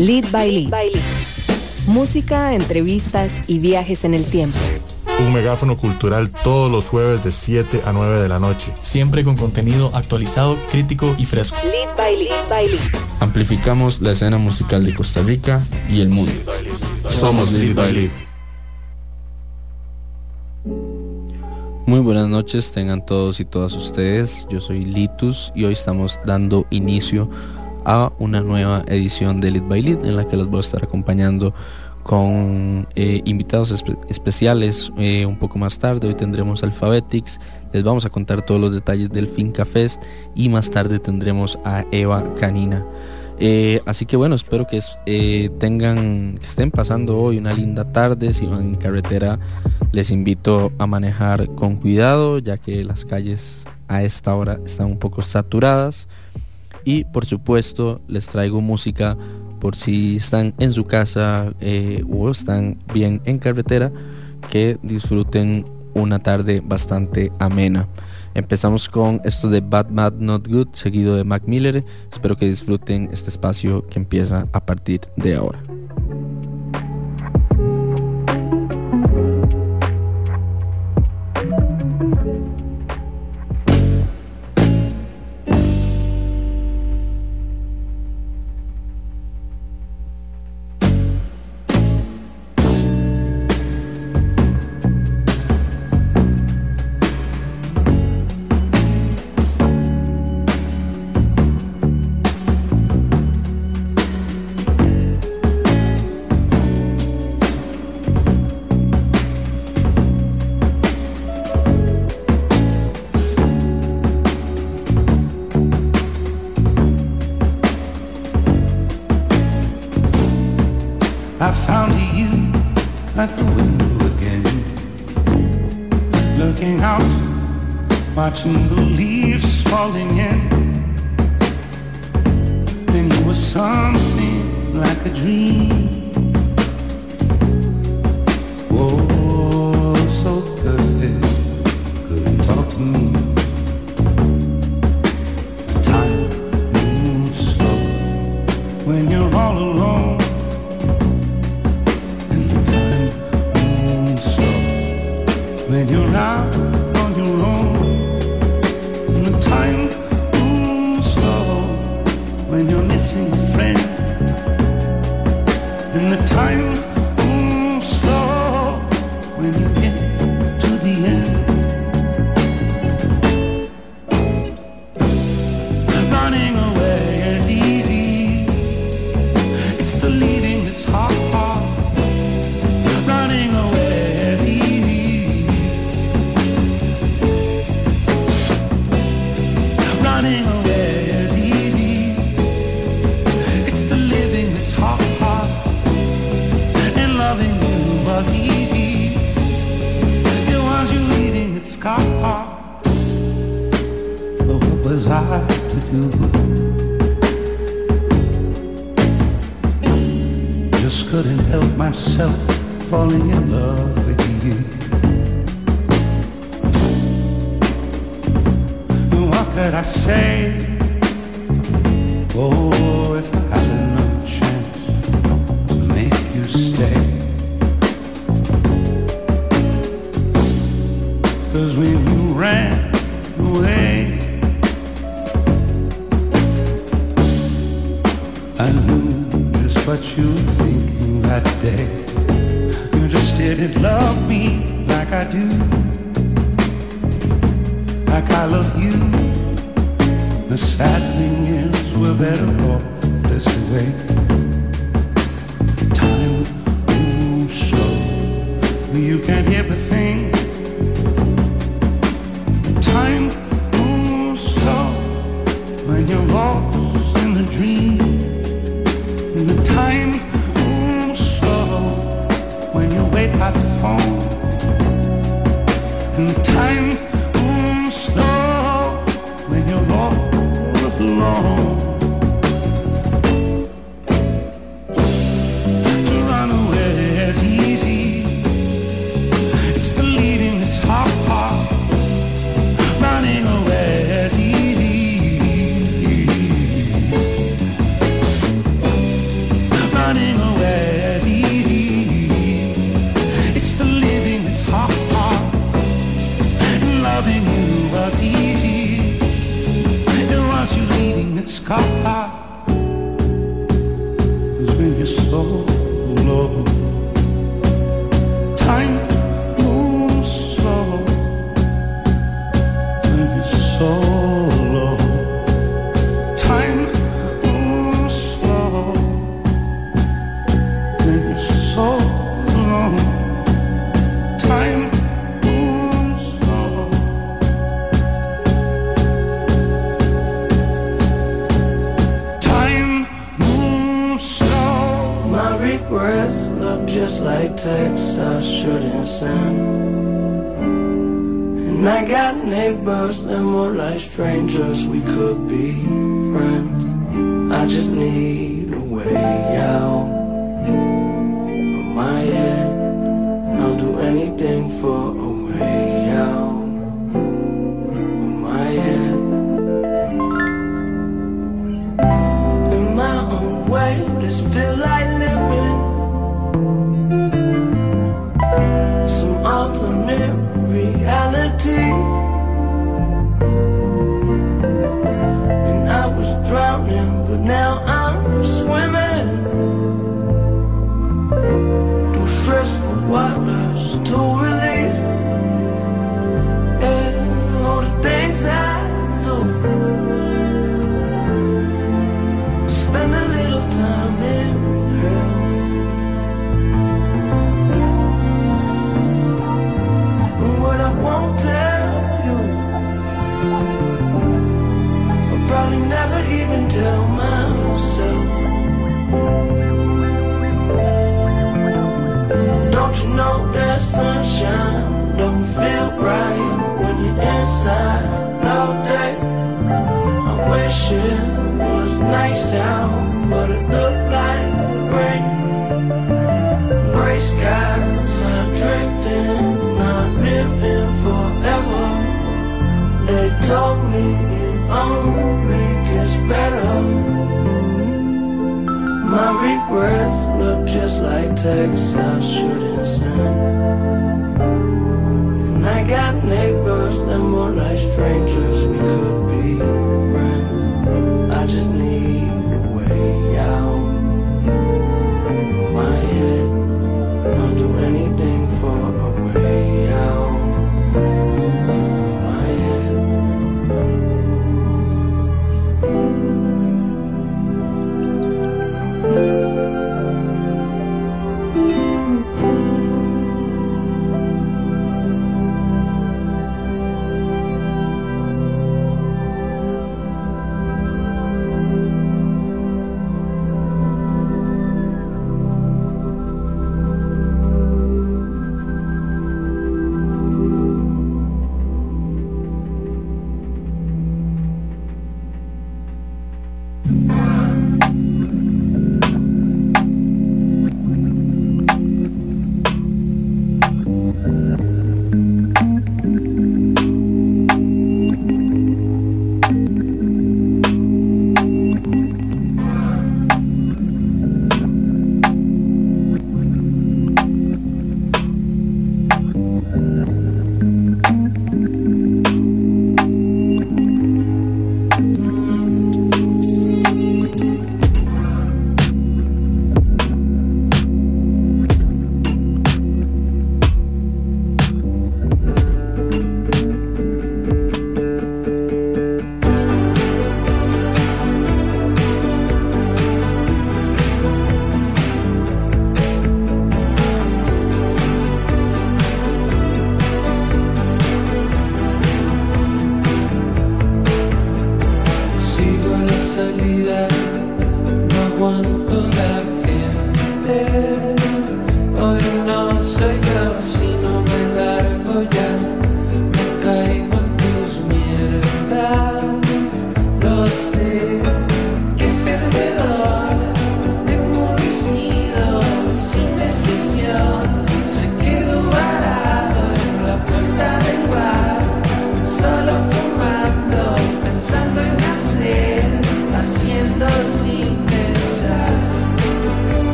Lead by Lead. Música, entrevistas y viajes en el tiempo. Un megáfono cultural todos los jueves de 7 a 9 de la noche. Siempre con contenido actualizado, crítico y fresco. Lead by Lead. by Lead. Amplificamos la escena musical de Costa Rica y el mundo. Somos Lead by Lead. Muy buenas noches, tengan todos y todas ustedes. Yo soy Litus y hoy estamos dando inicio a una nueva edición de Lead by Lead en la que los voy a estar acompañando con eh, invitados especiales eh, un poco más tarde. Hoy tendremos Alphabetics, les vamos a contar todos los detalles del Finca Fest y más tarde tendremos a Eva Canina. Eh, así que bueno, espero que tengan, que estén pasando hoy una linda tarde. Si van en carretera, les invito a manejar con cuidado, ya que las calles a esta hora están un poco saturadas. Y por supuesto, les traigo música por si están en su casa eh, o están bien en carretera, que disfruten una tarde bastante amena. Empezamos con esto de Bad Mad Not Good, seguido de Mac Miller. Espero que disfruten este espacio que empieza a partir de ahora.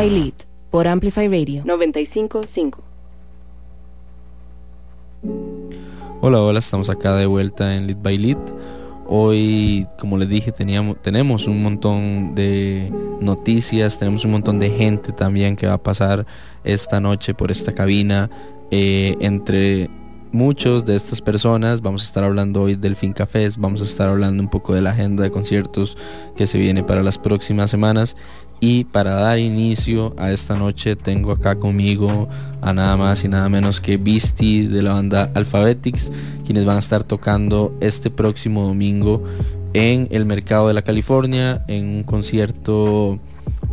By Lead por Amplify Radio 955. Hola, hola, estamos acá de vuelta en Lead by Lead. Hoy, como les dije, teníamos, tenemos un montón de noticias, tenemos un montón de gente también que va a pasar esta noche por esta cabina. Eh, entre muchos de estas personas. Vamos a estar hablando hoy del Finca Fest, vamos a estar hablando un poco de la agenda de conciertos que se viene para las próximas semanas. Y para dar inicio a esta noche tengo acá conmigo a nada más y nada menos que Beastie de la banda Alphabetics, quienes van a estar tocando este próximo domingo en el mercado de la California, en un concierto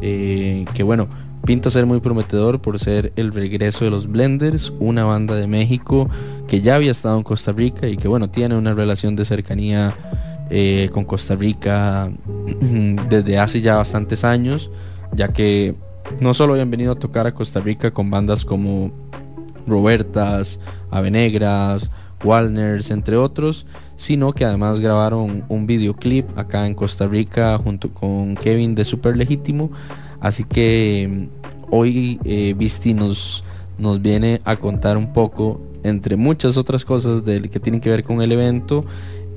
eh, que bueno, pinta ser muy prometedor por ser el regreso de los Blenders, una banda de México que ya había estado en Costa Rica y que bueno, tiene una relación de cercanía eh, con Costa Rica desde hace ya bastantes años, ya que no solo habían venido a tocar a Costa Rica con bandas como Robertas, Avenegras, Walners, entre otros, sino que además grabaron un videoclip acá en Costa Rica junto con Kevin de Super Legítimo. Así que mm, hoy eh, Visti nos, nos viene a contar un poco, entre muchas otras cosas del que tienen que ver con el evento,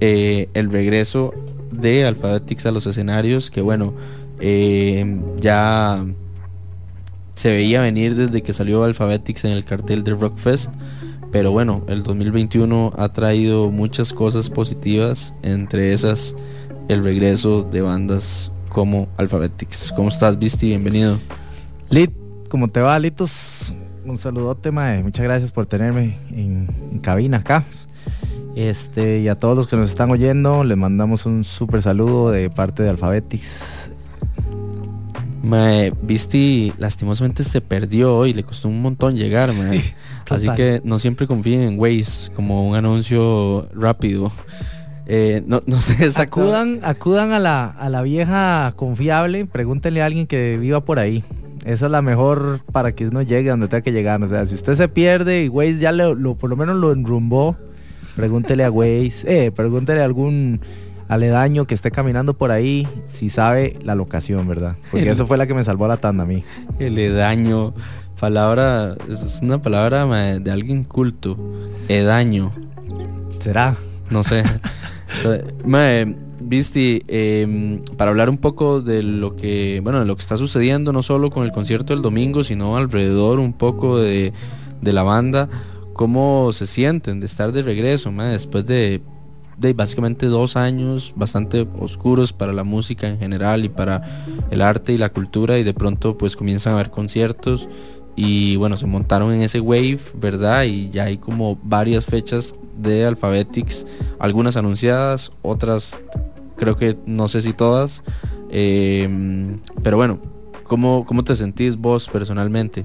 eh, el regreso de Alphabetics a los escenarios, que bueno, eh, ya se veía venir desde que salió Alphabetics en el cartel de Rockfest. Pero bueno, el 2021 ha traído muchas cosas positivas, entre esas el regreso de bandas como Alphabetics. ¿Cómo estás, Visti? Bienvenido. Lit, ¿cómo te va, Litos? Un saludote, mae. Muchas gracias por tenerme en, en cabina acá. Este, y a todos los que nos están oyendo, les mandamos un súper saludo de parte de Alphabetics. Mae, Visti lastimosamente se perdió hoy, le costó un montón llegar, mae. Sí, Así total. que no siempre confíen en Waze como un anuncio rápido. Eh, no, no sé exactamente. Acudan, acudan a la, a la vieja confiable, pregúntenle a alguien que viva por ahí. Esa es la mejor para que uno llegue a donde tenga que llegar. O sea, si usted se pierde y Waze ya lo, lo- por lo menos lo enrumbó, pregúntele a Waze, eh, pregúntele a algún aledaño que esté caminando por ahí si sabe la locación, ¿verdad? Porque eso fue la que me salvó la tanda a mí. El edaño. Palabra, es una palabra de alguien culto. Edaño. ¿Será? No sé. Mae, Visti, eh, para hablar un poco de lo que, bueno, de lo que está sucediendo, no solo con el concierto del domingo, sino alrededor un poco de, de la banda, ¿cómo se sienten de estar de regreso, después de, de básicamente dos años bastante oscuros para la música en general y para el arte y la cultura y de pronto pues comienzan a haber conciertos y bueno, se montaron en ese wave, ¿verdad? Y ya hay como varias fechas de Alphabetics, algunas anunciadas, otras creo que no sé si todas. Eh, pero bueno, ¿cómo, ¿cómo te sentís vos personalmente?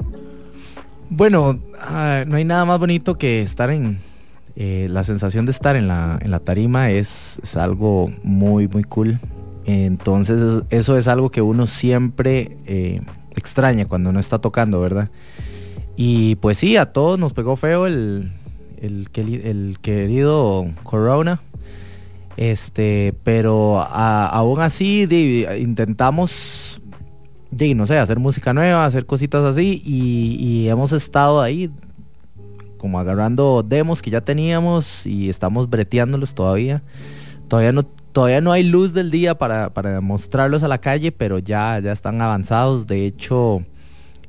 Bueno, ah, no hay nada más bonito que estar en... eh, la sensación de estar en la, en la tarima es, es algo muy, muy cool. Entonces eso- es algo que uno siempre eh, extraña cuando no está tocando, ¿verdad? Y pues sí, a todos nos pegó feo el, el querido Corona. Este, pero aún así di, intentamos, di, no sé, hacer música nueva, hacer cositas así y, hemos estado ahí como agarrando demos que ya teníamos y estamos breteándolos todavía. Todavía no, todavía no hay luz del día para, mostrarlos a la calle, pero ya, ya están avanzados. De hecho,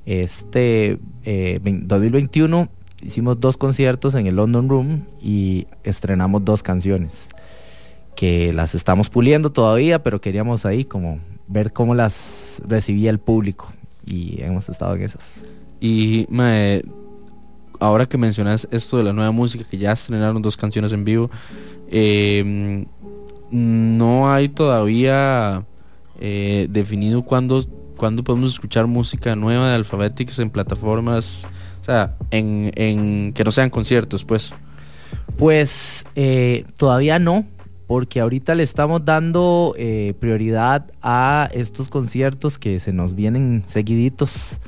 este eh, vein- 2021 hicimos dos conciertos en el London Room y estrenamos dos canciones que las estamos puliendo todavía, pero queríamos ahí como ver cómo las recibía el público y hemos estado en esas. Y mae, ahora que mencionas esto de la nueva música, que ya estrenaron dos canciones en vivo, eh, no hay todavía eh, definido cuándo, cuándo podemos escuchar música nueva de Alphabetics en plataformas, o sea, en, en que no sean conciertos, pues. Pues eh, todavía no, porque ahorita le estamos dando eh, prioridad a estos conciertos que se nos vienen seguiditos.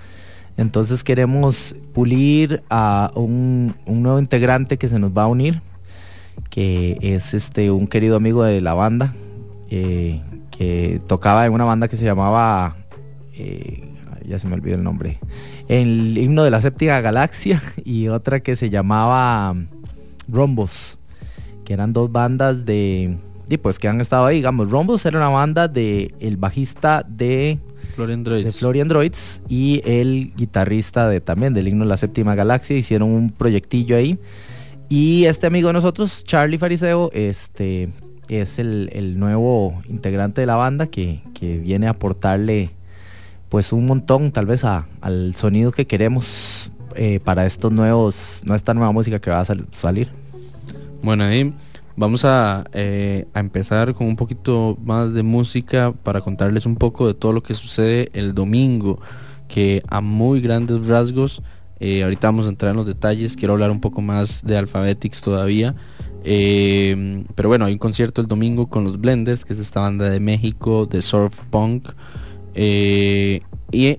Entonces queremos pulir a un, nuevo integrante que se nos va a unir, que es este un querido amigo de la banda, eh, que tocaba en una banda que se llamaba, eh, ya se me olvidó el nombre. El himno de la séptima galaxia y otra que se llamaba Rombos, que eran dos bandas de, y pues que han estado ahí, digamos, Rombos era una banda de el bajista de Florian de Droids. Florian Droids y el guitarrista de también del himno de la séptima galaxia. Hicieron un proyectillo ahí. Y este amigo de nosotros Charlie Fariseo este es el, el nuevo integrante de la banda que, que viene a aportarle pues un montón tal vez a- al sonido que queremos eh, para estos nuevos no esta nueva música que va a sal- salir Bueno, ahí vamos a, eh, a empezar con un poquito más de música para contarles un poco de todo lo que sucede el domingo, que a muy grandes rasgos, eh, ahorita vamos a entrar en los detalles, quiero hablar un poco más de Alphabetics todavía, eh, pero bueno, hay un concierto el domingo con los Blenders, que es esta banda de México de surf punk, y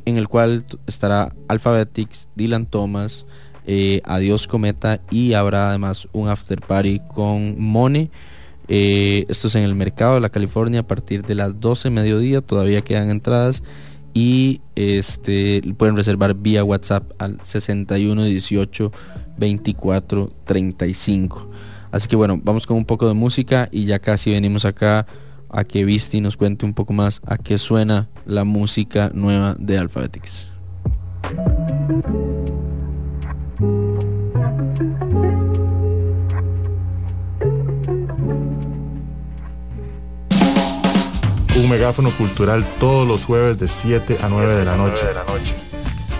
en el cual estará Alphabetics, Dylan Thomas, eh, Adiós Cometa y habrá además un after party con Mone. Eh, esto es en el mercado de la California a partir de las 12 mediodía, todavía quedan entradas y este pueden reservar vía WhatsApp al 61 18 24 35. Así que bueno, vamos con un poco de música y ya casi venimos acá a que Visti nos cuente un poco más a qué suena la música nueva de Alphabetics. Un megáfono cultural todos los jueves de 7 a 9 de la noche.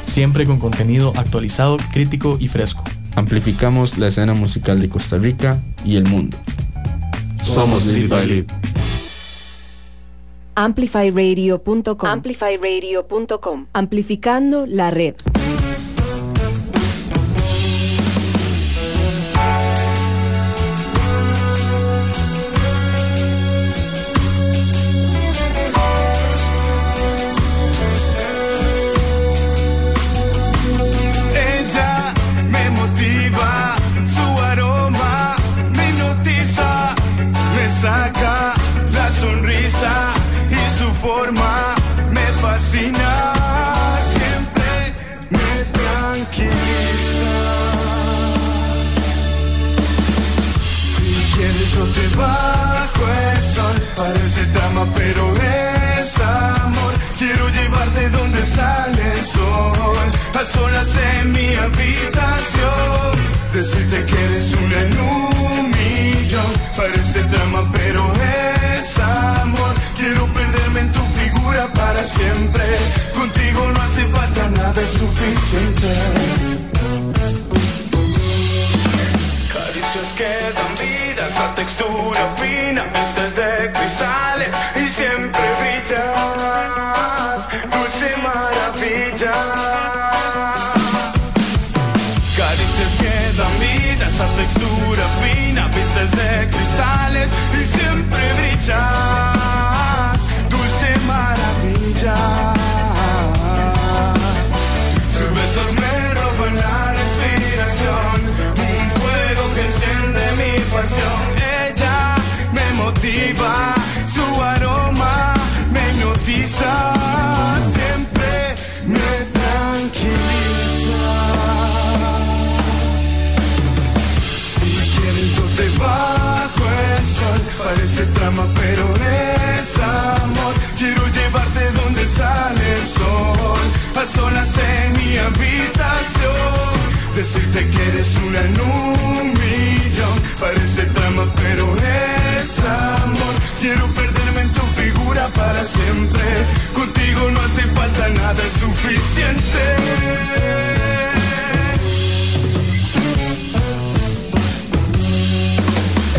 Siempre con contenido actualizado, crítico y fresco. Amplificamos la escena musical de Costa Rica y el mundo. Somos Lead by Lead. Amplifyradio.com. Amplifyradio.com. Amplificando la red. Siempre, contigo no hace falta nada, es suficiente. Caricias que dan vida, esa textura fina, una en un millón Parece trama pero es amor Quiero perderme en tu figura para siempre Contigo no hace falta nada, es suficiente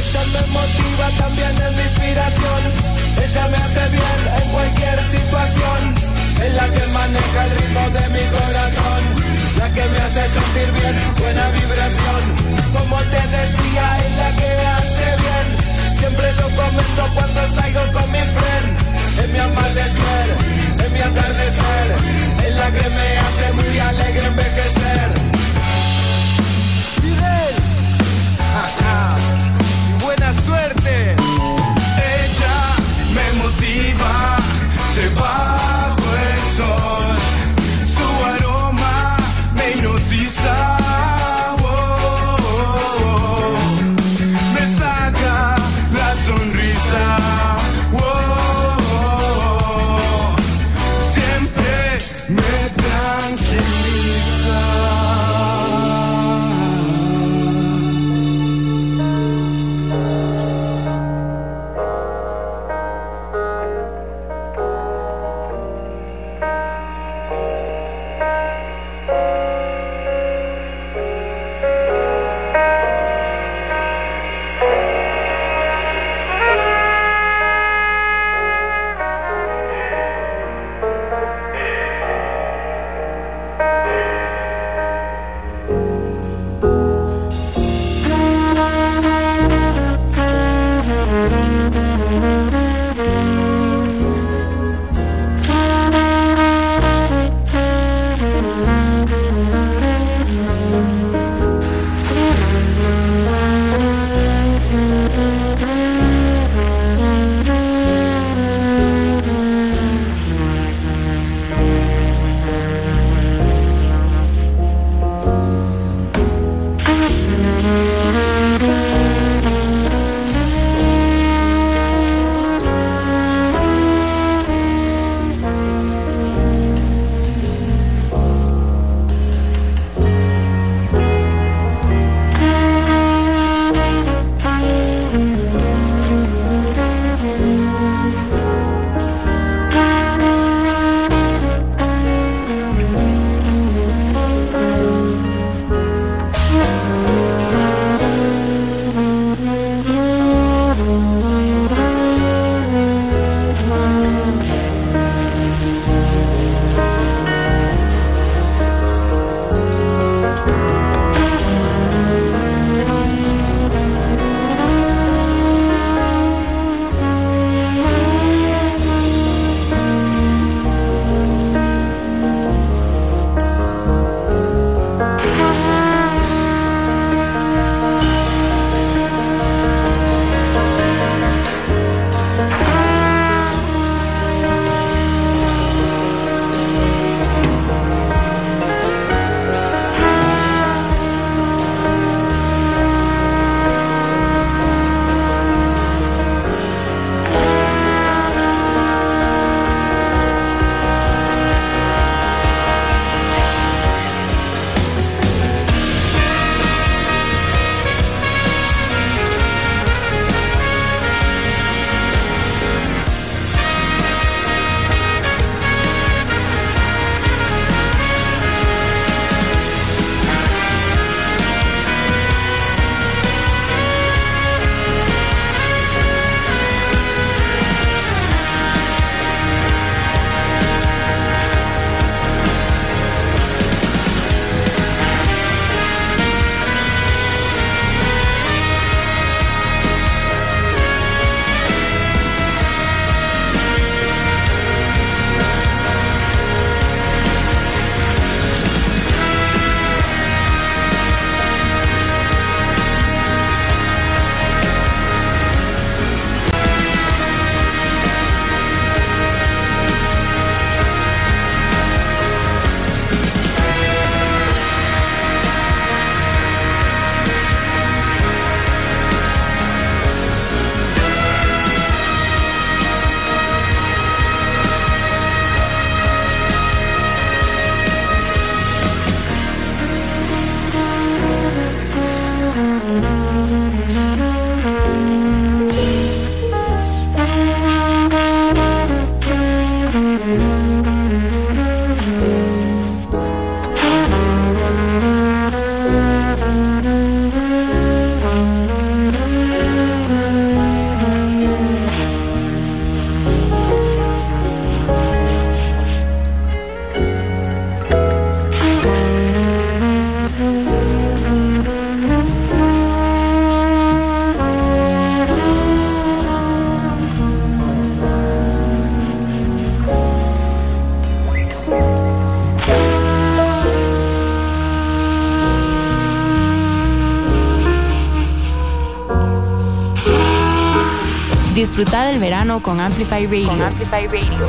Ella me motiva, también es mi inspiración. Ella me hace bien en cualquier situación. Es la que maneja el ritmo de mi corazón. La que me hace sentir bien, buena vibración. Como te decía, es la que hace bien. Siempre lo comento cuando salgo con mi friend. Es mi amanecer, es mi atardecer. Es la que me hace muy alegre envejecer. Fidel. Ajá. Buena suerte. Ella me motiva debajo el del con Amplify Radio. Con Amplify Radio.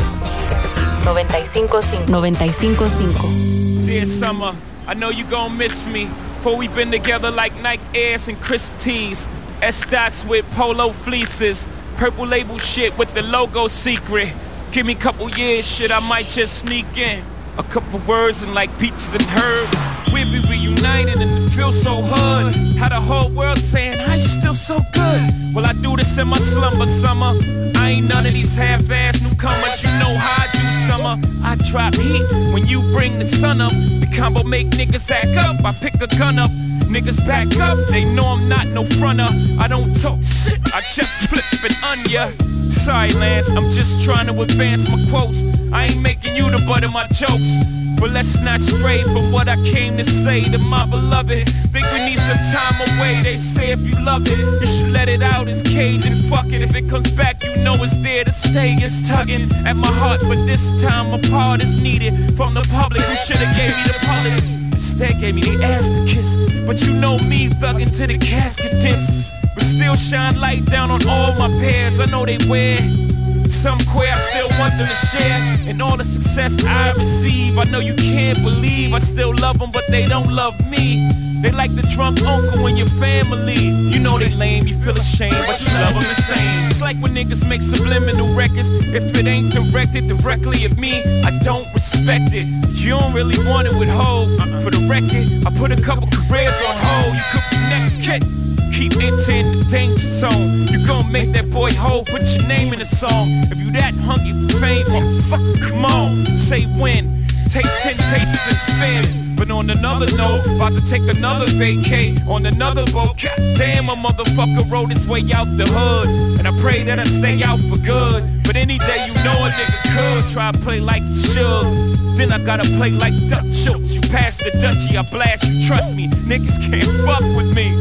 95.5. 95.5. Dear summer, I know you gon' miss me. For we been together like Nike Airs and crisp tees. S-dots with polo fleeces. Purple label shit with the logo secret. Give me a couple years, shit, I might just sneak in. A couple words and like peaches and herb. We'll be reunited and it feels so hood. How the whole world saying, I still so good. Well, I do this in my slumber summer. I ain't none of these half-ass newcomers. You know how I do summer. I drop heat when you bring the sun up. The combo make niggas act up. I pick a gun up. Niggas back up, they know I'm not no fronter. I don't talk shit, I just flip it on ya. Sorry, Lance, I'm just trying to advance my quotes. I ain't making you the butt of my jokes. But let's not stray from what I came to say to my beloved. Think we need some time away. They say if you love it, you should let it out. It's cage and fuck it. If it comes back, know it's there to stay. It's tugging at my heart, but this time a part is needed from the public who should've gave me the politics. Instead gave me the ass to kiss. But you know me, thugging to the casket dips. But still shine light down on all my pairs. I know they wear some queer, I still want them to share And all the success I receive I know you can't believe I still love them, but they don't love me They like the drunk uncle in your family You know they lame, you feel ashamed But you love them the same It's like when niggas make subliminal records If it ain't directed directly at me I don't respect it You don't really want it with Ho For the record, I put a couple careers on hold You could be next kid Keep entering the danger zone. You gon' make that boy whole, put your name in the song. If you that hungry for fame, motherfucker, come on. Say when. Take 10 paces and spin. But on another note, about to take another vacay on another boat. Damn, a motherfucker rode his way out the hood. And I pray that I stay out for good. But any day you know a nigga could try to play like you should. Then I gotta play like Dutch Schultz. You pass the Dutchie, I blast you. Trust me, niggas can't fuck with me.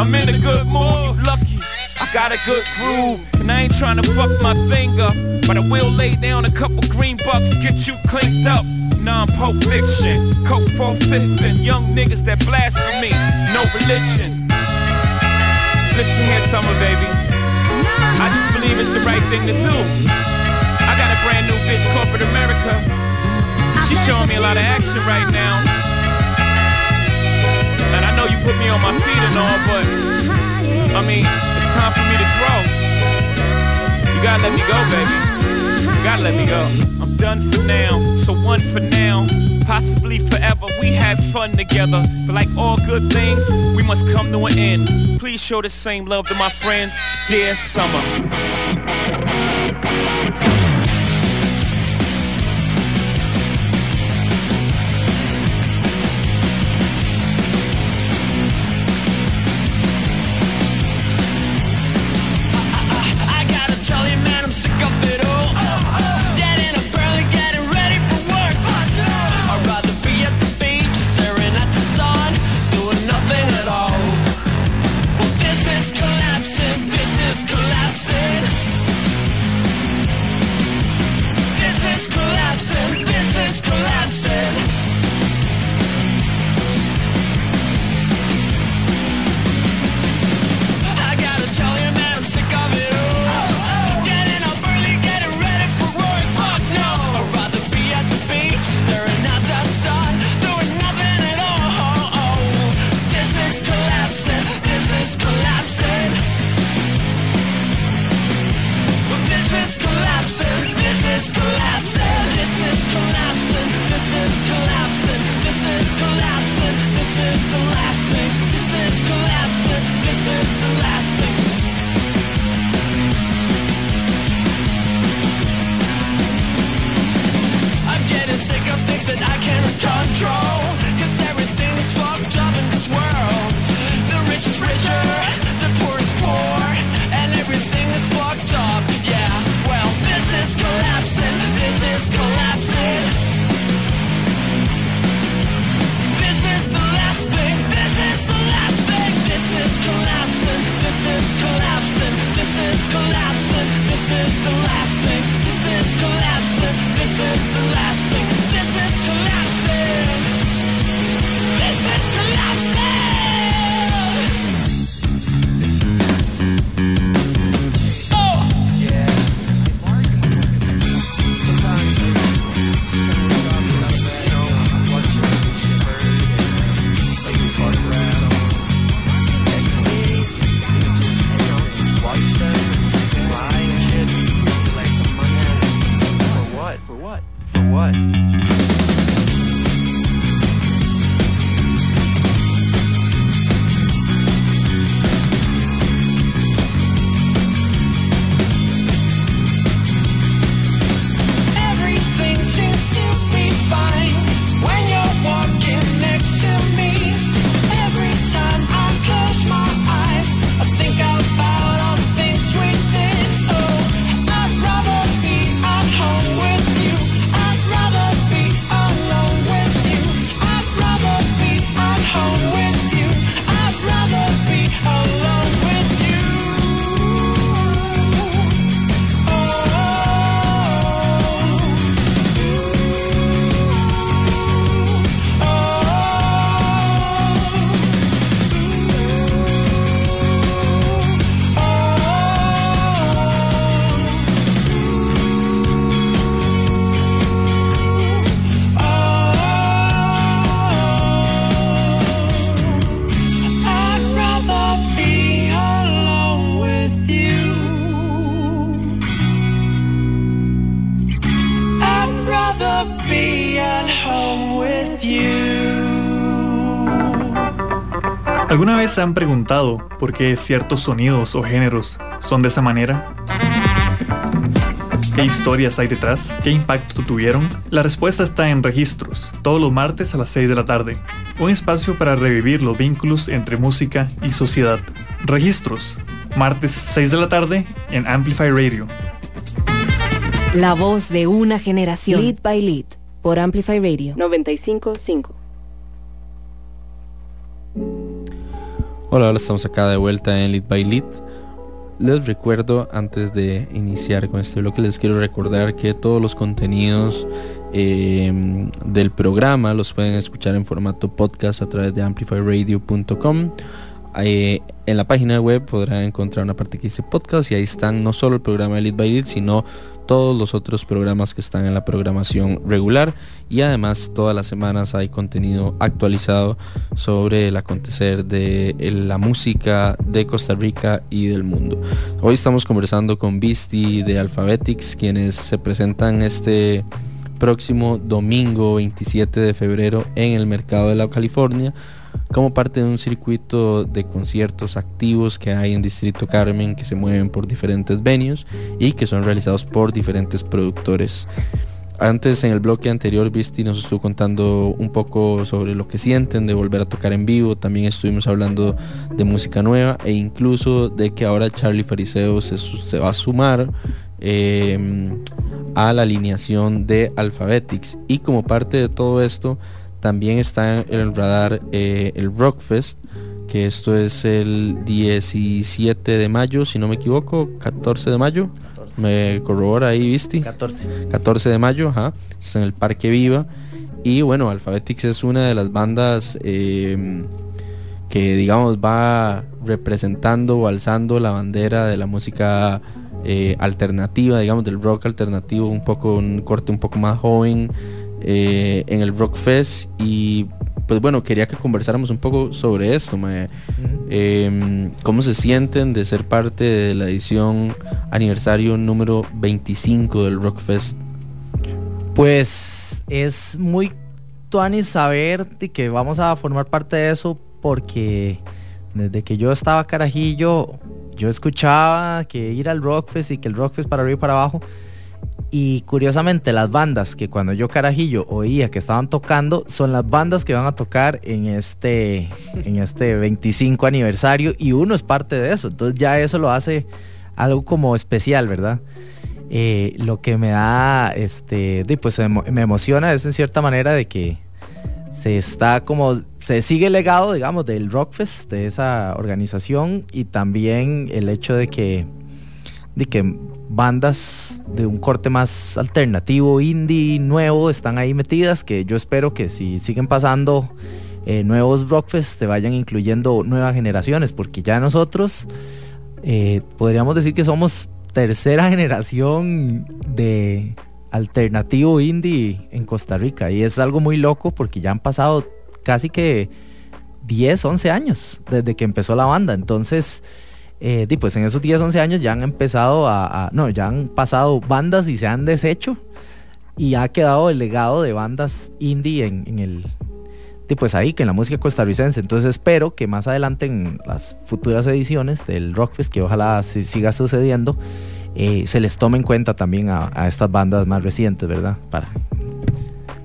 I'm in a good mood, lucky. I got a good groove, and I ain't trying to fuck my thing up. But I will lay down a couple green bucks, get you cleaned up. Non-Pulp Fiction, Coke for fifth, and young niggas that blasphemy, no religion. Listen here, summer baby. I just believe it's the right thing to do. I got a brand new bitch, corporate America. She's showing me a lot of action right now. And I know you put me on my feet and all, but I mean, it's time for me to grow. You gotta let me go, baby. You gotta let me go. Done for now, so one for now. Possibly forever, we had fun together. But like all good things, we must come to an end. Please show the same love to my friends, dear summer. Se han preguntado por qué ciertos sonidos o géneros son de esa manera? ¿Qué historias hay detrás? ¿Qué impacto tuvieron? La respuesta está en Registros, todos los martes a las 6 de la tarde. Un espacio para revivir los vínculos entre música y sociedad. Registros, martes 6 de la tarde en Amplify Radio. La voz de una generación. Lead by Lead por Amplify Radio 955. Hola, hola, estamos acá de vuelta en Lead by Lead. Les recuerdo, antes de iniciar con este bloque, les quiero recordar que todos los contenidos eh, del programa los pueden escuchar en formato podcast a través de amplifyradio.com. Eh, en la página web podrán encontrar una parte que dice podcast y ahí están no solo el programa de Lead by Lead, sino todos los otros programas que están en la programación regular y además todas las semanas hay contenido actualizado sobre el acontecer de la música de Costa Rica y del mundo. Hoy estamos conversando con Visti de Alphabetics quienes se presentan este próximo domingo 27 de febrero en el mercado de la California como parte de un circuito de conciertos activos que hay en Distrito Carmen que se mueven por diferentes venues y que son realizados por diferentes productores. Antes en el bloque anterior Visti nos estuvo contando un poco sobre lo que sienten de volver a tocar en vivo, también estuvimos hablando de música nueva e incluso de que ahora Charlie Fariseo se, va a sumar eh, a la alineación de Alphabetics y como parte de todo esto también está en el radar eh, el Rockfest, que esto es el 17 de mayo, si no me equivoco, 14 de mayo. Me corrobora ahí, ¿viste? 14. 14 de mayo, ajá. Es en el Parque Viva. Y bueno, Alphabetics es una de las bandas eh, que digamos va representando o alzando la bandera de la música eh, alternativa, digamos, del rock alternativo, un poco, un corte un poco más joven, eh, en el Rock Fest y pues bueno, quería que conversáramos un poco sobre esto, em, ¿Cómo se sienten de ser parte de la edición aniversario número 25 del Rock Fest? Pues es muy tuani saber que vamos a formar parte de eso porque desde que yo estaba carajillo, yo escuchaba que ir al Rockfest y que el Rockfest para arriba y para abajo y curiosamente las bandas que cuando yo carajillo oía que estaban tocando son las bandas que van a tocar en este, en este 25 aniversario y uno es parte de eso. Entonces ya eso lo hace algo como especial, ¿verdad? Eh, lo que me da, este, pues me emociona es en cierta manera de que se está como, se sigue el legado, digamos, del Rockfest, de esa organización y también el hecho de que, de que bandas de un corte más alternativo, indie, nuevo, están ahí metidas, que yo espero que si siguen pasando eh, nuevos Rockfest te vayan incluyendo nuevas generaciones, porque ya nosotros eh, podríamos decir que somos tercera generación de alternativo indie en Costa Rica. Y es algo muy loco porque ya han pasado casi que 10, 11 años desde que empezó la banda, entonces eh, pues en esos 10, 11 años ya han empezado a, no, ya han pasado bandas y se han deshecho y ha quedado el legado de bandas indie en, el, pues ahí, que en la música costarricense. Entonces espero que más adelante en las futuras ediciones del Rockfest, que ojalá siga sucediendo, eh, se les tome en cuenta también a, a, estas bandas más recientes, ¿verdad? Para,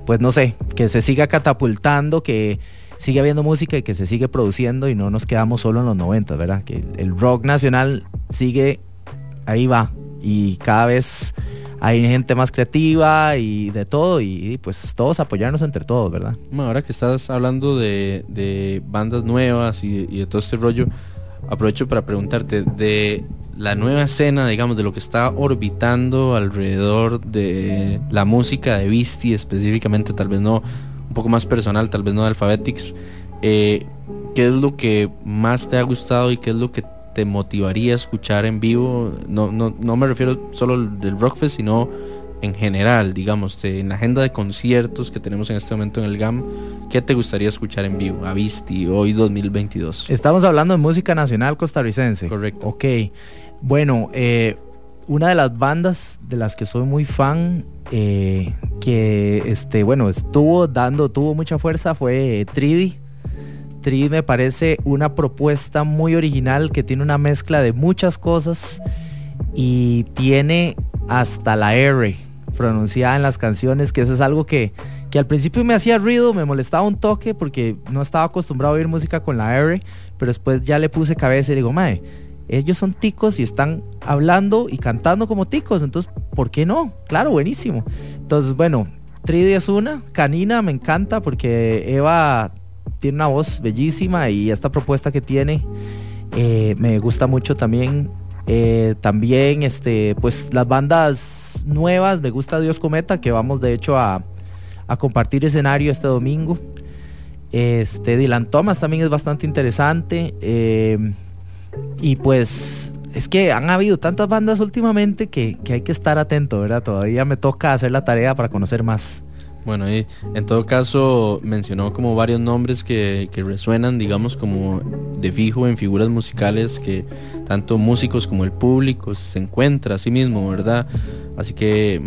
pues no sé, que se siga catapultando, que sigue habiendo música y que se sigue produciendo y no nos quedamos solo en los 90, ¿verdad? Que el rock nacional sigue, ahí va, y cada vez hay gente más creativa y de todo y, pues todos apoyarnos entre todos, ¿verdad? ahora que estás hablando de, bandas nuevas y, de todo este rollo, aprovecho para preguntarte de la nueva escena, digamos, de lo que está orbitando alrededor de la música de Visti específicamente, tal vez no un poco más personal, tal vez no de Alphabetics, eh, ¿qué es lo que más te ha gustado y qué es lo que te motivaría a escuchar en vivo? No, no, no me refiero solo del Rockfest, sino en general, digamos, en la agenda de conciertos que tenemos en este momento en el GAM, ¿qué te gustaría escuchar en vivo? A Visti, hoy 2022. Estamos hablando de música nacional costarricense. Correcto. Ok. Bueno, eh, una de las bandas de las que soy muy fan, eh, que este, bueno, estuvo dando, tuvo mucha fuerza, fue Tridi. Trid me parece una propuesta muy original que tiene una mezcla de muchas cosas y tiene hasta la R pronunciada en las canciones, que eso es algo que, que al principio me hacía ruido, me molestaba un toque porque no estaba acostumbrado a oír música con la R, pero después ya le puse cabeza y digo, mae, ellos son ticos y están hablando y cantando como ticos, entonces, ¿por qué no? Claro, buenísimo. Entonces, bueno, Tridi es una, Canina me encanta porque Eva tiene una voz bellísima y esta propuesta que tiene eh, me gusta mucho también. Eh, también, este, pues las bandas nuevas, me gusta Dios Cometa, que vamos de hecho a, a compartir escenario este domingo. Este, Dylan Thomas también es bastante interesante. Eh, y pues es que han habido tantas bandas últimamente que, que, hay que estar atento, ¿verdad? Todavía me toca hacer la tarea para conocer más. Bueno, y en todo caso mencionó como varios nombres que, que, resuenan, digamos, como de fijo en figuras musicales que tanto músicos como el público se encuentra a sí mismo, ¿verdad? Así que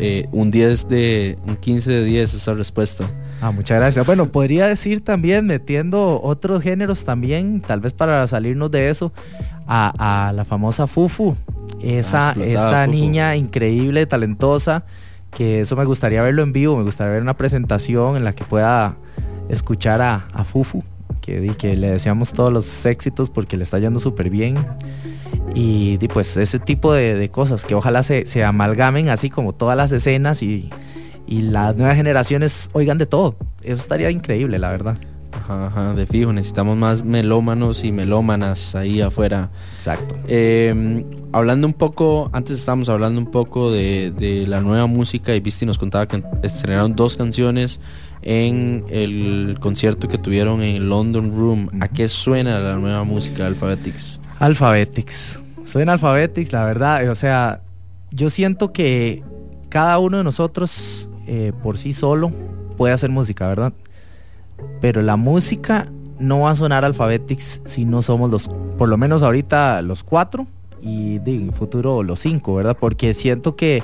eh, un 10 de, un 15 de 10 esa respuesta. Ah, muchas gracias. Bueno, podría decir también, metiendo otros géneros también, tal vez para salirnos de eso, a, la famosa Fufu. Esa, ah, esta niña increíble, talentosa, que eso me gustaría verlo en vivo, me gustaría ver una presentación en la que pueda escuchar a, Fufu, que, que le deseamos todos los éxitos porque le está yendo súper bien. Y, pues ese tipo de, cosas que ojalá se, se amalgamen así como todas las escenas y y las nuevas generaciones oigan de todo. Eso estaría increíble, la verdad. Ajá, ajá, de fijo, necesitamos más melómanos y melómanas ahí afuera. Exacto. Em, hablando un poco, antes estábamos hablando un poco de, la nueva música y Visti nos contaba que estrenaron dos canciones en el concierto que tuvieron en London Room. ¿A qué suena la nueva música de Alphabetics? Alphabetics. Suena Alphabetics, la verdad. O sea, yo siento que cada uno de nosotros eh, por sí solo puede hacer música, ¿verdad? Pero la música no va a sonar Alphabetics si no somos los, por lo menos ahorita los cuatro y en futuro los cinco, ¿verdad? Porque siento que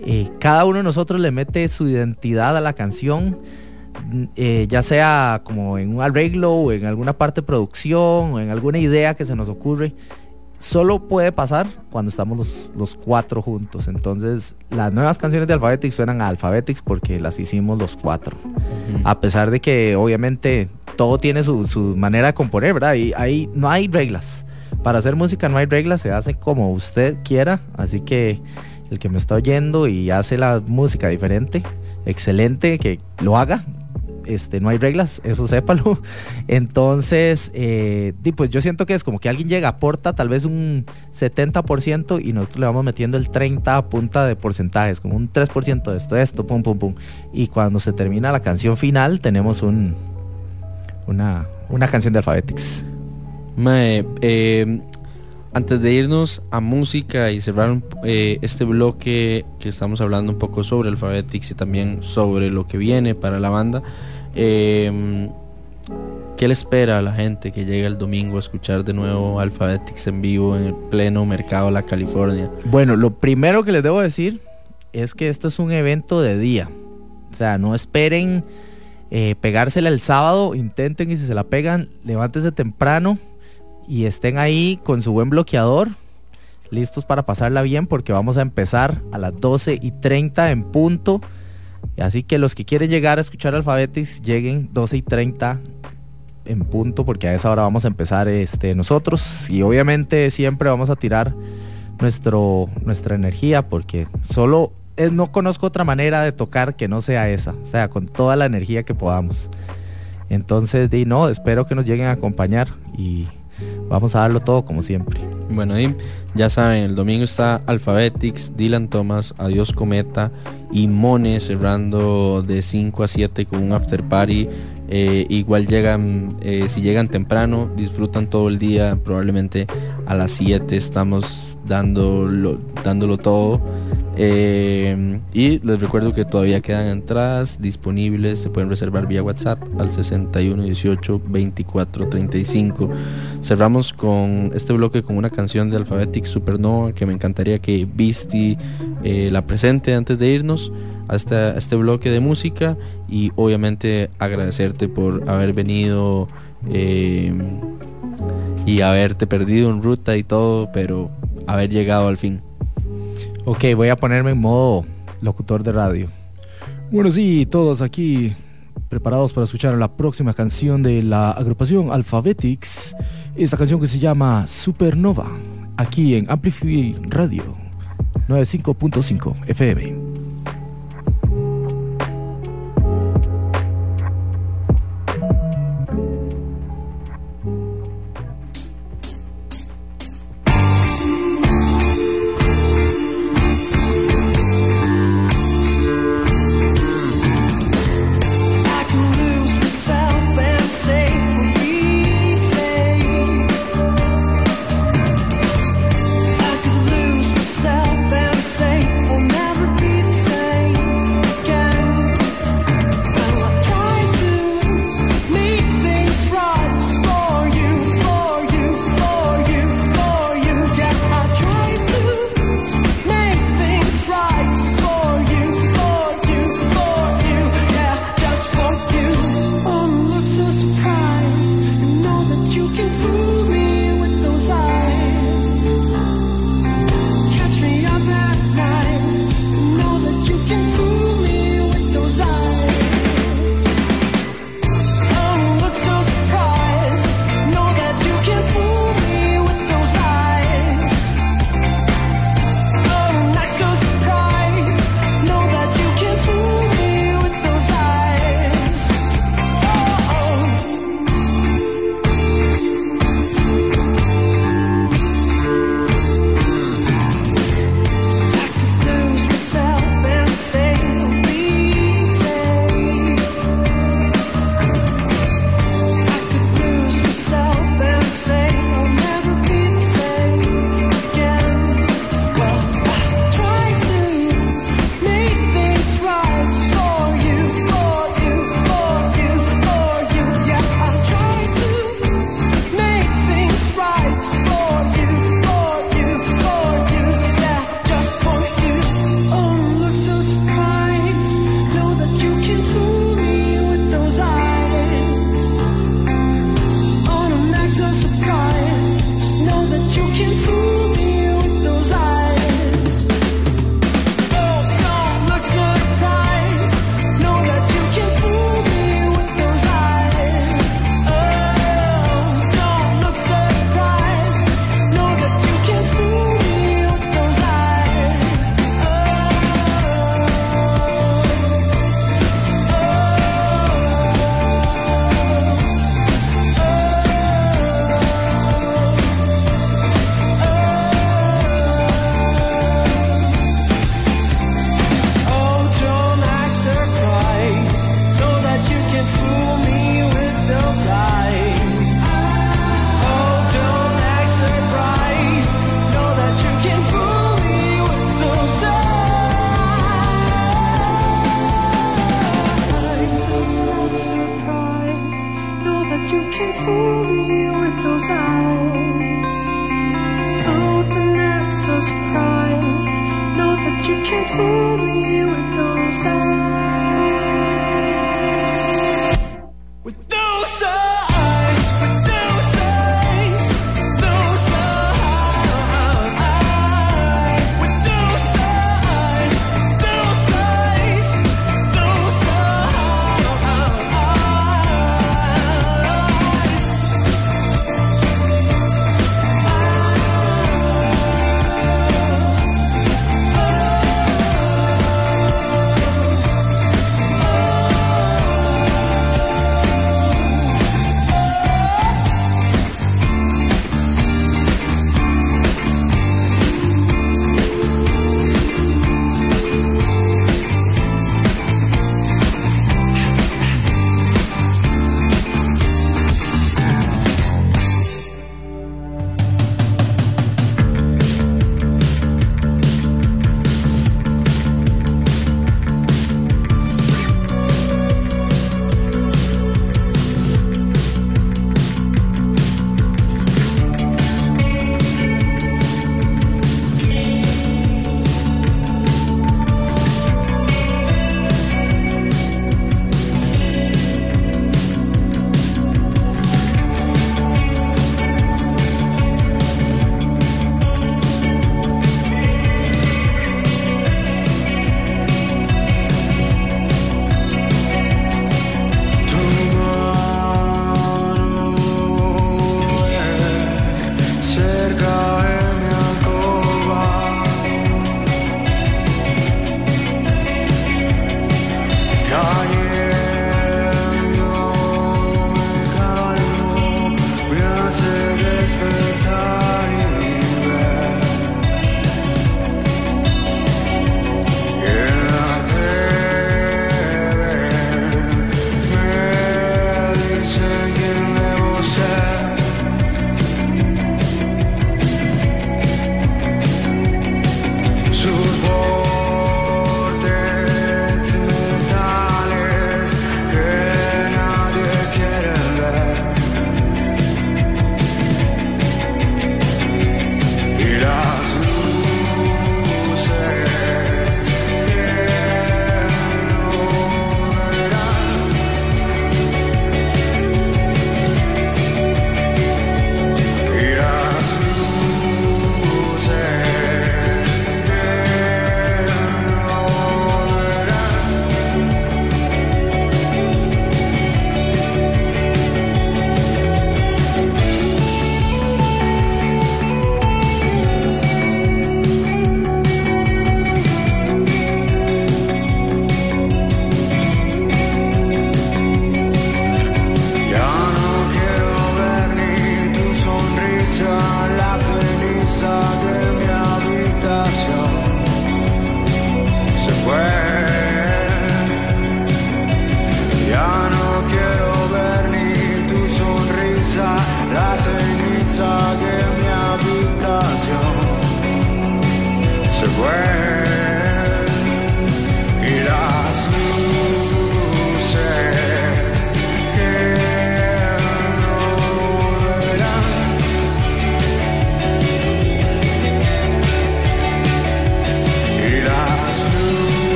eh, cada uno de nosotros le mete su identidad a la canción, eh, ya sea como en un arreglo o en alguna parte de producción o en alguna idea que se nos ocurre solo puede pasar cuando estamos los, cuatro juntos. Entonces, las nuevas canciones de Alphabetics suenan a Alphabetics porque las hicimos los cuatro. A pesar de que obviamente todo tiene su, manera de componer, ¿verdad? Y ahí no hay reglas. Para hacer música no hay reglas, se hace como usted quiera. Así que el que me está oyendo y hace la música diferente, excelente, que lo haga, este, no hay reglas, eso sépalo. Entonces, eh, pues yo siento que es como que alguien llega, aporta tal vez un 70% y nosotros le vamos metiendo el 30 a punta de porcentajes, como un 3% de esto, esto, pum, pum, pum. Y cuando se termina la canción final, tenemos un, una, una canción de Alphabetics. Eh, antes de irnos a música y cerrar eh, este bloque que estamos hablando un poco sobre Alphabetics y también sobre lo que viene para la banda, eh, ¿qué le espera a la gente que llega el domingo a escuchar de nuevo Alphabetics en vivo en el pleno mercado de la California? Bueno, lo primero que les debo decir es que esto es un evento de día. O sea, no esperen eh, pegársela el sábado, intenten y si se la pegan, levántese temprano y estén ahí con su buen bloqueador, listos para pasarla bien porque vamos a empezar a las 12 y 30 en punto. Así que los que quieren llegar a escuchar Alphabetics, lleguen 12 y 30 en punto porque a esa hora vamos a empezar este, nosotros y obviamente siempre vamos a tirar nuestro, nuestra energía porque solo eh, no conozco otra manera de tocar que no sea esa, o sea, con toda la energía que podamos. Entonces, di no, espero que nos lleguen a acompañar y vamos a darlo todo como siempre. Bueno, ya saben, el domingo está Alphabetics, Dylan Thomas, Adiós Cometa y Mone cerrando de 5 a 7 con un after party. Eh, igual llegan, eh, si llegan temprano, disfrutan todo el día, probablemente a las 7 estamos dándolo, dándolo todo. Eh, y les recuerdo que todavía quedan entradas disponibles, se pueden reservar vía WhatsApp al 61 18 24 35. Cerramos con este bloque con una canción de Alphabetic Supernova que me encantaría que Beastie eh, la presente antes de irnos. a este, a este bloque de música y obviamente agradecerte por haber venido eh, y haberte perdido en ruta y todo, pero haber llegado al fin. Ok, voy a ponerme en modo locutor de radio. Bueno, sí, todos aquí preparados para escuchar la próxima canción de la agrupación Alphabetics. Esta canción que se llama Supernova, aquí en Amplify Radio 95.5 FM.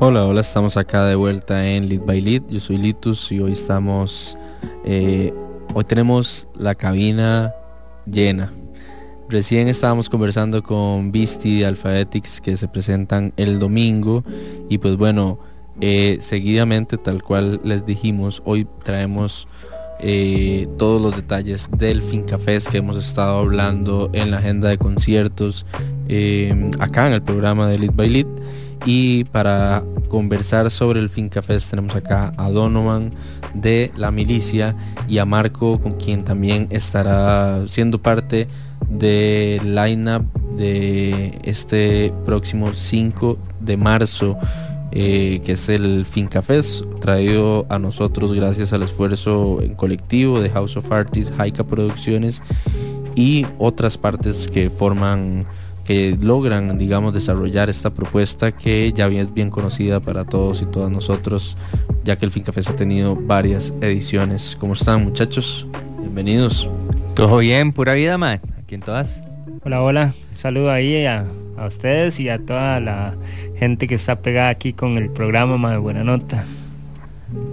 Hola, hola, estamos acá de vuelta en Lead by Lead. Yo soy Litus y hoy estamos, eh, hoy tenemos la cabina llena. Recién estábamos conversando con Beastie de Alphabetics que se presentan el domingo y pues bueno, eh, seguidamente tal cual les dijimos, hoy traemos eh, todos los detalles del FinCafés que hemos estado hablando en la agenda de conciertos acá en el programa de Lead by Lead y para conversar sobre el FinCafés tenemos acá a Donovan de la milicia y a Marco con quien también estará siendo parte del line-up de este próximo 5 de marzo eh, que es el FinCafés traído a nosotros gracias al esfuerzo en colectivo de House of Artists, Haika Producciones y otras partes que forman que logran, digamos, desarrollar esta propuesta que ya es bien conocida para todos y todas nosotros, ya que el FinCafés ha tenido varias ediciones. ¿Cómo están, muchachos? Bienvenidos. Todo bien, pura vida, man. Aquí en todas. Hola, hola. Un saludo ahí a, a ustedes y a toda la gente que está pegada aquí con el programa, mae, buena nota.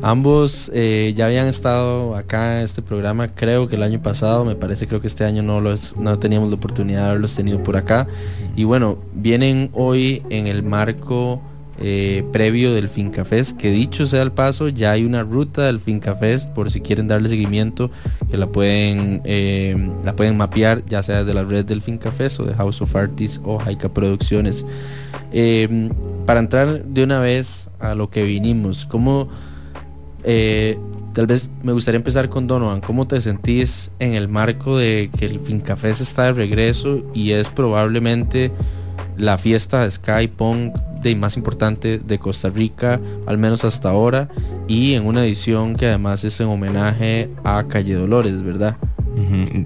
Ambos eh, ya habían estado acá en este programa, creo que el año pasado, me parece, creo que este año no, los, no teníamos la oportunidad de haberlos tenido por acá. Y bueno, vienen hoy en el marco eh, previo del FincaFest, que dicho sea el paso, ya hay una ruta del FincaFest, por si quieren darle seguimiento, que la pueden, eh, la pueden mapear, ya sea desde la red del FincaFest o de House of Artists o Haika Producciones. Eh, para entrar de una vez a lo que vinimos, ¿cómo... Tal vez me gustaría empezar con Donovan. ¿Cómo te sentís en el marco de que el FinCafés está de regreso y es probablemente la fiesta Sky Punk de más importante de Costa Rica, al menos hasta ahora, y en una edición que además es en homenaje a Calle Dolores, ¿verdad?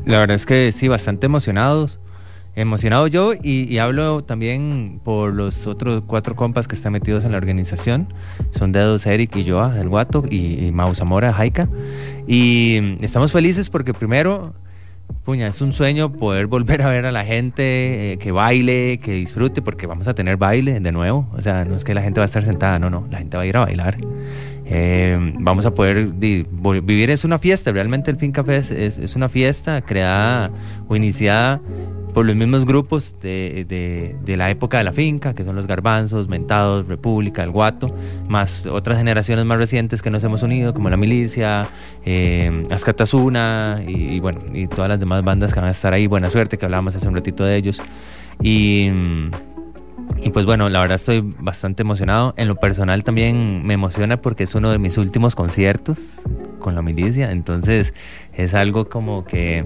La verdad es que sí, bastante emocionados. Emocionado yo y, hablo también por los otros cuatro compas que están metidos en la organización. Son Dedos, Eric y yo, el Guato, y, y Zamora, Jaika. Y mm, estamos felices porque primero, puña, es un sueño poder volver a ver a la gente eh, que baile, que disfrute, porque vamos a tener baile de nuevo. O sea, no es que la gente va a estar sentada, no, no, la gente va a ir a bailar. Eh, vamos a poder vivir, es una fiesta, realmente el FinCafé es, es, es una fiesta creada o iniciada por los mismos grupos de, de- la época de la finca, que son los garbanzos, mentados, República, el Guato, más otras generaciones más recientes que nos hemos unido, como la milicia, eh, Azcatasuna y, y bueno, y todas las demás bandas que van a estar ahí. Buena suerte, que hablábamos hace un ratito de ellos. Y, y pues bueno, la verdad estoy bastante emocionado. En lo personal también me emociona porque es uno de mis últimos conciertos con la milicia. Entonces es algo como que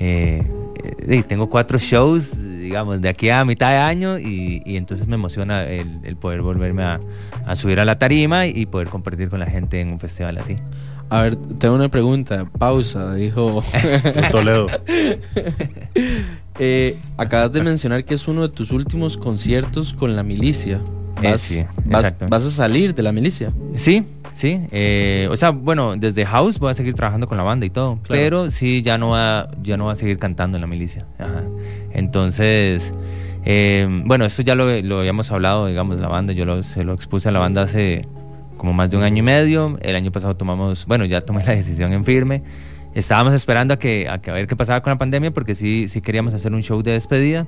eh, eh, tengo cuatro shows, digamos, de aquí a mitad de año y, y entonces me emociona el, el poder volverme a, a subir a la tarima y poder compartir con la gente en un festival así. A ver, tengo una pregunta. Pausa, dijo Toledo. Eh, acabas de mencionar que es uno de tus últimos conciertos con la milicia. Eh, Vas, sí, vas- exacto. vas a salir de la milicia. Sí, sí. eh, o sea, bueno, desde House voy a seguir trabajando con la banda y todo. Claro. Pero sí, ya no va, ya no va a seguir cantando en la milicia. Ajá. Entonces, eh, bueno, esto ya lo, lo habíamos hablado, digamos, la banda. Yo lo- se lo expuse a la banda hace como más de un año y medio. El año pasado tomamos, bueno, ya tomé la decisión en firme. Estábamos esperando a que, a que a ver qué pasaba con la pandemia porque sí, sí queríamos hacer un show de despedida.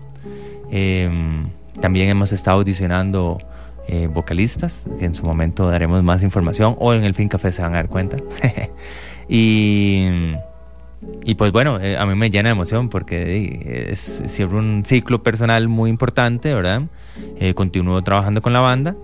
Eh, también hemos estado audicionando eh, vocalistas, que en su momento daremos más información, o en el Fin Café se van a dar cuenta. y, y pues bueno, eh, a mí me llena de emoción porque es siempre un ciclo personal muy importante, ¿verdad? Eh, continúo trabajando con la banda,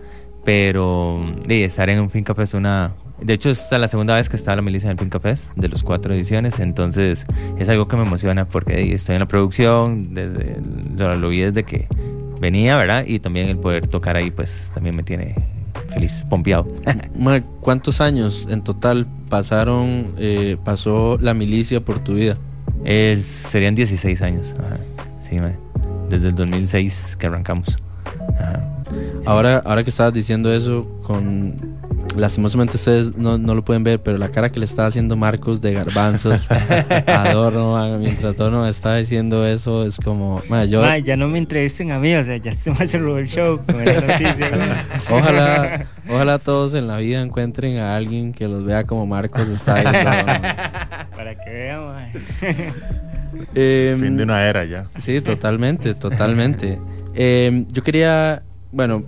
pero estar en un Fin Café es una... De hecho, esta es la segunda vez que está la milicia en el Fin Café de los cuatro ediciones, entonces es algo que me emociona porque estoy en la producción, desde, lo, lo vi desde que venía, ¿verdad? Y también el poder tocar ahí, pues también me tiene feliz, pompeado. ¿Cuántos años en total pasaron, eh, pasó la milicia por tu vida? Serían 16 años, ajá, sí, desde el 2006 que arrancamos. Ajá. Ahora, ahora que estabas diciendo eso, con lastimosamente ustedes no, no lo pueden ver, pero la cara que le estaba haciendo Marcos de garbanzos a Donovan mientras Donovan estaba diciendo eso es como, ma, yo, Mae, ya no me entrevisten a mí, o sea, ya se me hace el show con la noticia. mae. ojalá, ojalá todos en la vida encuentren a alguien que los vea como Marcos está viendo. Para que vean. Em, Fin de una era ya. Sí, totalmente, totalmente. Eh, yo quería, bueno,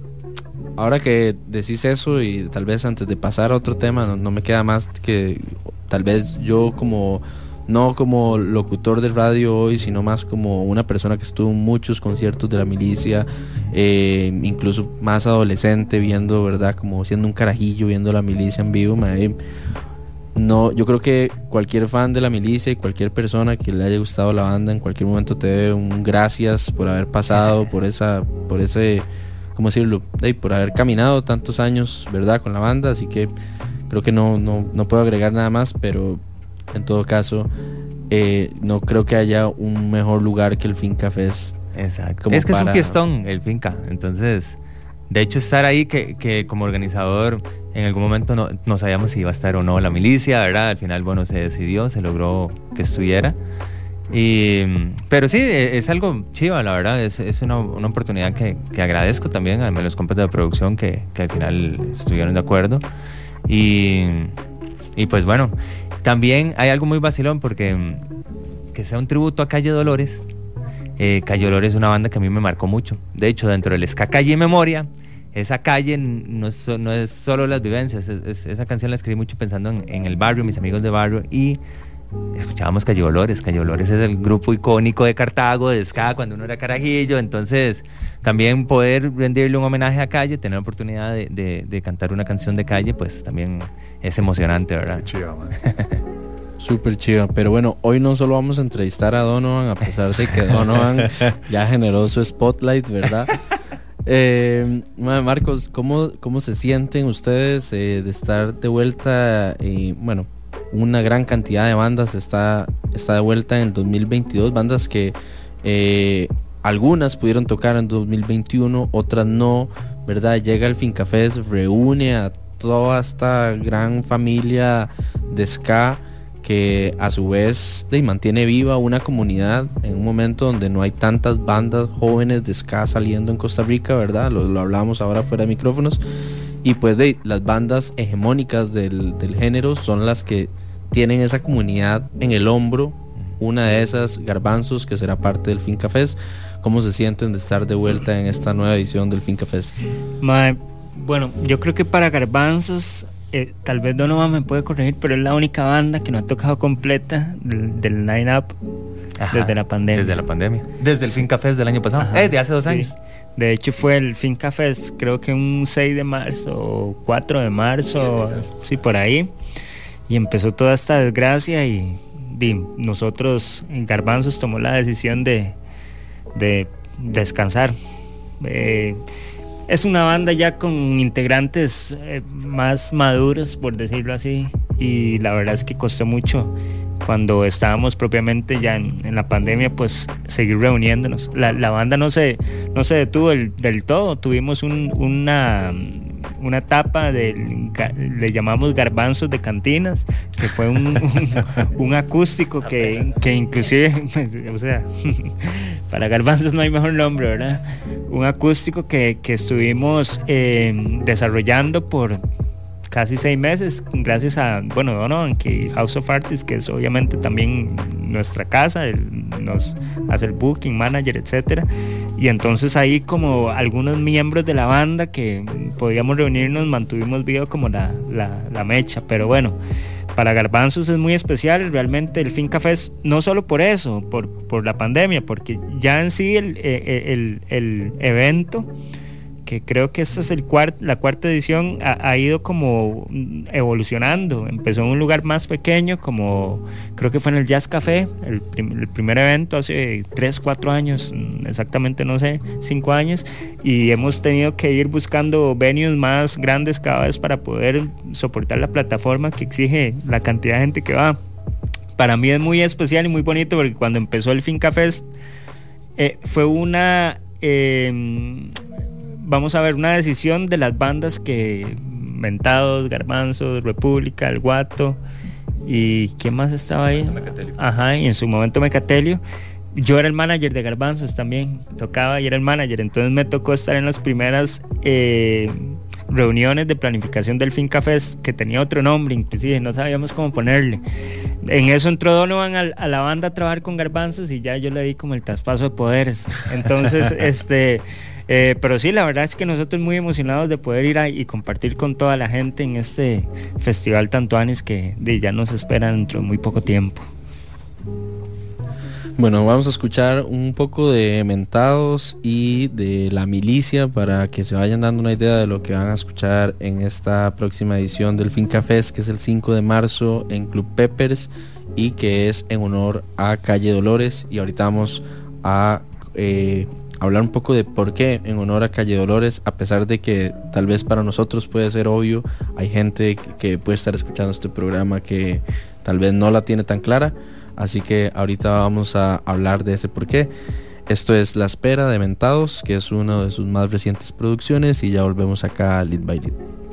ahora que decís eso y tal vez antes de pasar a otro tema, no, no me queda más que tal vez yo como, no como locutor de radio hoy, sino más como una persona que estuvo en muchos conciertos de la milicia, eh, incluso más adolescente, viendo, ¿verdad? Como siendo un carajillo, viendo la milicia en vivo, mae, no, yo creo que cualquier fan de la milicia y cualquier persona que le haya gustado la banda en cualquier momento te debe un gracias por haber pasado por esa, por ese, ¿cómo decirlo? Ey, por haber caminado tantos años, ¿verdad? Con la banda, así que creo que no, no, no puedo agregar nada más, pero en todo caso, eh, no creo que haya un mejor lugar que el Finca Fest. Exacto. como es que es un fiestón el finca. Entonces, de hecho, estar ahí, que, que como organizador, en algún momento no, no sabíamos si iba a estar o no la milicia, ¿verdad? Al final, bueno, se decidió, se logró que estuviera. Y, pero sí, e- es algo chiva, la verdad, es, es una, una oportunidad que, que agradezco también a los compas de producción que, que al final estuvieron de acuerdo. Y, y pues bueno, también hay algo muy vacilón porque mm, que sea un tributo a Calle Dolores. Eh, Calle Dolores es una banda que a mí me marcó mucho. De hecho, dentro del Ska Calle Memoria, esa calle no es, no es solo las vivencias, es- es- esa canción la escribí mucho pensando en, en el barrio, mis amigos de barrio y escuchábamos Calle Dolores. Calle Dolores es el grupo icónico de Cartago, de Ska, cuando uno era carajillo. Entonces, también poder rendirle un homenaje a Calle, tener la oportunidad de, de- de cantar una canción de Calle, pues también es emocionante, ¿verdad? Súper chido. Pero bueno, hoy no solo vamos a entrevistar a Donovan, a pesar de que Donovan ya generó su spotlight, ¿verdad? Eh, ma- Marcos, ¿cómo, ¿cómo se sienten ustedes eh, de estar de vuelta? Y bueno, una gran cantidad de bandas está, está de vuelta en 2022, bandas que eh, algunas pudieron tocar en 2021, otras no, ¿verdad? Llega el Fincafés, reúne a toda esta gran familia de ska que a su vez mantiene viva una comunidad en un momento donde no hay tantas bandas jóvenes de ska saliendo en Costa Rica, ¿verdad? Lo, lo hablamos ahora fuera de micrófonos. Y pues de las bandas hegemónicas del, del género son las que tienen esa comunidad en el hombro. Una de esas, Garbanzos, que será parte del Finca Fest. ¿Cómo se sienten de estar de vuelta en esta nueva edición del Finca Fest? Bueno, yo creo que para Garbanzos, eh, tal vez Donovan me puede corregir, pero es la única banda que no ha tocado completa del, del line-up Ajá, desde la pandemia. Desde la pandemia. Desde el Finca Fest del año pasado. Ajá, Eh, de hace dos sí. años. De hecho fue el Finca Fest, creo que un 6 de marzo o 4 de marzo, sí, por ahí. Y empezó toda esta desgracia y, di, nosotros en Garbanzos tomó la decisión de, de descansar. Eh, es una banda ya con integrantes eh, más maduros, por decirlo así, y la verdad es que costó mucho cuando estábamos propiamente ya en, la pandemia, pues seguir reuniéndonos. La, banda no se, no se detuvo del, todo, tuvimos un- una, una etapa del, le llamamos garbanzos de cantinas, que fue un, un- un acústico que, que inclusive, pues, o sea, para garbanzos no hay mejor nombre, ¿verdad? Un acústico que, que estuvimos eh, desarrollando por casi seis meses, gracias a, bueno, Donovan, que House of Artists, que es obviamente también nuestra casa, él nos hace el booking, manager, etcétera. Y entonces ahí como algunos miembros de la banda que podíamos reunirnos, mantuvimos vivo como la, la, la mecha, pero bueno. Para Garbanzos es muy especial realmente el Finca Fest, no solo por eso, por, por la pandemia, porque ya en sí el, eh, el- el evento que creo que esta es el cuart- la cuarta edición, ha, ido como evolucionando. Empezó en un lugar más pequeño, como creo que fue en el Jazz Café, el, prim- el primer evento hace 3, 4 años, mm, exactamente no sé, 5 años, y hemos tenido que ir buscando venues más grandes cada vez para poder soportar la plataforma que exige la cantidad de gente que va. Para mí es muy especial y muy bonito porque cuando empezó el Finca Fest, eh, fue una eh, vamos a ver una decisión de las bandas que Mentados, Garbanzos, República, El Guato y quién más estaba ahí ajá y en su momento Mecatelio. Yo era el manager de Garbanzos también tocaba y era el manager entonces me tocó estar en las primeras eh, reuniones de planificación del Finca Fest que tenía otro nombre inclusive no sabíamos cómo ponerle. En eso entró Donovan al- a, la banda a trabajar con Garbanzos y ya yo le di como el traspaso de poderes. Entonces este eh, pero sí, la verdad es que nosotros muy emocionados de poder ir ahí y compartir con toda la gente en este festival Tantuanes que ya nos espera dentro de muy poco tiempo. Bueno, vamos a escuchar un poco de Mentados y de La Milicia para que se vayan dando una idea de lo que van a escuchar en esta próxima edición del Finca Fest, que es el 5 de marzo en Club Peppers y que es en honor a Calle Dolores. Y ahorita vamos a eh, hablar un poco de por qué en honor a Calle Dolores, a pesar de que tal vez para nosotros puede ser obvio, hay gente que, puede estar escuchando este programa que tal vez no la tiene tan clara. Así que ahorita vamos a hablar de ese por qué. Esto es La Espera de Mentados, que es una de sus más recientes producciones y ya volvemos acá a Lead by Lead.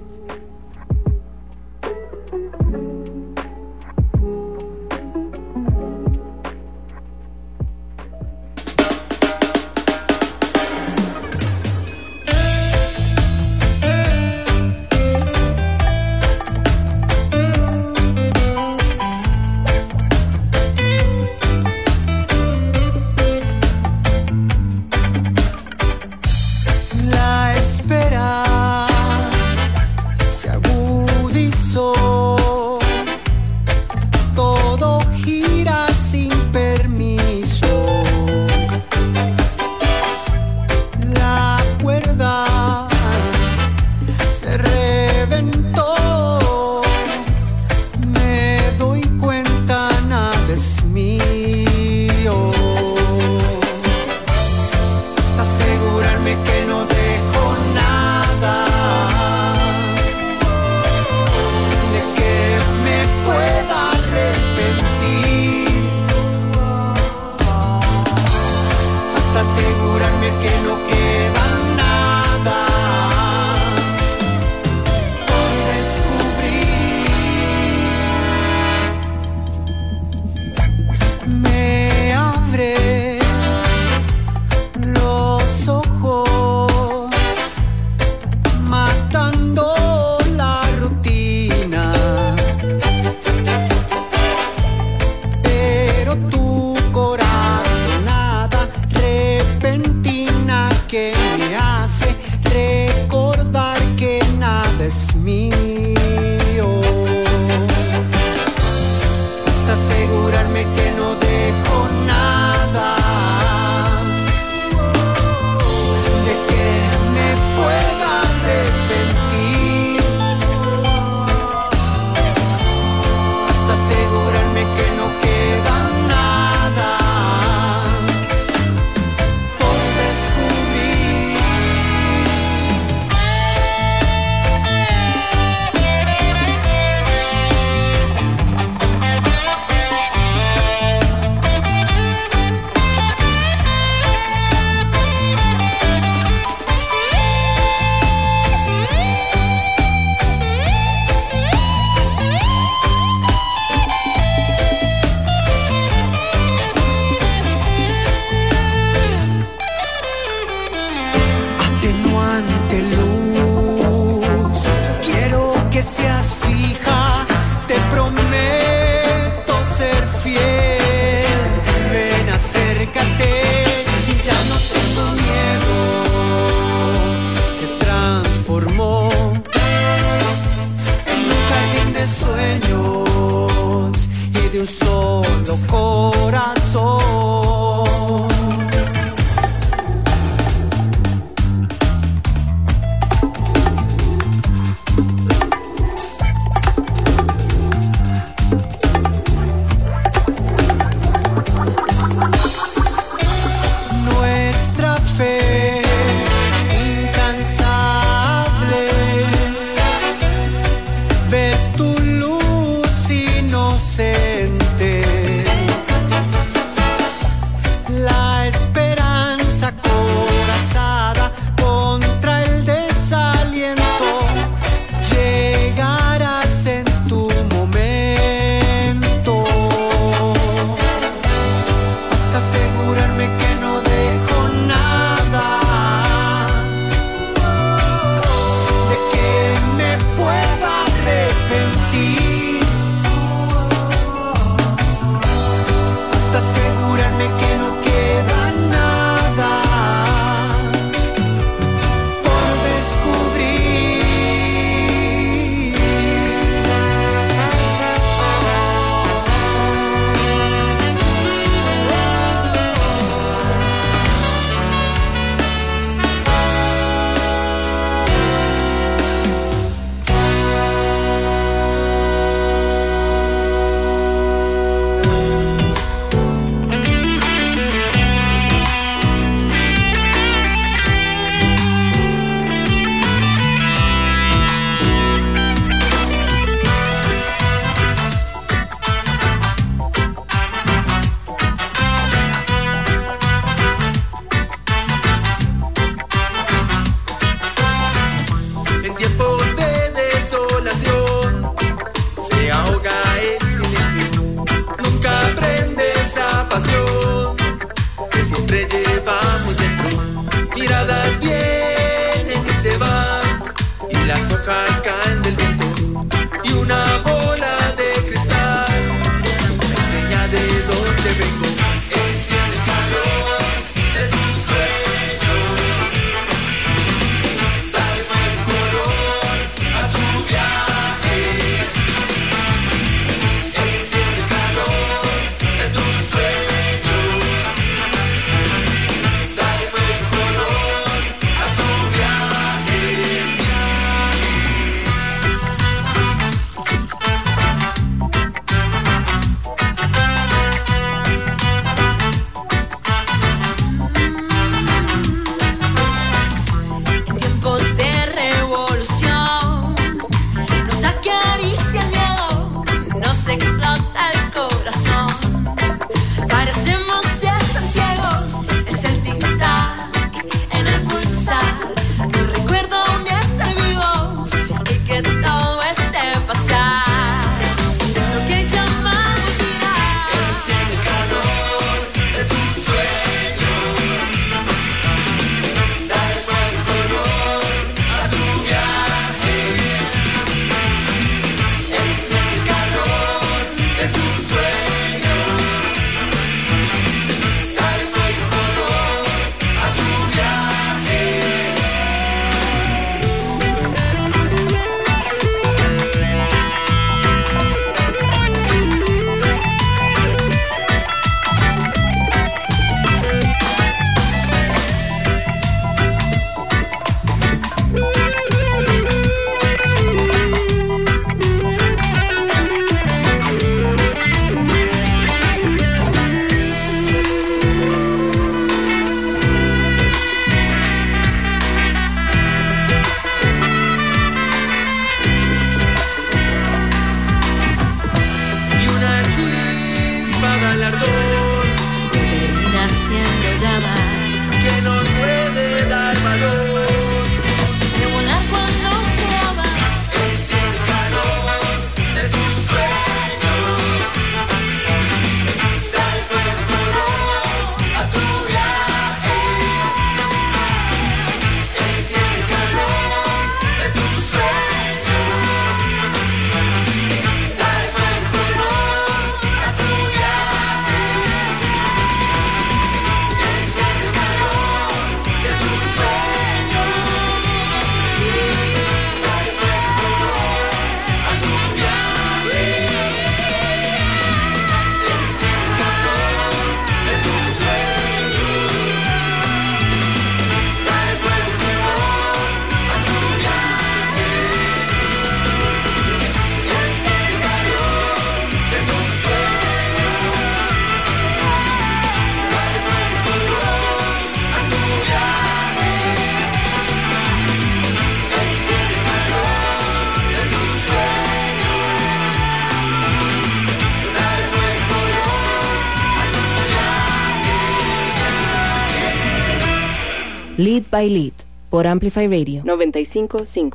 By Lead por Amplify Radio. 95.5.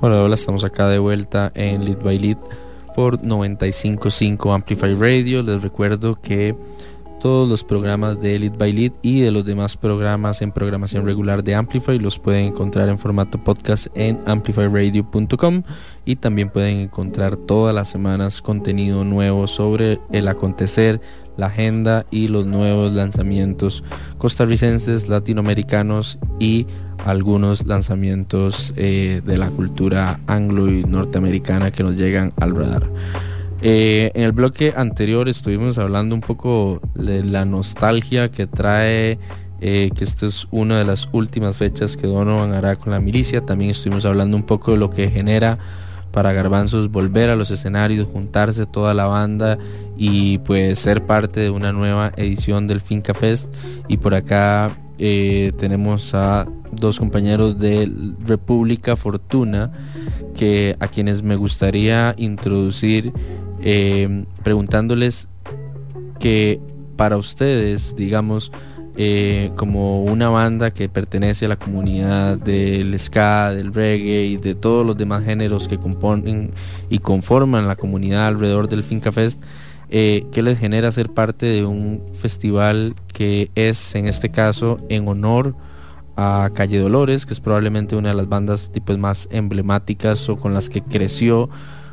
Hola, hola, estamos acá de vuelta en Lead by Lead por 95.5 Amplify Radio. Les recuerdo que todos los programas de Lead by Lead y de los demás programas en programación regular de Amplify los pueden encontrar en formato podcast en amplifyradio.com y también pueden encontrar todas las semanas contenido nuevo sobre el acontecer, la agenda y los nuevos lanzamientos costarricenses, latinoamericanos y algunos lanzamientos eh, de la cultura anglo y norteamericana que nos llegan al radar. Eh, en el bloque anterior estuvimos hablando un poco de la nostalgia que trae eh, que esta es una de las últimas fechas que Donovan hará con la milicia. También estuvimos hablando un poco de lo que genera para Garbanzos volver a los escenarios, juntarse toda la banda y pues ser parte de una nueva edición del Finca Fest. Y por acá eh, tenemos a dos compañeros de República Fortuna que a quienes me gustaría introducir eh, preguntándoles que para ustedes, digamos, eh, como una banda que pertenece a la comunidad del ska, del reggae y de todos los demás géneros que componen y conforman la comunidad alrededor del Finca Fest, eh, ¿qué les genera ser parte de un festival que es, en este caso, en honor a Calle Dolores, que es probablemente una de las bandas tipos más emblemáticas o con las que creció,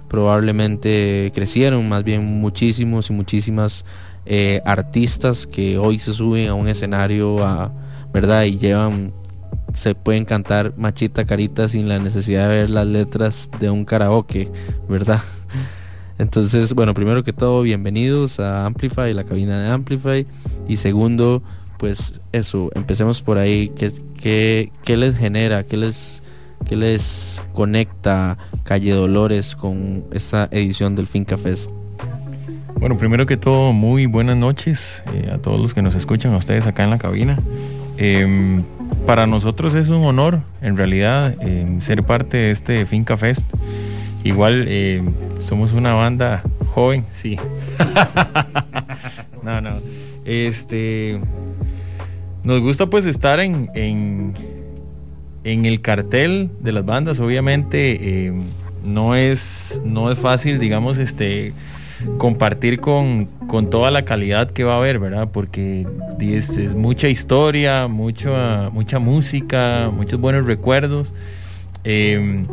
probablemente crecieron más bien muchísimos y muchísimas eh, artistas que hoy se suben a un escenario a, verdad y llevan se pueden cantar machita carita sin la necesidad de ver las letras de un karaoke verdad entonces bueno primero que todo bienvenidos a Amplify la cabina de Amplify. Y segundo pues eso empecemos por ahí. Qué, qué, qué les genera qué les qué les conecta Calle Dolores con esta edición del Finca Fest bueno, primero que todo, muy buenas noches eh, a todos los que nos escuchan, a ustedes acá en la cabina. Eh, para nosotros es un honor, en realidad, eh, ser parte de este Finca Fest. Igual somos una banda joven, sí. no, no. Este, nos gusta pues estar en, en, en el cartel de las bandas. Obviamente no es, no es fácil, digamos, este compartir con, con, toda la calidad que va a haber, ¿verdad? Porque es, mucha historia, mucha, mucha música, muchos buenos recuerdos. Eh,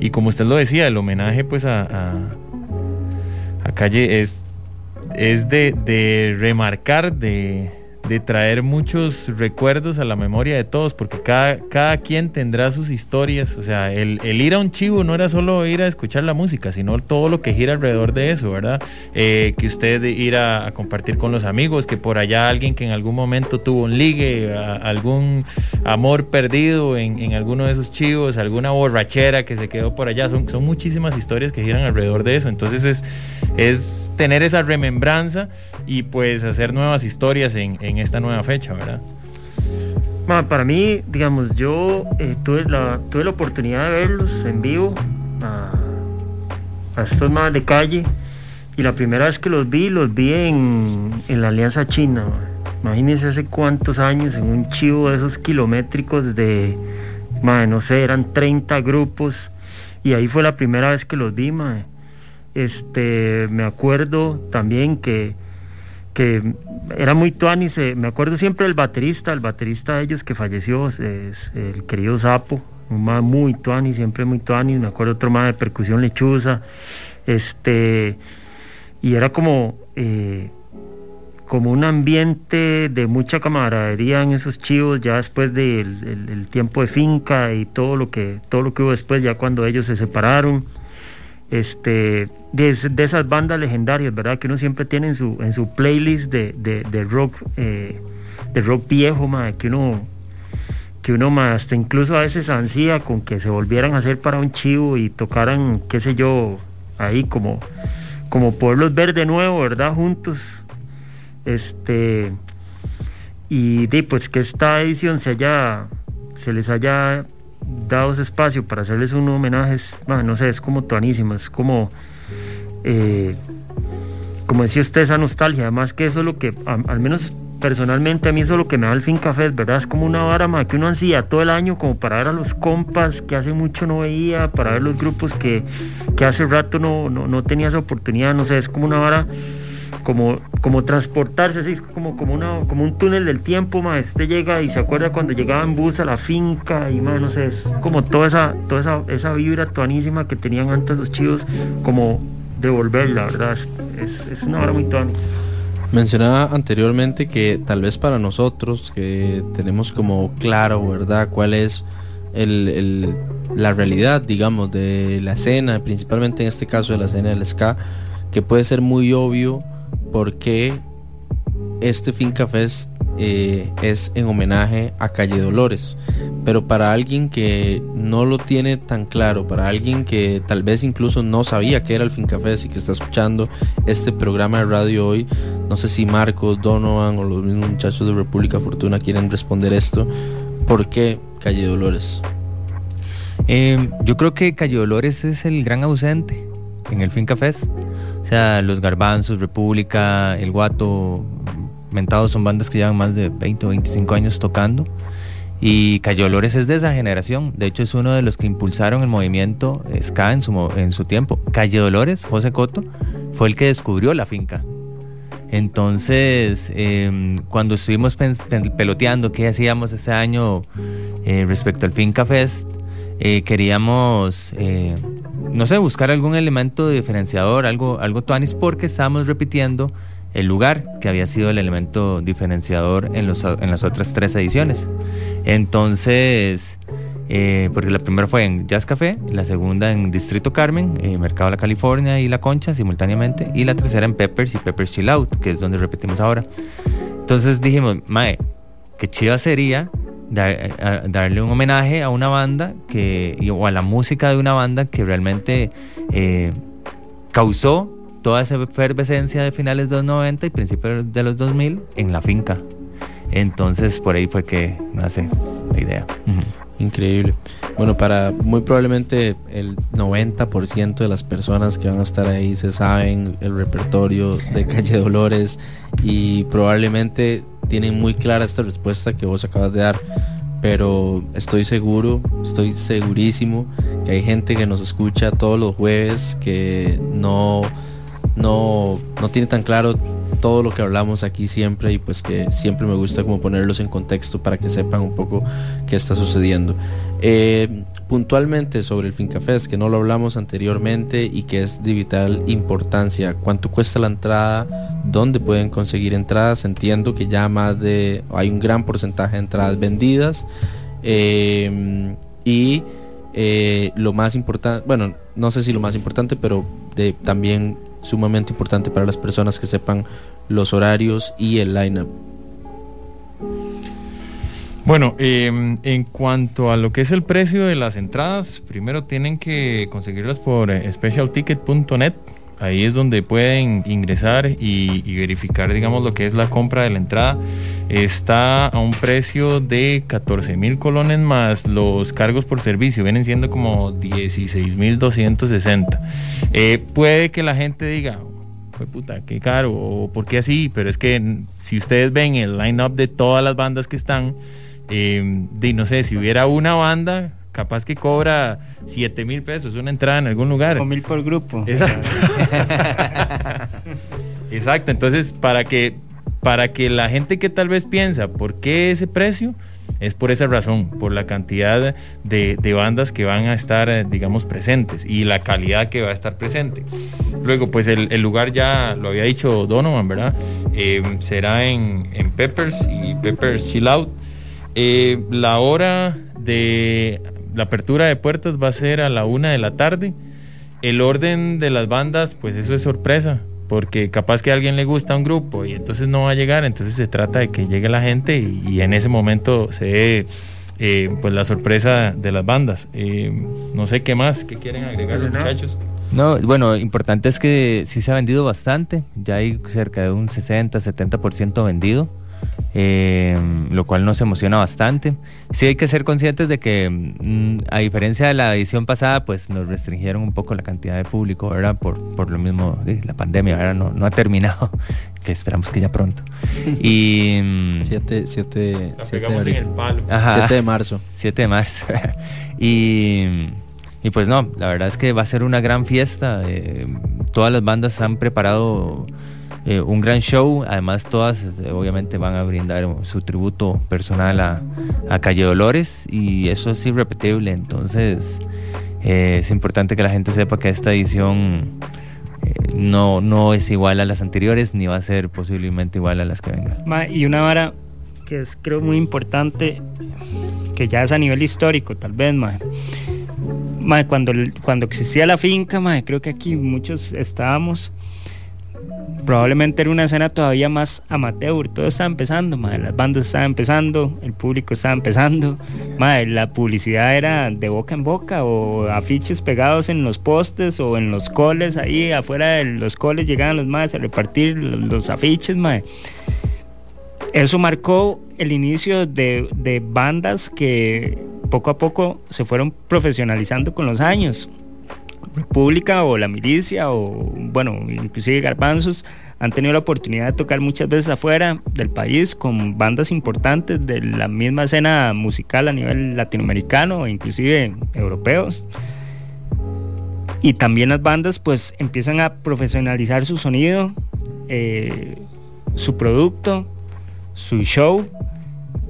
y como usted lo decía, el homenaje pues a, a, a Calle es, es de, de remarcar, de, de traer muchos recuerdos a la memoria de todos, porque cada, cada quien tendrá sus historias. O sea, el, ir a un chivo no era solo ir a escuchar la música, sino todo lo que gira alrededor de eso, ¿verdad? Eh, que usted ir a, compartir con los amigos, que por allá alguien que en algún momento tuvo un ligue, algún amor perdido en, en, alguno de esos chivos, alguna borrachera que se quedó por allá. Son, son muchísimas historias que giran alrededor de eso. Entonces es, es tener esa remembranza y pues hacer nuevas historias en, en esta nueva fecha, ¿verdad? Bueno, para mí, digamos, yo eh, tuve, la, tuve la oportunidad de verlos en vivo a, a estos más de calle. Y la primera vez que los vi, los vi en, en la Alianza China. Imagínense hace cuántos años, en un chivo de esos kilométricos de, mae, no sé, eran 30 grupos. Y ahí fue la primera vez que los vi, mae. Este, me acuerdo también que, que era muy tuanis, eh, me acuerdo siempre del baterista, el baterista de ellos que falleció, es el querido Sapo, un más muy tuanis, siempre muy tuanis, me acuerdo otro más de percusión lechuza, este, y era como, eh, como un ambiente de mucha camaradería en esos chivos ya después del el- tiempo de finca y todo lo que todo lo que hubo después ya cuando ellos se separaron este de, es- de esas bandas legendarias verdad que uno siempre tiene en su en su playlist de, de- rock eh, de rock viejo ma, que uno que uno más incluso a veces ansía con que se volvieran a hacer para un chivo y tocaran qué sé yo ahí como como poderlos ver de nuevo verdad juntos. Este y de, pues que esta edición se haya se les haya dado ese espacio para hacerles un homenaje no sé es como tuanísimo es como eh, como decía usted esa nostalgia. Además que eso es lo que al menos personalmente a mí eso es lo que me da el fin café verdad es como una vara ma, que uno ansía todo el año como para ver a los compas que hace mucho no veía para ver los grupos que, que hace rato no, no, no tenía esa oportunidad no sé es como una vara como, como transportarse, así como, como, una, como un túnel del tiempo, ma, usted llega y se acuerda cuando llegaba en bus a la finca y ma, no sé, es como toda esa, toda esa, esa vibra tuanísima que tenían antes los chivos, como devolverla, ¿verdad? Es, es, una hora muy tuanis. Mencionaba anteriormente que tal vez para nosotros que tenemos como claro, ¿verdad? ¿Cuál es el- el- la realidad, digamos, de la escena, principalmente en este caso de la escena del ska, que puede ser muy obvio porque este Finca eh, es en homenaje a Calle Dolores. Pero para alguien que no lo tiene tan claro, para alguien que tal vez incluso no sabía que era el Finca Fest y que está escuchando este programa de radio hoy, no sé si Marcos, Donovan o los mismos muchachos de República Fortuna quieren responder esto. ¿Por qué Calle Dolores? Eh, yo creo que Calle Dolores es el gran ausente en el Finca Fest. O sea, los Garbanzos, República, El Guato, Mentados son bandas que llevan más de 20 o 25 años tocando. Y Calle Dolores es de esa generación. De hecho, es uno de los que impulsaron el movimiento ska en su, tiempo. Calle Dolores, José Coto, fue el que descubrió la finca. Entonces, eh, cuando estuvimos peloteando qué hacíamos este año eh, respecto al Finca Fest, eh, queríamos, eh, no sé, buscar algún elemento diferenciador, algo, algo tuanis, porque estábamos repitiendo el lugar que había sido el elemento diferenciador en, los, en las otras tres ediciones. Entonces, eh, porque la primera fue en Jazz Café, la segunda en Distrito Carmen, eh, Mercado de la California y La Concha simultáneamente, y la tercera en Peppers y Peppers Chill Out, que es donde repetimos ahora. Entonces dijimos, Mae, qué chiva sería a- darle un homenaje a una banda que, o a la música de una banda que realmente eh, causó toda esa efervescencia de finales de los 90 y principios de los 2000 en la finca. Entonces por ahí fue que nace la idea. Increíble. Bueno, para muy probablemente el 90% de las personas que van a estar ahí se saben el repertorio de Calle Dolores y probablemente tienen muy clara esta respuesta que vos acabas de dar. Pero estoy seguro, estoy segurísimo que hay gente que nos escucha todos los jueves que no, no, no tiene tan claro todo lo que hablamos aquí siempre y pues que siempre me gusta como ponerlos en contexto para que sepan un poco qué está sucediendo. Eh, puntualmente sobre el Finca Fest, que no lo hablamos anteriormente y que es de vital importancia, ¿cuánto cuesta la entrada? ¿Dónde pueden conseguir entradas? Entiendo que ya más de, hay un gran porcentaje de entradas vendidas eh, y eh, lo más importante, bueno, no sé si lo más importante, pero de, también sumamente importante para las personas que sepan los horarios y el lineup. Bueno, eh, en cuanto a lo que es el precio de las entradas, primero tienen que conseguirlas por eh, specialticket.net, Ahí es donde pueden ingresar y, verificar, digamos, lo que es la compra de la entrada. Está a un precio de 14 mil colones más los cargos por servicio. Vienen siendo como 16 mil 260. Eh, puede que la gente diga, fue puta, qué caro, o por qué así, pero es que si ustedes ven el line-up de todas las bandas que están, eh, de no sé, si hubiera una banda, capaz que cobra 7 mil pesos una entrada en algún lugar. mil por grupo. Exacto. Exacto, entonces para que para que la gente que tal vez piensa, ¿por qué ese precio? Es por esa razón, por la cantidad de, de bandas que van a estar, eh, digamos, presentes y la calidad que va a estar presente. Luego, pues el, el lugar ya lo había dicho Donovan, ¿verdad? Eh, será en, en Peppers y Peppers Chill Out. Eh, la hora de la apertura de puertas va a ser a la una de la tarde. El orden de las bandas, pues eso es sorpresa, porque capaz que a alguien le gusta un grupo y entonces no va a llegar, entonces se trata de que llegue la gente y, y en ese momento se dé eh, pues la sorpresa de las bandas. Eh, no sé qué más, qué quieren agregar los muchachos. No, bueno, importante es que sí se ha vendido bastante, ya hay cerca de un 60-70% vendido, eh, lo cual nos emociona bastante. Sí hay que ser conscientes de que, mm, a diferencia de la edición pasada, pues nos restringieron un poco la cantidad de público, ¿verdad? Por, por lo mismo, la pandemia, ¿verdad? No, no ha terminado, que esperamos que ya pronto. Y... mm, 7, 7, La 7 de pegamos en abril. el palo. Ajá. 7 de marzo. 7 de marzo. y, y pues no, la verdad es que va a ser una gran fiesta. eh, todas las bandas han preparado eh, un gran show. Además, todas eh, obviamente van a brindar su tributo personal a, a Calle Dolores y eso es irrepetible. Entonces, eh, es importante que la gente sepa que esta edición no, no es igual a las anteriores ni va a ser posiblemente igual a las que vengan. Y una vara que es creo muy importante, que ya es a nivel histórico tal vez. Ma, cuando, cuando existía la finca, ma, creo que aquí muchos estábamos, probablemente era una escena todavía más amateur, todo estaba empezando, las bandas estaban empezando, el público estaba empezando, la publicidad era de boca en boca o afiches pegados en los postes o en los coles, ahí afuera de los coles llegaban los más a repartir los, afiches. Eso marcó el inicio de bandas que poco a poco se fueron profesionalizando con los años. República o la milicia o bueno, inclusive Garbanzos han tenido la oportunidad de tocar muchas veces afuera del país con bandas importantes de la misma escena musical a nivel latinoamericano e inclusive europeos. Y también las bandas pues empiezan a profesionalizar su sonido, eh, su producto, su show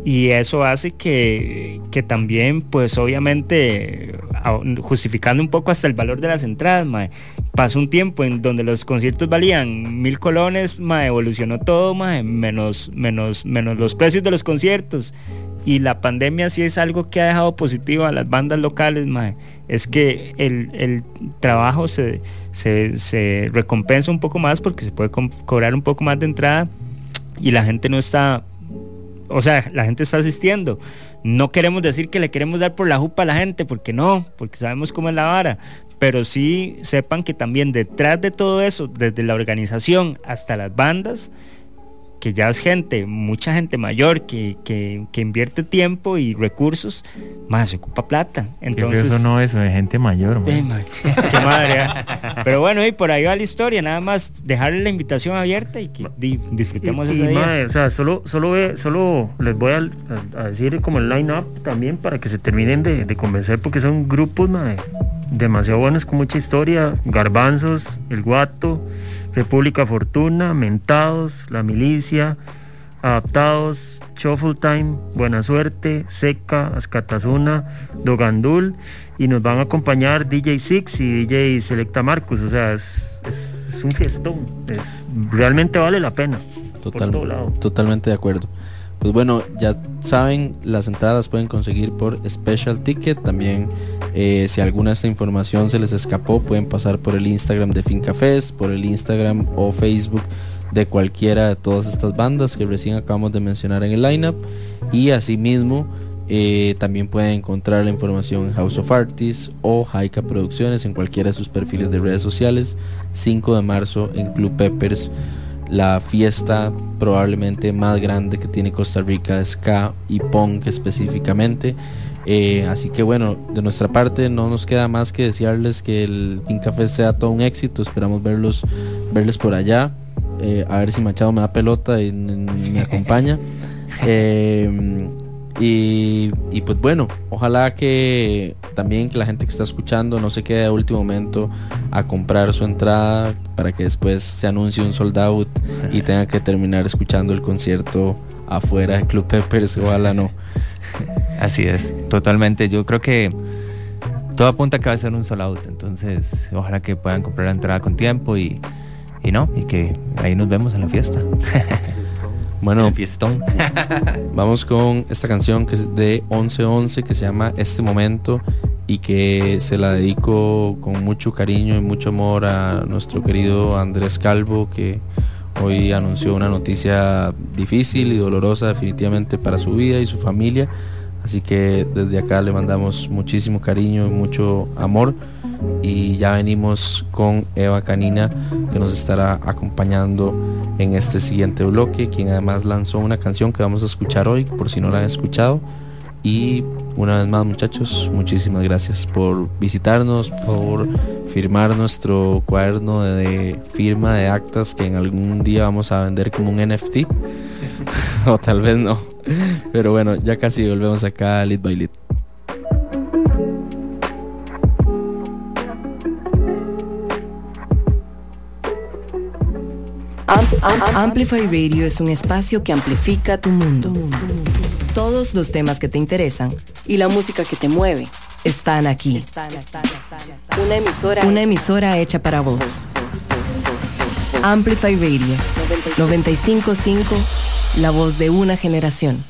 y eso hace que, que también pues obviamente justificando un poco hasta el valor de las entradas mae, pasó un tiempo en donde los conciertos valían mil colones mae, evolucionó todo mae, menos menos menos los precios de los conciertos y la pandemia sí es algo que ha dejado positivo a las bandas locales mae. es que el, el trabajo se, se, recompensa un poco más porque se puede cobrar un poco más de entrada y la gente no está o sea, la gente está asistiendo. No queremos decir que le queremos dar por la jupa a la gente, porque no, porque sabemos cómo es la vara. Pero sí sepan que también detrás de todo eso, desde la organización hasta las bandas, que ya es gente, mucha gente mayor que, que, que invierte tiempo y recursos, más se ocupa plata. Entonces, eso no es de gente mayor, man. Eh, man, qué madre. ¿ah? Pero bueno, y por ahí va la historia, nada más dejarle la invitación abierta y que di- disfrutemos Y- y, ese día. mae, o sea, solo, solo, ve- solo les voy a, decir como el line-up también para que se terminen de, de convencer porque son grupos demasiado buenos con mucha historia. Garbanzos, El Guato, República Fortuna, Mentados, La Milicia, Adaptados, Shuffle Time, Buena Suerte, Seca, Ascatazuna, Dogandul y nos van a acompañar DJ Six y DJ Selecta Marcus, o sea, es, es- es un fiestón, es, realmente vale la pena. Total- todo lado. totalmente de acuerdo. Pues bueno, ya saben, las entradas pueden conseguir por Special Ticket. También, eh, si alguna de esta información se les escapó, pueden pasar por el Instagram de Finca por el Instagram o Facebook de cualquiera de todas estas bandas que recién acabamos de mencionar en el lineup. Y asimismo, Eh, también pueden encontrar la información en House of Artists o Haika Producciones en cualquiera de sus perfiles de redes sociales. 5 de marzo en Club Peppers, la fiesta probablemente más grande que tiene Costa Rica, ska y punk específicamente. Eh, así que bueno, de nuestra parte no nos queda más que desearles que el Pin Café sea todo un éxito. Esperamos verlos, verles por allá. Eh, a ver si Machado me da pelota y me acompaña. Eh, y, y, pues bueno, ojalá que también que la gente que está escuchando no se quede a último momento a comprar su entrada para que después se anuncie un sold out y tenga que terminar escuchando el concierto afuera de Club Peppers, ojalá no. Así es, totalmente. Yo creo que todo apunta a que va a ser un sold out, entonces ojalá que puedan comprar la entrada con tiempo y, y no, y que ahí nos vemos en la fiesta. Bueno, fiestón. vamos con esta canción que es de 1111 que se llama Este Momento y que se la dedico con mucho cariño y mucho amor a nuestro querido Andrés Calvo que hoy anunció una noticia difícil y dolorosa definitivamente para su vida y su familia. Así que desde acá le mandamos muchísimo cariño y mucho amor. Y ya venimos con Eva Canina que nos estará acompañando en este siguiente bloque, quien además lanzó una canción que vamos a escuchar hoy, por si no la han escuchado. Y una vez más muchachos, muchísimas gracias por visitarnos, por firmar nuestro cuaderno de firma de actas que en algún día vamos a vender como un NFT. o tal vez no. Pero bueno, ya casi volvemos acá Lead by Lead. Amplify Radio es un espacio que amplifica tu mundo. Todos los temas que te interesan y la música que te mueve están aquí. Una emisora, una emisora hecha para vos. Amplify Radio 955, la voz de una generación.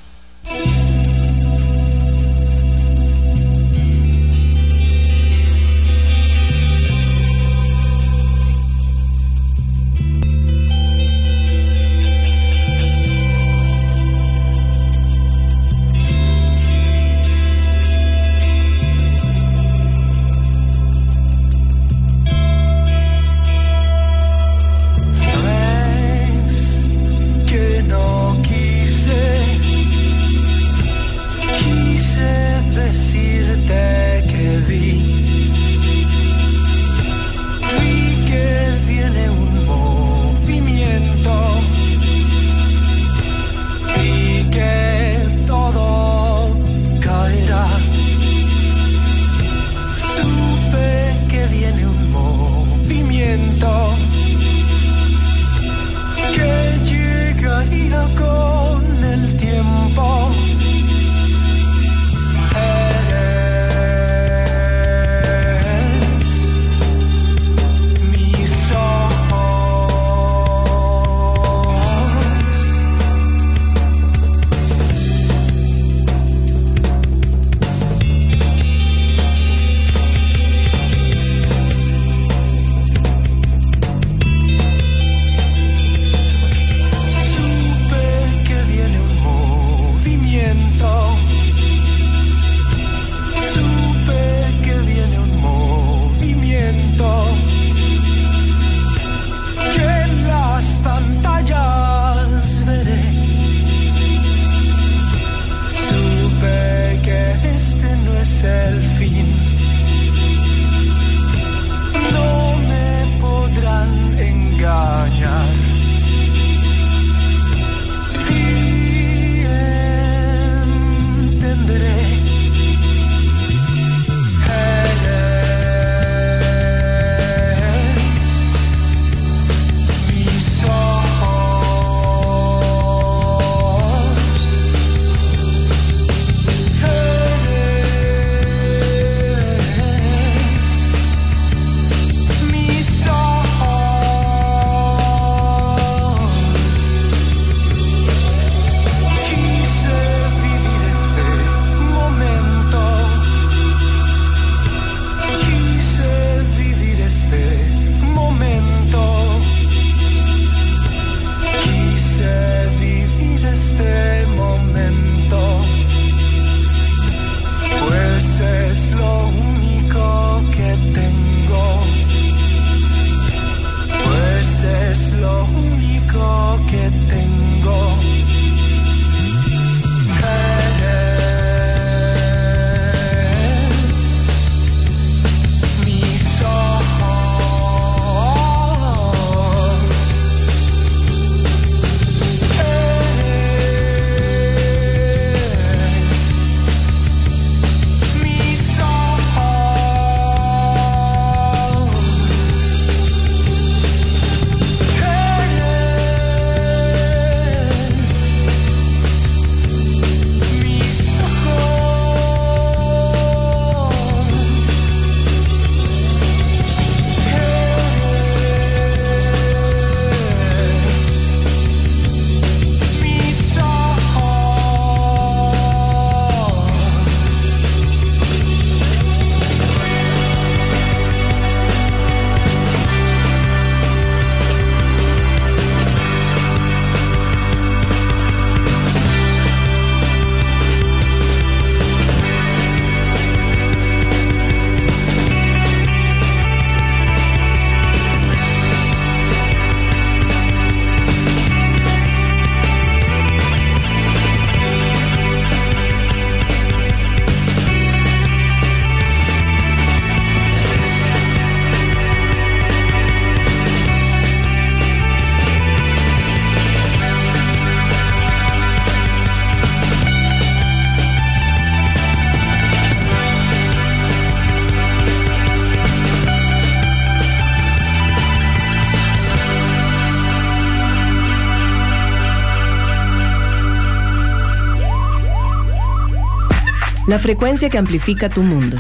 La frecuencia que amplifica tu mundo.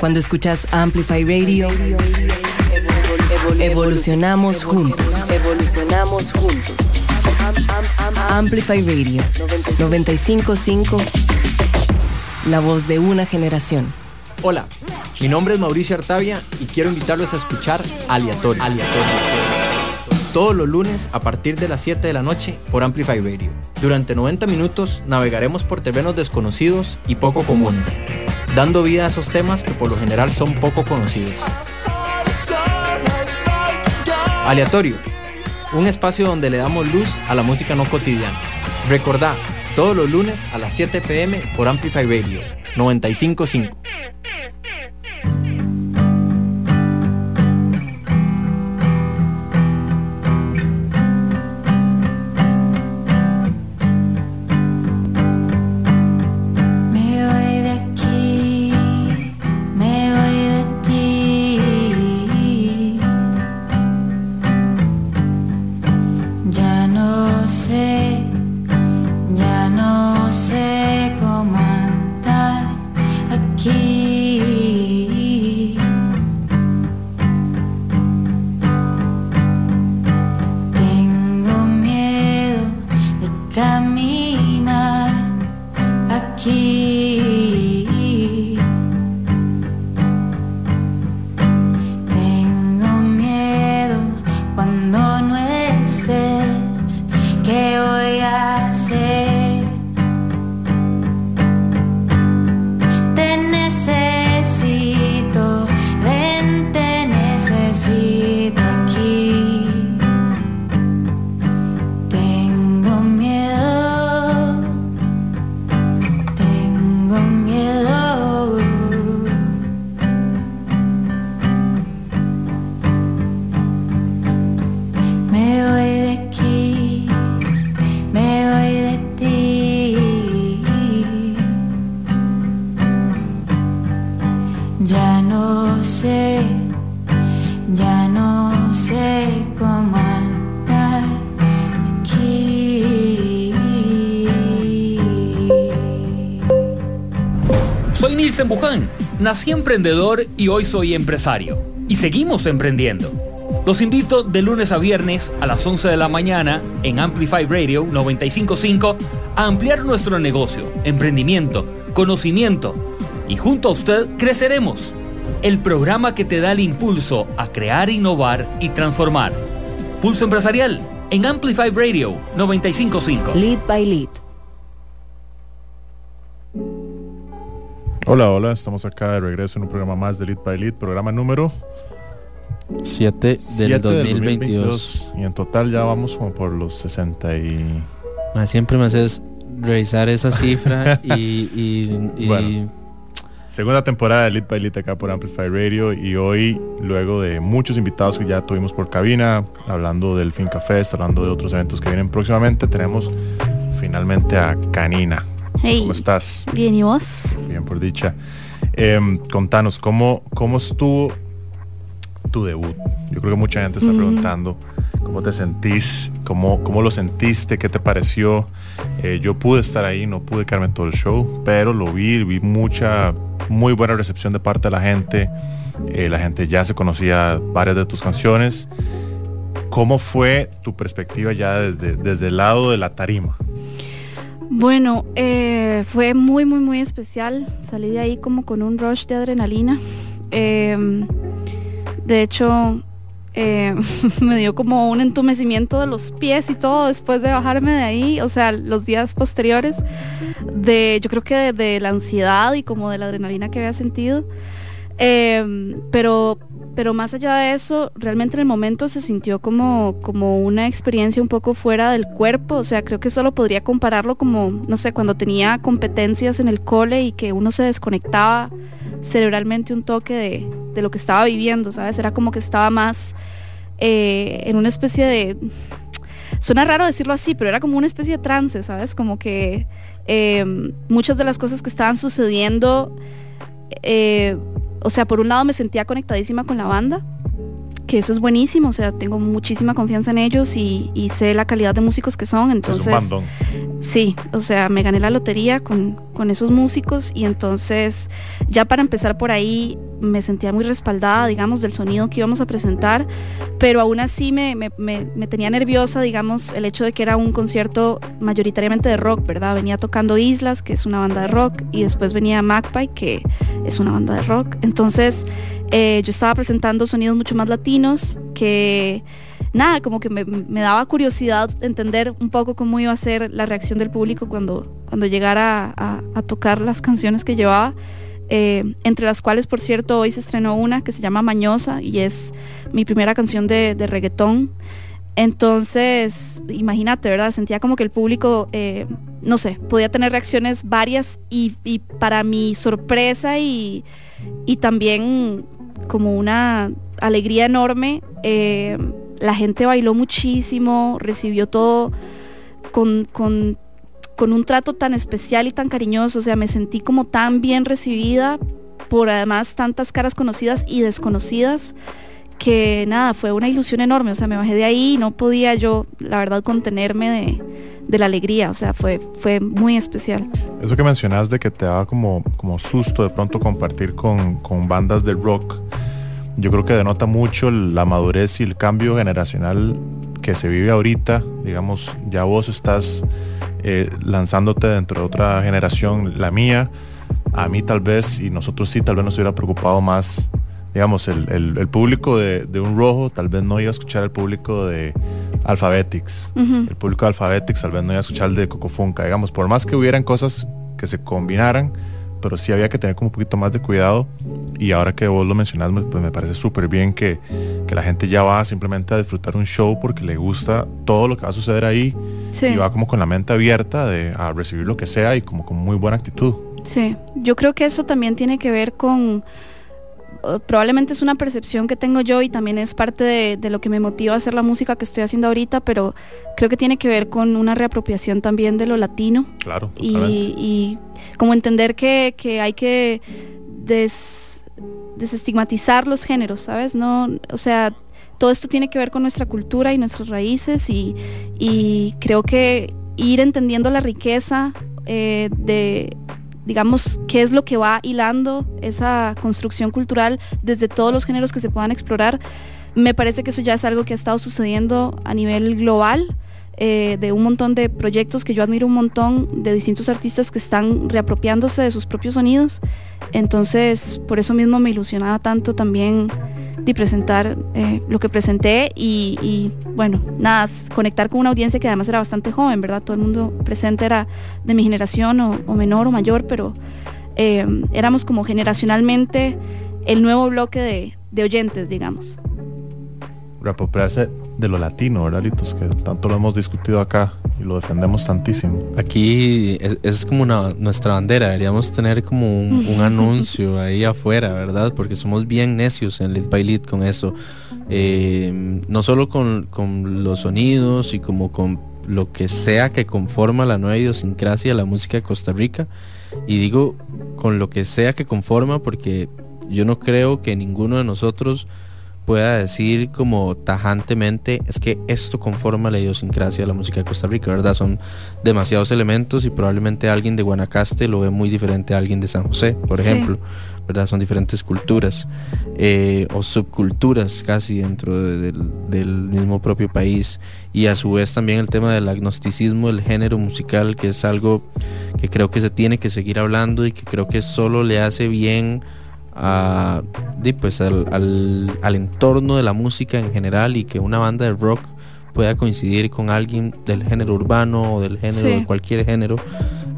Cuando escuchas Amplify Radio, evolucionamos juntos. Evolucionamos juntos. Amplify Radio 955, la voz de una generación. Hola, mi nombre es Mauricio Artavia y quiero invitarlos a escuchar Aleatorio. Todos los lunes a partir de las 7 de la noche por Amplify Radio. Durante 90 minutos navegaremos por terrenos desconocidos y poco comunes, dando vida a esos temas que por lo general son poco conocidos. Aleatorio, un espacio donde le damos luz a la música no cotidiana. Recordá, todos los lunes a las 7 pm por Amplify Radio 955. Emprendedor y hoy soy empresario. Y seguimos emprendiendo. Los invito de lunes a viernes a las 11 de la mañana en Amplify Radio 955 a ampliar nuestro negocio, emprendimiento, conocimiento y junto a usted creceremos. El programa que te da el impulso a crear, innovar y transformar. Pulso Empresarial en Amplify Radio 955. Lead by Lead. Hola, hola, estamos acá de regreso en un programa más de Lead by Lead, programa número 7 del 7 2022. Y en total ya vamos como por los 60 y... Ma, siempre me haces revisar esa cifra y... y- y- Bueno. Segunda temporada de Lead by Lead acá por Amplify Radio y hoy, luego de muchos invitados que ya tuvimos por cabina, hablando del Finca Fest, hablando de otros eventos que vienen próximamente, tenemos finalmente a Canina. Hey. ¿Cómo estás? Bien, ¿y vos? Bien, por dicha. Em, contanos, ¿cómo, ¿cómo estuvo tu debut? Yo creo que mucha gente está preguntando cómo te sentís, cómo, cómo lo sentiste, qué te pareció. Eh, yo pude estar ahí, no pude quedarme en todo el show, pero lo vi, vi mucha, muy buena recepción de parte de la gente. Eh, la gente ya se conocía varias de tus canciones. ¿Cómo fue tu perspectiva ya desde, desde el lado de la tarima? Bueno, eh, fue muy, muy, muy especial. Salí de ahí como con un rush de adrenalina. Eh, de hecho, eh, me dio como un entumecimiento de los pies y todo después de bajarme de ahí. O sea, los días posteriores de, yo creo que de la ansiedad y como de la adrenalina que había sentido. Eh, pero, pero más allá de eso, realmente en el momento se sintió como, como una experiencia un poco fuera del cuerpo. O sea, creo que solo podría compararlo como, no sé, cuando tenía competencias en el cole y que uno se desconectaba cerebralmente un toque de, de lo que estaba viviendo, ¿sabes? Era como que estaba más eh, en una especie de... Suena raro decirlo así, pero era como una especie de trance, ¿sabes? Como que eh, muchas de las cosas que estaban sucediendo eh, o sea, por un lado me sentía conectadísima con la banda, que eso es buenísimo, o sea, tengo muchísima confianza en ellos y, y sé la calidad de músicos que son, entonces... bandón. sí, o sea, me gané la lotería con, con, esos músicos y entonces ya para empezar por ahí me sentía muy respaldada, digamos, del sonido que íbamos a presentar, pero aún así me, me, me, tenía nerviosa, digamos, el hecho de que era un concierto mayoritariamente de rock, ¿verdad? Venía tocando Islas, que es una banda de rock, y después venía Magpie, que es una banda de rock. Entonces eh, yo estaba presentando sonidos mucho más latinos que nada, como que me, daba curiosidad entender un poco cómo iba a ser la reacción del público cuando, cuando llegara a, tocar las canciones que llevaba. Eh, entre las cuales, por cierto, hoy se estrenó una que se llama Mañosa y es mi primera canción de, reggaetón. Entonces, imagínate, ¿verdad? Sentía como que el público, eh, no sé, podía tener reacciones varias y, para mi sorpresa y, y, también como una alegría enorme, eh, la gente bailó muchísimo, recibió todo con, con, un trato tan especial y tan cariñoso, o sea, me sentí como tan bien recibida por además tantas caras conocidas y desconocidas que nada, fue una ilusión enorme, o sea, me bajé de ahí y no podía yo, la verdad, contenerme de, la alegría, o sea, fue, fue muy especial. Eso que mencionas de que te daba como, como susto de pronto compartir con, con bandas de rock, yo creo que denota mucho la madurez y el cambio generacional que se vive ahorita. Digamos, ya vos estás eh, lanzándote dentro de otra generación, la mía. A mí tal vez, y nosotros sí, tal vez nos hubiera preocupado más, digamos, el, público de, un rojo tal vez no iba a escuchar el público de Alphabetics. El público de Alphabetics tal vez no iba a escuchar el de Cocofunca. Digamos, por más que hubieran cosas que se combinaran, pero sí había que tener como un poquito más de cuidado. Y ahora que vos lo mencionas, pues me parece súper bien que, que, la gente ya va simplemente a disfrutar un show porque le gusta todo lo que va a suceder ahí y va como con la mente abierta de, a recibir lo que sea y como con muy buena actitud. Sí, yo creo que eso también tiene que ver con probablemente es una percepción que tengo yo y también es parte de, lo que me motiva a hacer la música que estoy haciendo ahorita, pero creo que tiene que ver con una reapropiación también de lo latino. Claro. Y, como entender que, hay que desestigmatizar los géneros, ¿sabes? No, o sea, todo esto tiene que ver con nuestra cultura y nuestras raíces y, creo que ir entendiendo la riqueza eh, de digamos, qué es lo que va hilando esa construcción cultural desde todos los géneros que se puedan explorar. Me parece que eso ya es algo que ha estado sucediendo a nivel global. Eh, de un montón de proyectos que yo admiro un montón de distintos artistas que están reapropiándose de sus propios sonidos. Entonces, por eso mismo me ilusionaba tanto también de presentar eh, lo que presenté y, bueno, nada, conectar con una audiencia que además era bastante joven, ¿verdad? Todo el mundo presente era de mi generación o, menor o mayor, pero eh, éramos como generacionalmente el nuevo bloque de, oyentes, digamos de lo latino, ¿verdad, Litos? Que tanto lo hemos discutido acá y lo defendemos tantísimo. Aquí es, es como una, nuestra bandera, deberíamos tener como un, anuncio ahí afuera, ¿verdad? Porque somos bien necios en Lead by Lead con eso. Eh, no solo con, con los sonidos y como con lo que sea que conforma la nueva idiosincrasia de la música de Costa Rica. Y digo con lo que sea que conforma porque yo no creo que ninguno de nosotros pueda decir como tajantemente es que esto conforma la idiosincrasia de la música de Costa Rica, ¿verdad? Son demasiados elementos y probablemente alguien de Guanacaste lo ve muy diferente a alguien de San José, por ejemplo, ¿verdad? Son diferentes culturas eh, o subculturas casi dentro del, mismo propio país y a su vez también el tema del agnosticismo del género musical, que es algo que creo que se tiene que seguir hablando y que creo que solo le hace bien a, pues al, al, entorno de la música en general y que una banda de rock pueda coincidir con alguien del género urbano o del género de cualquier género.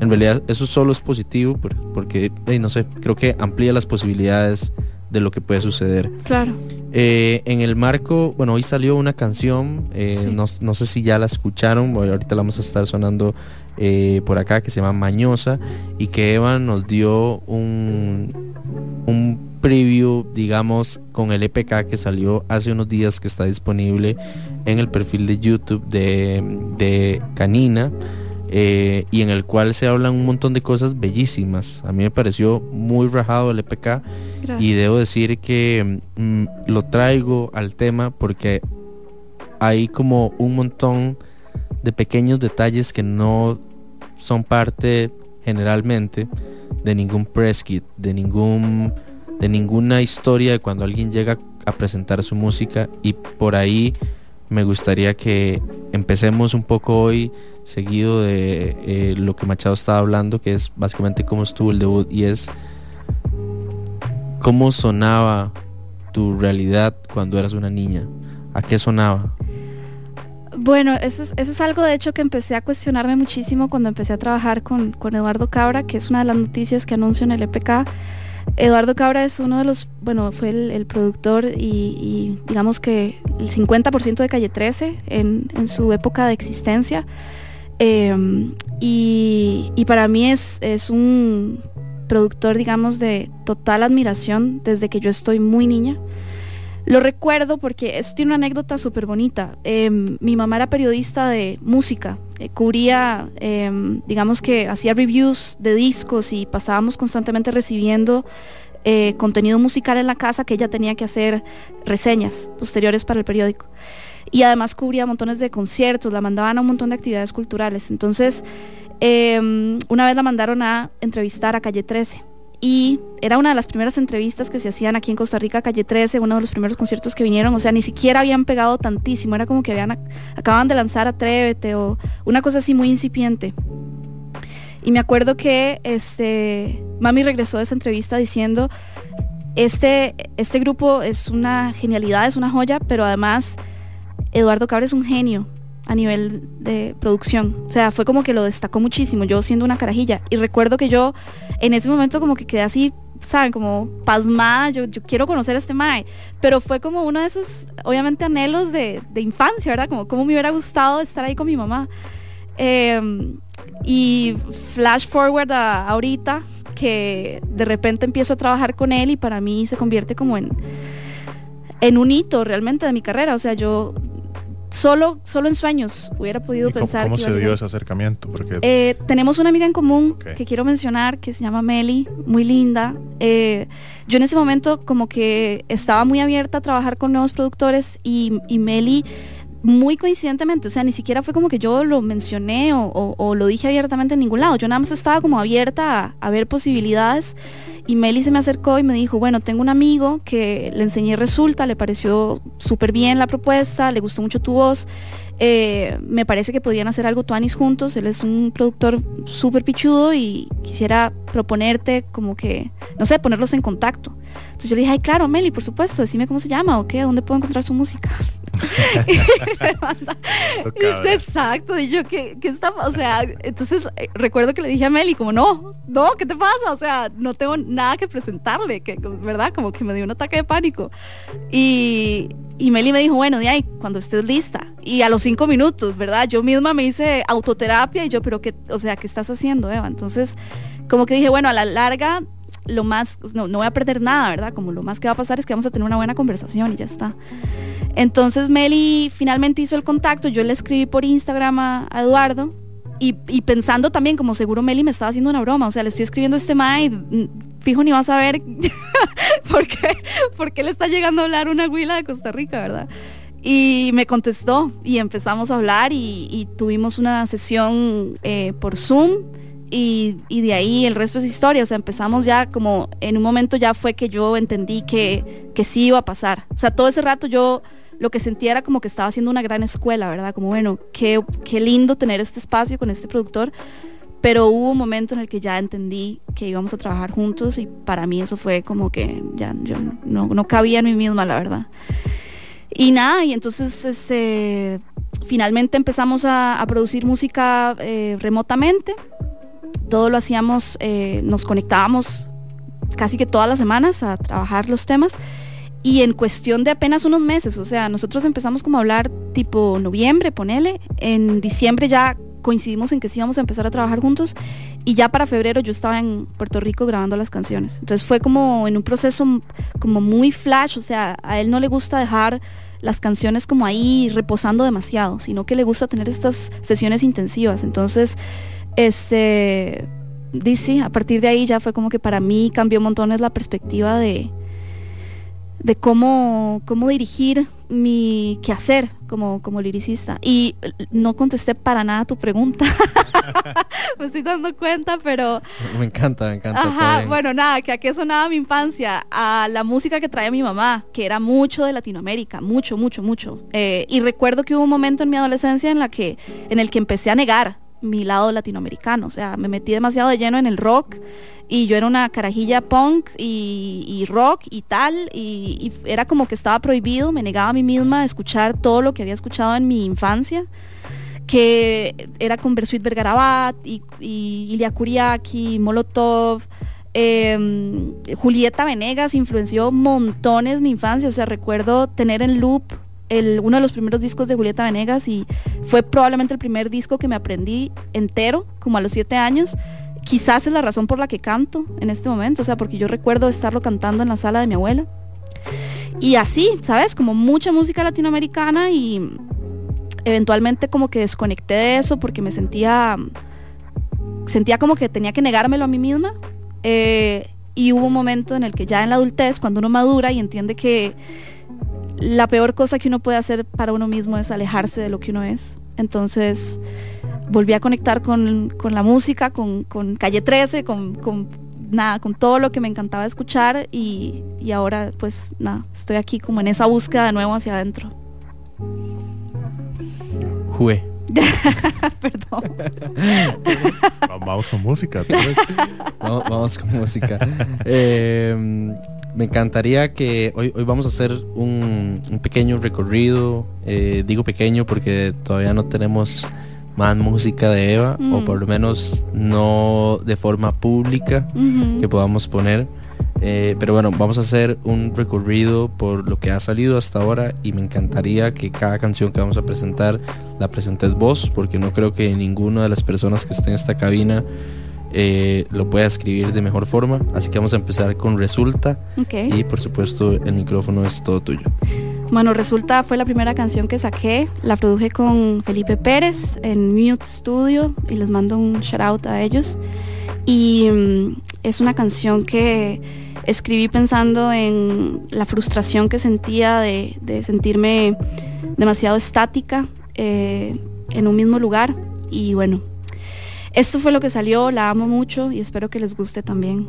En realidad eso solo es positivo porque, no sé, creo que amplía las posibilidades de lo que puede suceder. Claro. Eh, en el marco, bueno, hoy salió una canción, eh, no, no, sé si ya la escucharon, ahorita la vamos a estar sonando eh, por acá que se llama Mañosa y que Eva nos dio un, un preview, digamos, con el EPK que salió hace unos días que está disponible en el perfil de YouTube de, Canina. Eh, y en el cual se hablan un montón de cosas bellísimas. A mí me pareció muy rajado el EPK y debo decir que mm, lo traigo al tema porque hay como un montón de pequeños detalles que no son parte generalmente de ningún press kit, de ningún de ninguna historia de cuando alguien llega a presentar su música y por ahí me gustaría que empecemos un poco hoy seguido de eh, lo que Machado estaba hablando, que es básicamente cómo estuvo el debut y es cómo sonaba tu realidad cuando eras una niña. ¿A qué sonaba? Bueno, eso es, eso es algo de hecho que empecé a cuestionarme muchísimo cuando empecé a trabajar con, con Eduardo Cabra, que es una de las noticias que anuncio en el EPK. Eduardo Cabra es uno de los, bueno, fue el, productor y, digamos que el 50% de Calle 13 en, su época de existencia. Eh, y, y, para mí es, es un productor, digamos, de total admiración desde que yo estoy muy niña. Lo recuerdo porque esto tiene una anécdota súper bonita. Eh, mi mamá era periodista de música, eh, cubría, eh, digamos que hacía reviews de discos y pasábamos constantemente recibiendo eh, contenido musical en la casa que ella tenía que hacer reseñas posteriores para el periódico. Y además cubría montones de conciertos, la mandaban a un montón de actividades culturales. Entonces, una vez la mandaron a entrevistar a Calle 13 y era una de las primeras entrevistas que se hacían aquí en Costa Rica, Calle 13, uno de los primeros conciertos que vinieron, o sea, ni siquiera habían pegado tantísimo, era como que habían, acababan de lanzar Atrévete o una cosa así muy incipiente. Y me acuerdo que este, Mami regresó de esa entrevista diciendo, este, este grupo es una genialidad, es una joya, pero además Eduardo Cabra es un genio a nivel de producción. O sea, fue como que lo destacó muchísimo, yo siendo una carajilla. Y recuerdo que yo en ese momento como que quedé así, ¿saben? Como pasmada, yo, yo quiero conocer a este Mae. Pero fue como uno de esos, obviamente, anhelos de, de infancia, ¿verdad? Como cómo me hubiera gustado estar ahí con mi mamá. Eh, y flash forward a ahorita, que de repente empiezo a trabajar con él y para mí se convierte como en, en un hito realmente de mi carrera. O sea, yo solo, solo en sueños hubiera podido pensar. ¿Cómo, que se dio ese acercamiento? Porque... Eh, tenemos una amiga en común okay. que quiero mencionar que se llama Meli, muy linda. Eh, yo en ese momento como que estaba muy abierta a trabajar con nuevos productores y, y Meli muy coincidentemente, o sea, ni siquiera fue como que yo lo mencioné o, lo dije abiertamente en ningún lado, yo nada más estaba como abierta a, a ver posibilidades y Meli se me acercó y me dijo, bueno, tengo un amigo que le enseñé Resulta, le pareció súper bien la propuesta, le gustó mucho tu voz, eh, me parece que podrían hacer algo tuanis juntos, él es un productor súper pichudo y quisiera proponerte como que, no sé, ponerlos en contacto. Entonces yo le dije, ay, claro, Meli, por supuesto, decime cómo se llama o qué, dónde puedo encontrar su música. Exacto, y yo, ¿qué, qué está? O sea, entonces eh, recuerdo que le dije a Meli, como, no, no, ¿qué te pasa? O sea, no tengo nada que presentarle, que, ¿verdad? Como que me dio un ataque de pánico. Y, y Meli me dijo, bueno, de ahí, cuando estés lista. Y a los cinco minutos, ¿verdad? Yo misma me hice autoterapia y yo, pero ¿qué, o sea, ¿qué estás haciendo, Eva? Entonces, como que dije, bueno, a la larga lo más, no, no voy a perder nada, ¿verdad? Como lo más que va a pasar es que vamos a tener una buena conversación y ya está. Entonces Meli finalmente hizo el contacto, yo le escribí por Instagram a, Eduardo y, pensando también, como seguro Meli me estaba haciendo una broma, o sea, le estoy escribiendo este ma y mm, fijo ni vas a ver por qué, por qué le está llegando a hablar una huila de Costa Rica, ¿verdad? Y me contestó y empezamos a hablar y, y tuvimos una sesión eh, por Zoom y, de ahí el resto es historia. O sea, empezamos ya como en un momento ya fue que yo entendí que, que sí iba a pasar. O sea, todo ese rato yo lo que sentía era como que estaba haciendo una gran escuela, ¿verdad? Como, bueno, qué, qué lindo tener este espacio con este productor. Pero hubo un momento en el que ya entendí que íbamos a trabajar juntos y para mí eso fue como que ya yo no, no cabía en mí misma, la verdad. Y nada, y entonces este, finalmente empezamos a, a producir música eh, remotamente todo lo hacíamos, eh, nos conectábamos casi que todas las semanas a trabajar los temas y en cuestión de apenas unos meses, o sea, nosotros empezamos como a hablar tipo noviembre, ponele, en diciembre ya coincidimos en que sí íbamos a empezar a trabajar juntos y ya para febrero yo estaba en Puerto Rico grabando las canciones. Entonces fue como en un proceso como muy flash, o sea, a él no le gusta dejar las canciones como ahí reposando demasiado, sino que le gusta tener estas sesiones intensivas. Entonces, este, dice, a partir de ahí ya fue como que para mí cambió montones la perspectiva de, de cómo, cómo dirigir mi quehacer como, como liricista. Y no contesté para nada tu pregunta. me estoy dando cuenta, pero Me encanta, me encanta. Ajá, bueno, nada, que a qué sonaba mi infancia, a la música que traía mi mamá, que era mucho de Latinoamérica, mucho, mucho, mucho. Eh, y recuerdo que hubo un momento en mi adolescencia en la que, en el que empecé a negar mi lado latinoamericano, o sea, me metí demasiado de lleno en el rock y yo era una carajilla punk y, rock y tal, y, era como que estaba prohibido, me negaba a mí misma a escuchar todo lo que había escuchado en mi infancia que era con Bersuit Vergarabat y, y Ilia Kuriaki, Molotov. eh, Julieta Venegas influenció montones mi infancia, o sea, recuerdo tener en loop uno de los primeros discos de Julieta Venegas y fue probablemente el primer disco que me aprendí entero, como a los siete años. Quizás es la razón por la que canto en este momento, o sea, porque yo recuerdo estarlo cantando en la sala de mi abuela. Y así, ¿sabes? Como mucha música latinoamericana y eventualmente como que desconecté de eso porque me sentía sentía como que tenía que negármelo a mí misma Eh, y hubo un momento en el que ya en la adultez cuando uno madura y entiende que la peor cosa que uno puede hacer para uno mismo es alejarse de lo que uno es entonces volví a conectar con, con la música con, con calle 13 con, con nada con todo lo que me encantaba escuchar y, y ahora pues nada estoy aquí como en esa búsqueda de nuevo hacia adentro Jue. Perdón. Vamos con música. tal vez. Vamos, vamos con música. Eh, me encantaría que hoy, hoy vamos a hacer un, un pequeño recorrido. eh, digo pequeño porque todavía no tenemos más música de Eva, o Mm. por lo menos no de forma pública que podamos poner. Eh, pero bueno, vamos a hacer un recorrido por lo que ha salido hasta ahora y me encantaría que cada canción que vamos a presentar la presentes vos, porque no creo que ninguna de las personas que estén en esta cabina eh, lo pueda escribir de mejor forma. Así que vamos a empezar con Resulta y por supuesto el micrófono es todo tuyo. Bueno, resulta, fue la primera canción que saqué. La produje con Felipe Pérez en Mute Studio y les mando un shout out a ellos. Y mm, es una canción que escribí pensando en la frustración que sentía de, sentirme demasiado estática eh, en un mismo lugar. Y bueno, esto fue lo que salió, la amo mucho y espero que les guste también.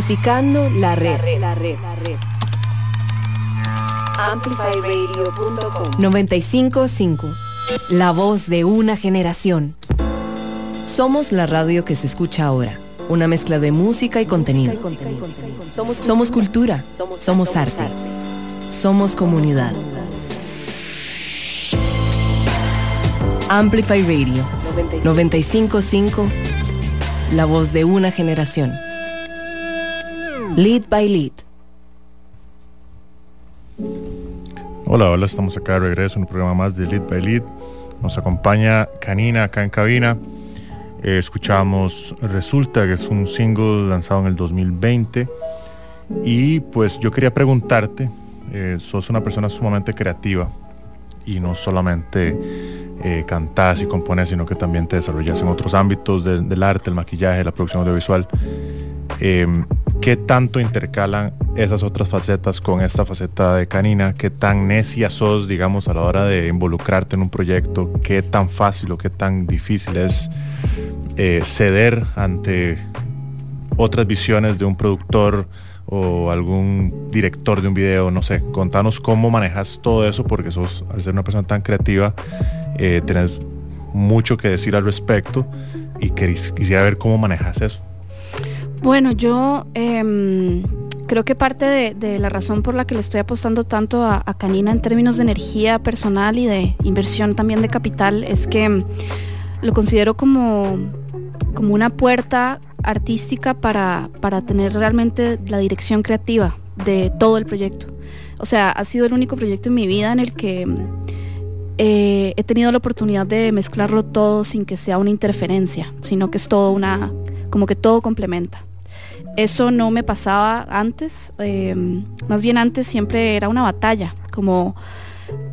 Amplificando la red. Amplifyradio.com 955. La voz de una generación. Somos la radio que se escucha ahora. Una mezcla de música y contenido. Somos cultura. Somos arte. Somos comunidad. Amplify Radio 955. La voz de una generación. Lead by Lead. Hola, hola, estamos acá de regreso en un programa más de Lead by Lead. Nos acompaña Canina acá en cabina. Eh, escuchamos Resulta, que es un single lanzado en el 2020. Y pues yo quería preguntarte, eh, sos una persona sumamente creativa y no solamente eh, cantás y compones, sino que también te desarrollas en otros ámbitos de- del arte, el maquillaje, la producción audiovisual. Eh, ¿Qué tanto intercalan esas otras facetas con esta faceta de canina? ¿Qué tan necia sos, digamos, a la hora de involucrarte en un proyecto? ¿Qué tan fácil o qué tan difícil es eh, ceder ante otras visiones de un productor o algún director de un video? No sé, contanos cómo manejas todo eso porque sos, al ser una persona tan creativa, eh, tenés mucho que decir al respecto y quisiera ver cómo manejas eso. Bueno, yo em, creo que parte de, la razón por la que le estoy apostando tanto a, a Canina en términos de energía personal y de inversión también de capital es que em, lo considero como, como una puerta artística para, para tener realmente la dirección creativa de todo el proyecto. O sea, ha sido el único proyecto en mi vida en el que em, eh, he tenido la oportunidad de mezclarlo todo sin que sea una interferencia, sino que es todo una, como que todo complementa. Eso no me pasaba antes, eh, más bien antes siempre era una batalla, como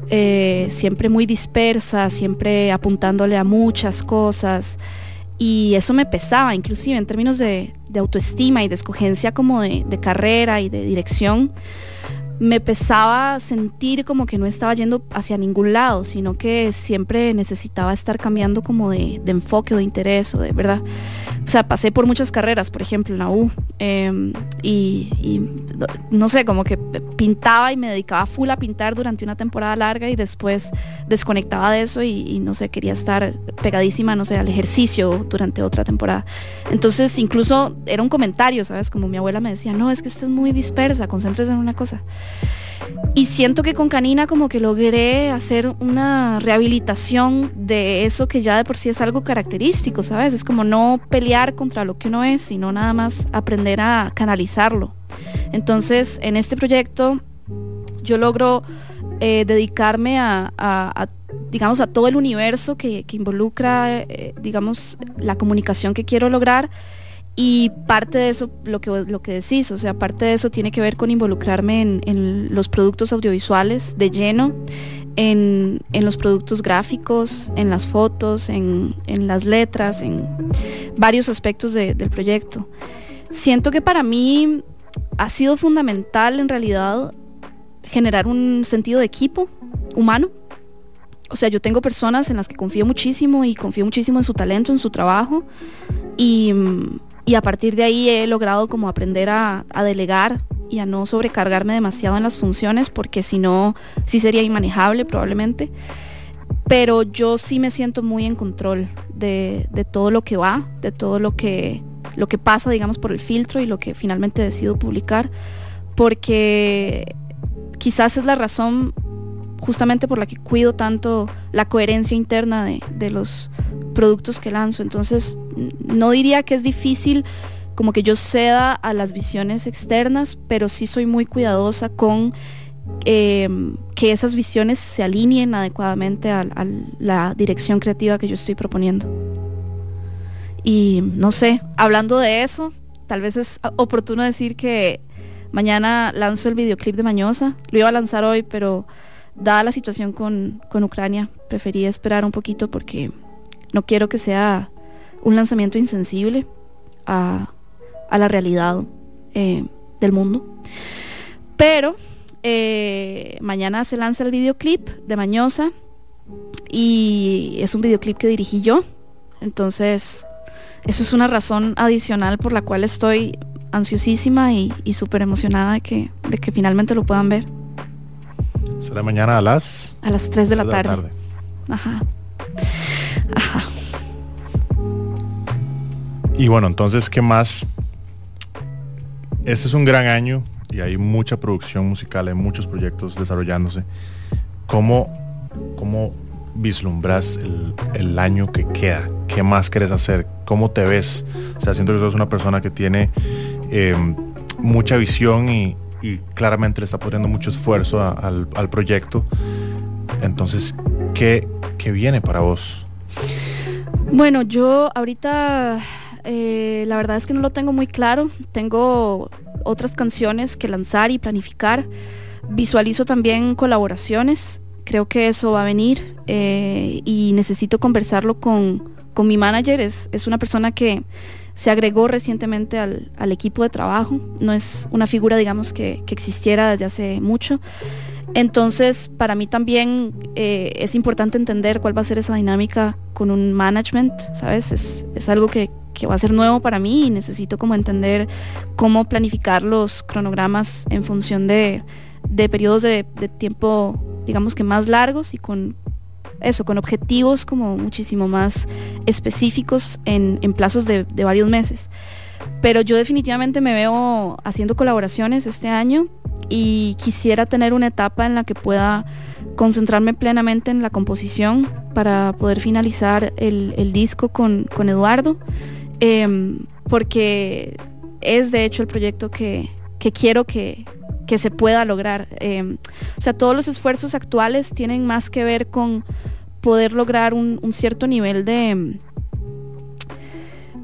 eh, siempre muy dispersa, siempre apuntándole a muchas cosas y eso me pesaba, inclusive en términos de, autoestima y de escogencia como de carrera y de dirección me pesaba sentir como que no estaba yendo hacia ningún lado, sino que siempre necesitaba estar cambiando como de, enfoque o de interés o de verdad. O sea, pasé por muchas carreras, por ejemplo, en la U, y, y, no sé, como que pintaba y me dedicaba full a pintar durante una temporada larga y después desconectaba de eso y, y no sé, quería estar pegadísima, no sé, al ejercicio durante otra temporada. Entonces, incluso era un comentario, ¿sabes? Como mi abuela me decía, no, es que usted es muy dispersa, concéntrese en una cosa. Y siento que con Canina como que logré hacer una rehabilitación de eso que ya de por sí es algo característico, ¿sabes? Es como no pelear contra lo que uno es, sino nada más aprender a canalizarlo. Entonces, en este proyecto yo logro eh, dedicarme a, digamos, a todo el universo que, que involucra, eh, digamos, la comunicación que quiero lograr y parte de eso, lo que, lo que decís, o sea, parte de eso tiene que ver con involucrarme en, en los productos audiovisuales de lleno, en, en, los productos gráficos, en las fotos, en, en las letras, en varios aspectos de, del proyecto. Siento que para mí ha sido fundamental en realidad generar un sentido de equipo humano. O sea, yo tengo personas en las que confío muchísimo y confío muchísimo en su talento, en su trabajo. Y, y a partir de ahí he logrado como aprender a, delegar y a no sobrecargarme demasiado en las funciones porque si no, sí sería inmanejable probablemente. Pero yo sí me siento muy en control de, de todo lo que va, de todo lo que, lo que pasa, digamos, por el filtro y lo que finalmente decido publicar, porque quizás es la razón justamente por la que cuido tanto la coherencia interna de, de los productos que lanzo. Entonces, no diría que es difícil como que yo ceda a las visiones externas, pero sí soy muy cuidadosa con eh, que esas visiones se alineen adecuadamente a, a, la dirección creativa que yo estoy proponiendo. Y no sé, hablando de eso, tal vez es oportuno decir que mañana lanzo el videoclip de Mañosa. Lo iba a lanzar hoy, pero dada la situación con, con Ucrania, preferí esperar un poquito porque no quiero que sea un lanzamiento insensible a, a la realidad eh, del mundo. Pero eh, mañana se lanza el videoclip de Mañosa y es un videoclip que dirigí yo. Entonces, eso es una razón adicional por la cual estoy ansiosísima y, y súper emocionada de que, de que finalmente lo puedan ver Será mañana a las a las 3 de la tres tarde. Ajá. Ajá. Y bueno, entonces, ¿qué más? Este es un gran año y hay mucha producción musical, hay muchos proyectos desarrollándose. ¿Cómo, cómo vislumbras el, el año que queda? ¿Qué más quieres hacer? ¿Cómo te ves? O sea, siento que sos una persona que tiene eh, mucha visión y, y claramente le está poniendo mucho esfuerzo al, al proyecto. Entonces, ¿qué, ¿qué viene para vos? Bueno, yo ahorita eh, la verdad es que no lo tengo muy claro. Tengo otras canciones que lanzar y planificar. Visualizo también colaboraciones. Creo que eso va a venir eh, y necesito conversarlo con, con mi manager. Es, es una persona que se agregó recientemente al, al equipo de trabajo. No es una figura, digamos, que, que existiera desde hace mucho. Entonces, para mí también eh, es importante entender cuál va a ser esa dinámica con un management, ¿sabes? Es, es algo que, que va a ser nuevo para mí y necesito como entender cómo planificar los cronogramas en función de, de periodos de, de tiempo, digamos que más largos y con eso, con objetivos como muchísimo más específicos en, en plazos de, de varios meses. Pero yo definitivamente me veo haciendo colaboraciones este año y quisiera tener una etapa en la que pueda concentrarme plenamente en la composición para poder finalizar el, el disco con, con Eduardo, em, porque es de hecho el proyecto que, que quiero que, que se pueda lograr. Em, o sea, todos los esfuerzos actuales tienen más que ver con poder lograr un, cierto nivel de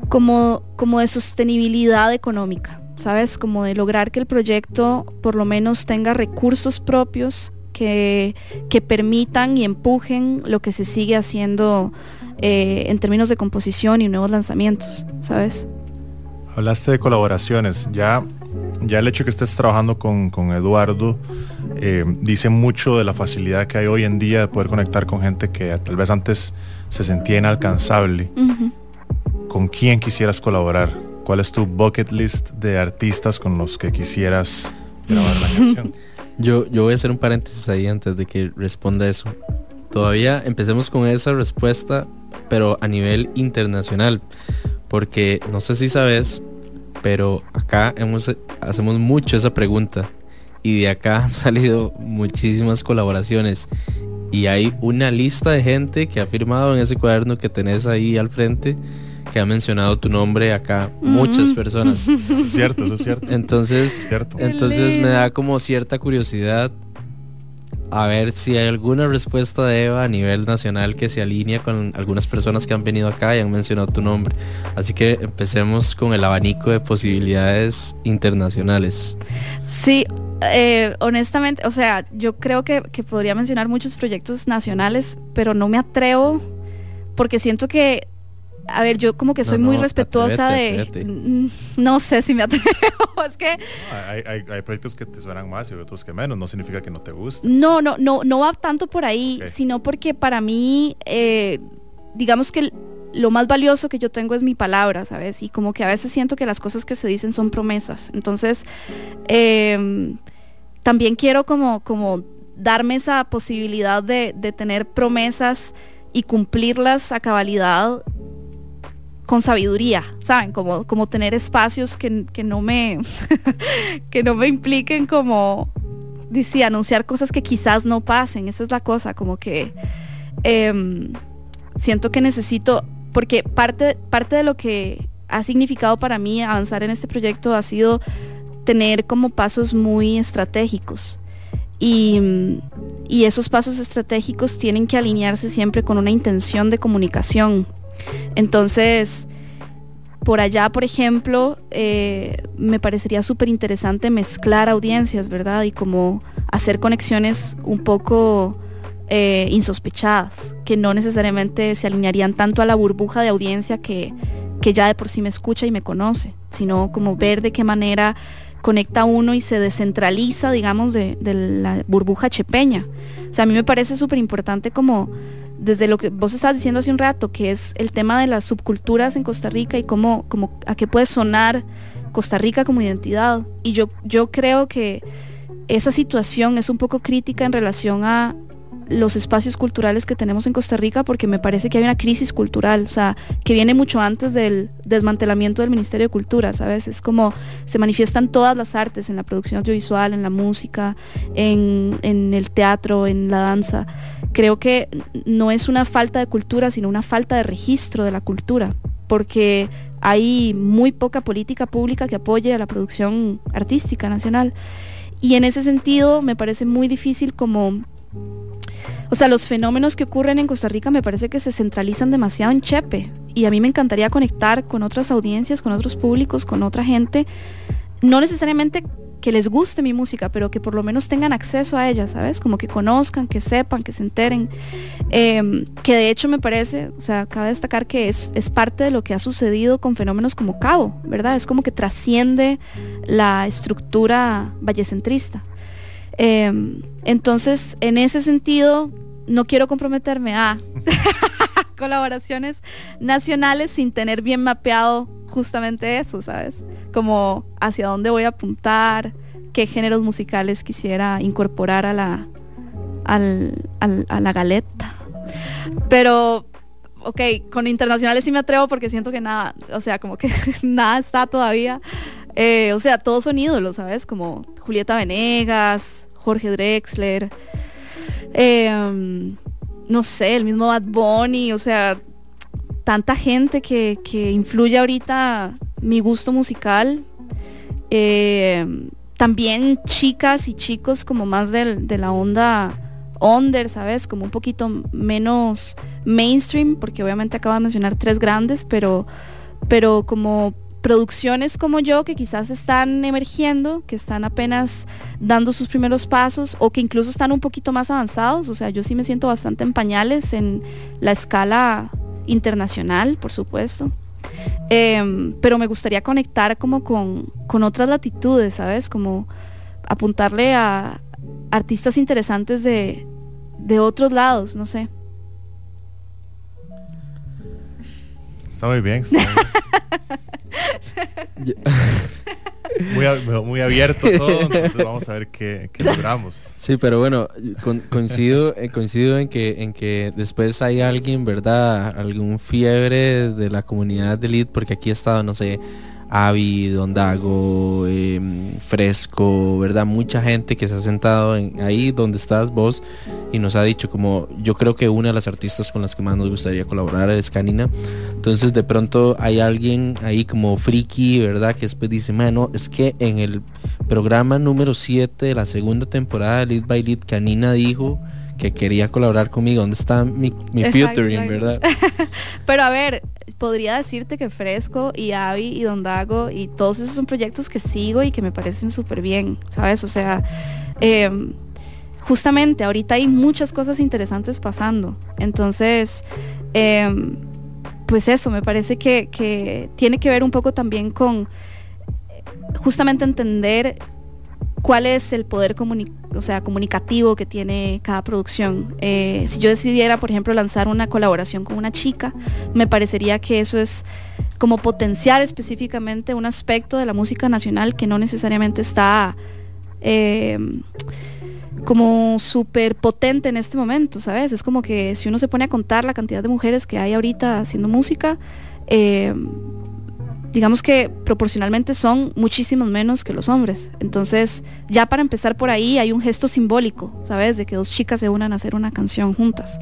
como, como de sostenibilidad económica, ¿sabes? Como de lograr que el proyecto por lo menos tenga recursos propios que, que permitan y empujen lo que se sigue haciendo eh, en términos de composición y nuevos lanzamientos, ¿sabes? Hablaste de colaboraciones. Ya, ya el hecho que estés trabajando con, con Eduardo eh, dice mucho de la facilidad que hay hoy en día de poder conectar con gente que tal vez antes se sentía inalcanzable. ¿Con quién quisieras colaborar? ¿Cuál es tu bucket list de artistas con los que quisieras grabar la canción? Yo, yo voy a hacer un paréntesis ahí antes de que responda eso. Todavía empecemos con esa respuesta, pero a nivel internacional. Porque no sé si sabes, pero acá hemos, hacemos mucho esa pregunta. Y de acá han salido muchísimas colaboraciones. Y hay una lista de gente que ha firmado en ese cuaderno que tenés ahí al frente, que ha mencionado tu nombre acá. Muchas personas. Es cierto, eso es cierto. Entonces, Cierto. entonces me da como cierta curiosidad a ver si hay alguna respuesta de Eva a nivel nacional que se alinea con algunas personas que han venido acá y han mencionado tu nombre. Así que empecemos con el abanico de posibilidades internacionales. Sí, eh, honestamente, o sea, yo creo que, que podría mencionar muchos proyectos nacionales, pero no me atrevo porque siento que, a ver, yo como que No, soy muy respetuosa atrévete, de... atrévete. No sé si me atrevo, es que Hay, hay- hay proyectos que te suenan más y otros que menos. No significa que no te gusten. no, no, no, no va tanto por ahí, sino porque para mí, eh, digamos que lo más valioso que yo tengo es mi palabra, ¿sabes? Y como que a veces siento que las cosas que se dicen son promesas. Entonces, eh, también quiero como, como darme esa posibilidad de, de tener promesas y cumplirlas a cabalidad con sabiduría, ¿saben? Como, como tener espacios que, que no me que no me impliquen como dice, anunciar cosas que quizás no pasen. Esa es la cosa, como que em, siento que necesito, porque parte, parte de lo que ha significado para mí avanzar en este proyecto ha sido tener como pasos muy estratégicos. Y, y esos pasos estratégicos tienen que alinearse siempre con una intención de comunicación. Entonces, por allá, por ejemplo, eh, me parecería súper interesante mezclar audiencias, ¿verdad? Y como hacer conexiones un poco eh, insospechadas, que no necesariamente se alinearían tanto a la burbuja de audiencia que, que ya de por sí me escucha y me conoce, sino como ver de qué manera conecta uno y se descentraliza, digamos, de, de la burbuja chepeña. O sea, a mí me parece súper importante como desde lo que vos estabas diciendo hace un rato, que es el tema de las subculturas en Costa Rica y cómo, cómo a qué puede sonar Costa Rica como identidad. Y yo, yo creo que esa situación es un poco crítica en relación a los espacios culturales que tenemos en Costa Rica porque me parece que hay una crisis cultural, o sea, que viene mucho antes del desmantelamiento del Ministerio de Cultura, ¿sabes? Es como se manifiestan todas las artes, en la producción audiovisual, en la música, en, el teatro, en la danza. Creo que no es una falta de cultura, sino una falta de registro de la cultura, porque hay muy poca política pública que apoye a la producción artística nacional. Y en ese sentido me parece muy difícil como o sea, los fenómenos que ocurren en Costa Rica me parece que se centralizan demasiado en Chepe. Y a mí me encantaría conectar con otras audiencias, con otros públicos, con otra gente. No necesariamente que les guste mi música, pero que por lo menos tengan acceso a ella, ¿sabes? Como que conozcan, que sepan, que se enteren. Eh, que de hecho me parece, o sea, cabe destacar que es, es parte de lo que ha sucedido con fenómenos como Cabo, ¿verdad? Es como que trasciende la estructura vallecentrista. Eh, entonces, en ese sentido, no quiero comprometerme a colaboraciones nacionales sin tener bien mapeado justamente eso, ¿sabes? Como hacia dónde voy a apuntar, qué géneros musicales quisiera incorporar a la, al- al- a la galeta. Pero, ok, con internacionales sí me atrevo porque siento que nada, o sea, como que nada está todavía. Eh, o sea, todos son ídolos, ¿sabes? Como Julieta Venegas, Jorge Drexler, um, no sé, el mismo Bad Bunny, o sea, tanta gente que, que influye ahorita mi gusto musical. Eh, también chicas y chicos como más del- de la onda under, ¿sabes? Como un poquito menos mainstream, porque obviamente acabo de mencionar tres grandes, pero, pero como producciones como yo que quizás están emergiendo, que están apenas dando sus primeros pasos o que incluso están un poquito más avanzados. O sea, yo sí me siento bastante en pañales en la escala internacional, por supuesto. Em, pero me gustaría conectar como con, con otras latitudes, ¿sabes? Como apuntarle a artistas interesantes de, de otros lados, no sé. Está muy bien. está muy bien. muy, ab- muy abierto todo, entonces vamos a ver qué, qué logramos. Sí, pero bueno, con- coincido, eh, coincido en que, en que después hay alguien, ¿verdad? Algún fiebre de la comunidad de Elite, porque aquí ha estado, no sé, Avi, Don Dago, em, Fresco, ¿verdad? Mucha gente que se ha sentado en, ahí donde estás vos y nos ha dicho como, yo creo que una de las artistas con las que más nos gustaría colaborar es Canina. Entonces de pronto hay alguien ahí como friki, ¿verdad? Que después dice, mano, es que en el programa número 7 de la segunda temporada de Lead by Lead, Canina dijo que quería colaborar conmigo. ¿Dónde está mi, mi featuring, verdad? Pero a ver, podría decirte que Fresco y Avi y Don Dago y todos esos son proyectos que sigo y que me parecen súper bien, ¿sabes? O sea, em, justamente ahorita hay muchas cosas interesantes pasando. Entonces, em, pues eso, me parece que, que tiene que ver un poco también con justamente entender cuál es el poder o sea, comunicativo que tiene cada producción. Eh, si yo decidiera, por ejemplo, lanzar una colaboración con una chica, me parecería que eso es como potenciar específicamente un aspecto de la música nacional que no necesariamente está eh, como súper potente en este momento, ¿sabes? Es como que si uno se pone a contar la cantidad de mujeres que hay ahorita haciendo música, eh, digamos que proporcionalmente son muchísimos menos que los hombres. Entonces, ya para empezar por ahí hay un gesto simbólico, ¿sabes? De que dos chicas se unan a hacer una canción juntas.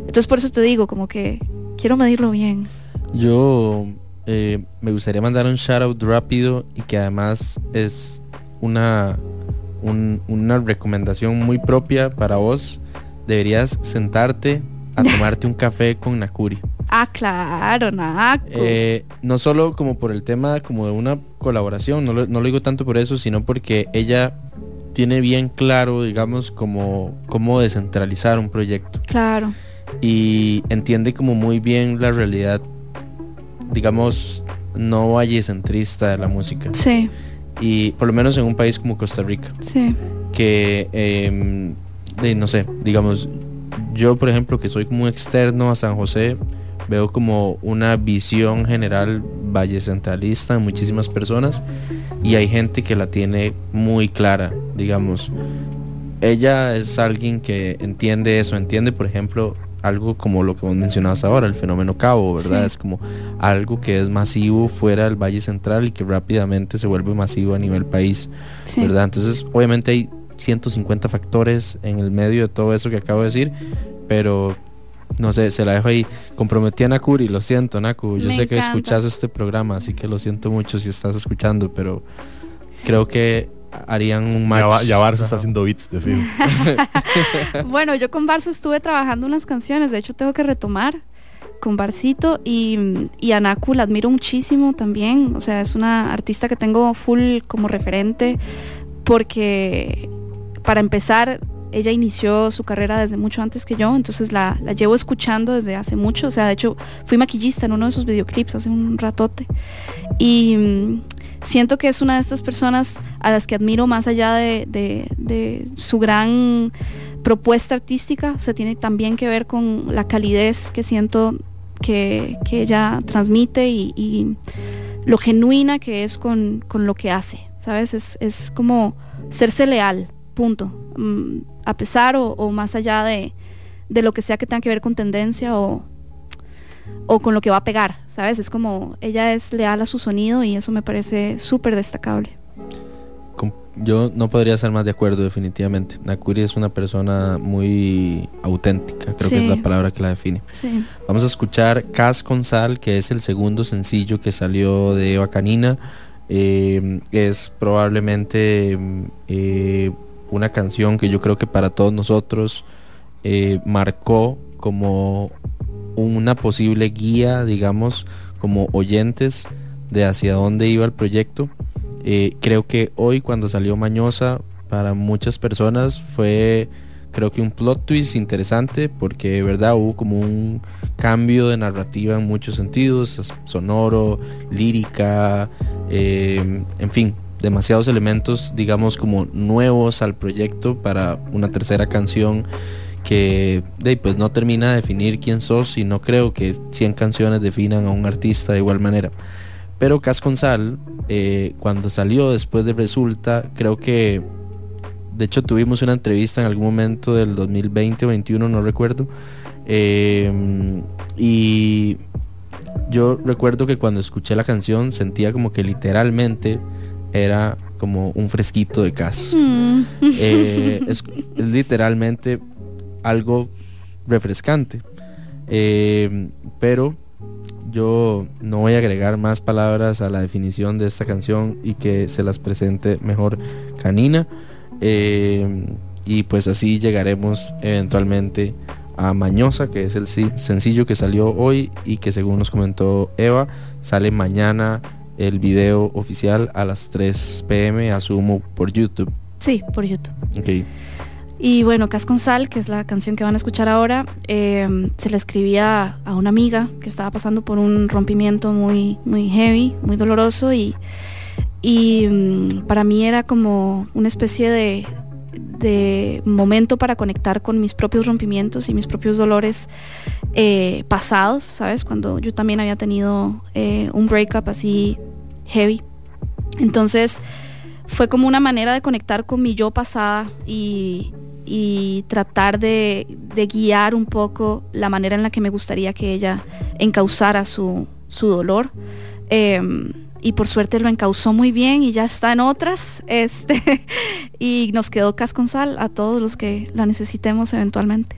Entonces, por eso te digo, como que quiero medirlo bien. Yo eh, me gustaría mandar un shout out rápido y que además es una, un- una recomendación muy propia para vos. Deberías sentarte a tomarte un café con Nakuri. Ah, claro, Naco. Eh, no solo como por el tema como de una colaboración, no lo, no lo digo tanto por eso, sino porque ella tiene bien claro, digamos, como cómo descentralizar un proyecto Claro. y entiende como muy bien la realidad, digamos, no vallecentrista de la música. Sí, Y por lo menos en un país como Costa Rica, sí. que, em, de, no sé, digamos, yo por ejemplo que soy como un externo a San José, veo como una visión general valle centralista en muchísimas personas y hay gente que la tiene muy clara, digamos. Ella es alguien que entiende eso, entiende por ejemplo algo como lo que vos mencionabas ahora, el fenómeno cabo, ¿verdad? Sí. Es como algo que es masivo fuera del Valle Central y que rápidamente se vuelve masivo a nivel país, Sí. ¿verdad? Entonces, obviamente hay 150 factores en el medio de todo eso que acabo de decir, pero no sé, se la dejo ahí. Comprometí a Nakuri, lo siento, Naku. Yo Me sé que escuchas este programa, así que lo siento mucho si estás escuchando, pero creo que harían un match. Ya, Barça está haciendo beats de film. bueno, yo con Barzo estuve trabajando unas canciones, de hecho tengo que retomar con Barcito y, y a Naku la admiro muchísimo también, o sea, es una artista que tengo full como referente porque para empezar ella inició su carrera desde mucho antes que yo, entonces la, la llevo escuchando desde hace mucho, o sea, de hecho fui maquillista en uno de sus videoclips hace un ratote y mm, siento que es una de estas personas a las que admiro más allá de, de- su gran propuesta artística, o sea, tiene también que ver con la calidez que siento que, que ella transmite y, y lo genuina que es con, con lo que hace, ¿sabes? Es, es como serse leal, punto. A pesar o, o más allá de, de lo que sea que tenga que ver con tendencia o, o con lo que va a pegar, ¿sabes? Es como ella es leal a su sonido y eso me parece súper destacable. Yo no podría ser más de acuerdo definitivamente. Nakuri es una persona muy auténtica, creo que es la palabra que la define. Sí. Vamos a escuchar Cas con Sal, que es el segundo sencillo que salió de Eva Canina. Eh, es probablemente mm, eh, una canción que yo creo que para todos nosotros eh, marcó como una posible guía, digamos, como oyentes de hacia dónde iba el proyecto. Eh, creo que hoy cuando salió Mañosa, para muchas personas fue creo que un plot twist interesante porque de verdad hubo como un cambio de narrativa en muchos sentidos, sonoro, lírica, eh, en fin, demasiados elementos digamos como nuevos al proyecto para una tercera canción que de, pues no termina de definir quién sos y no creo que 100 canciones definan a un artista de igual manera. Pero Cas con Sal, eh, cuando salió después de Resulta, creo que de hecho tuvimos una entrevista en algún momento del 2020 o 21, no recuerdo. eh, y yo recuerdo que cuando escuché la canción sentía como que literalmente era como un fresquito de Cas. Mm. Eh, es, es literalmente algo refrescante. Eh, pero yo no voy a agregar más palabras a la definición de esta canción y que se las presente mejor Canina. Eh, y pues así llegaremos eventualmente a Mañosa, que es el sencillo que salió hoy y que según nos comentó Eva, sale mañana el video oficial a las 3 pm, asumo por YouTube. Sí, por YouTube. Ok. Y bueno, Cas con Sal, que es la canción que van a escuchar ahora, eh, se la escribía a una amiga que estaba pasando por un rompimiento muy, muy heavy, muy doloroso y, y mm, para mí era como una especie de, de momento para conectar con mis propios rompimientos y mis propios dolores eh, pasados, ¿sabes? Cuando yo también había tenido eh, un breakup así heavy. Entonces fue como una manera de conectar con mi yo pasada y, y tratar de, guiar un poco la manera en la que me gustaría que ella encauzara su, su dolor. Em, y por suerte lo encauzó muy bien y ya está en otras. Este, y nos quedó cas con sal a todos los que la necesitemos eventualmente.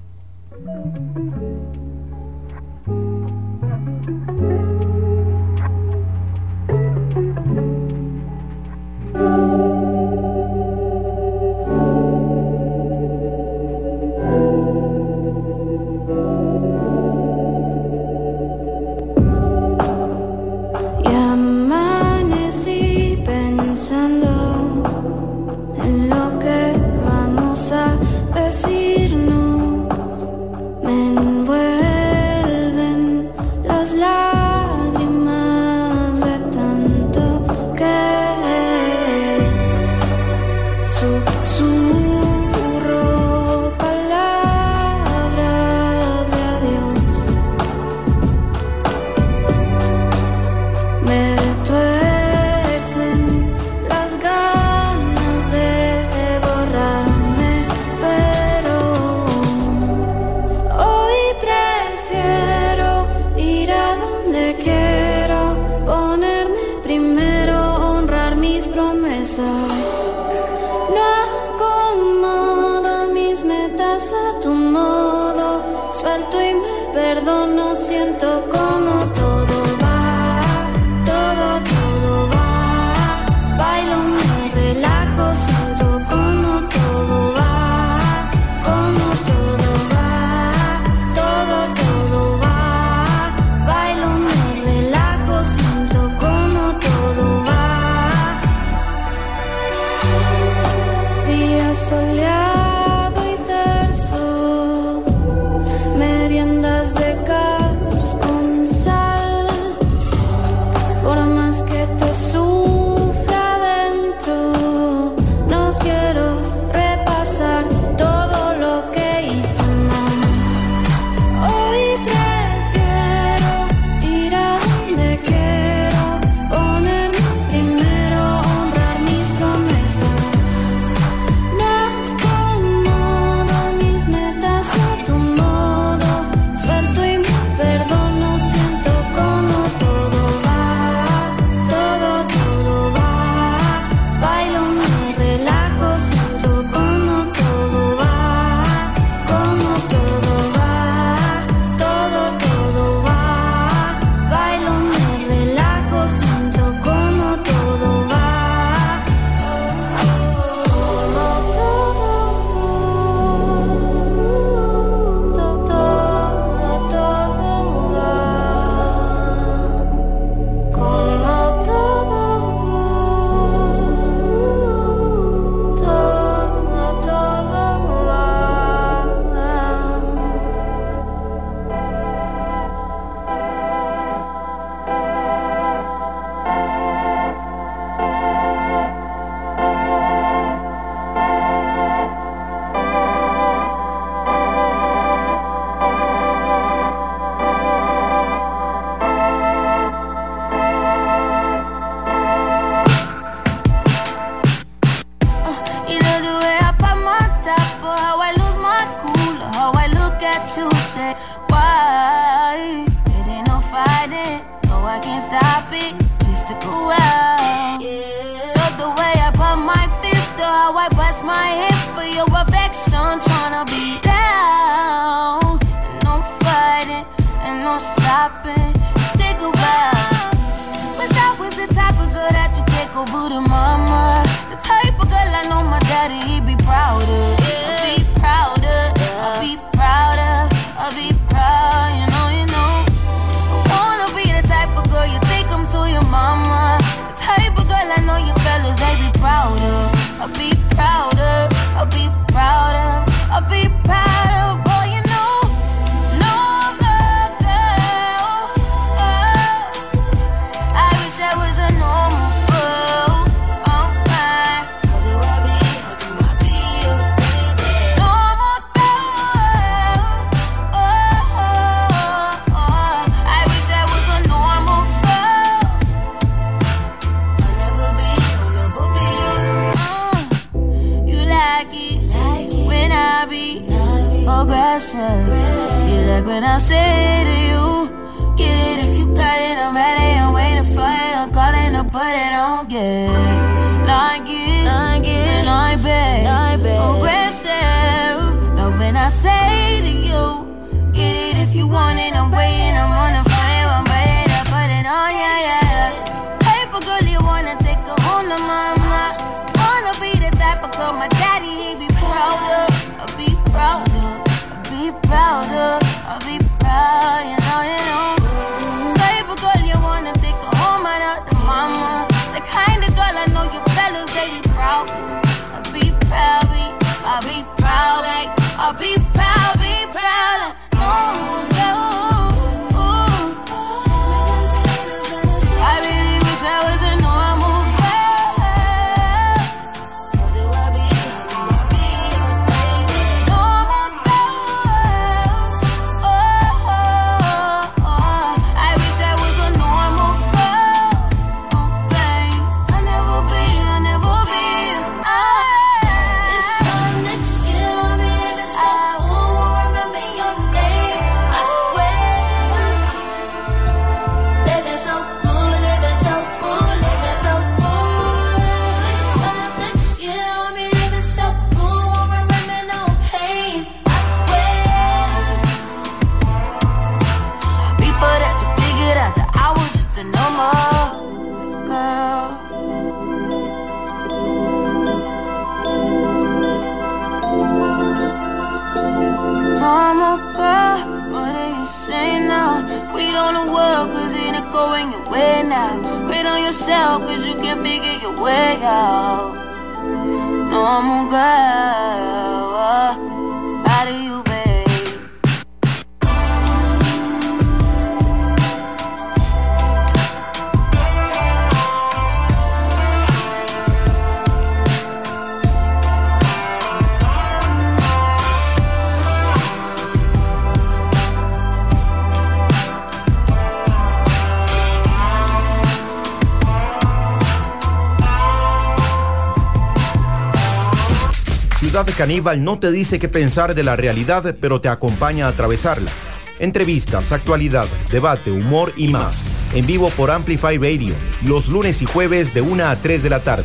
Ciudad Caníbal no te dice qué pensar de la realidad, pero te acompaña a atravesarla. Entrevistas, actualidad, debate, humor y más. En vivo por Amplify Radio, los lunes y jueves de 1 a 3 de la tarde.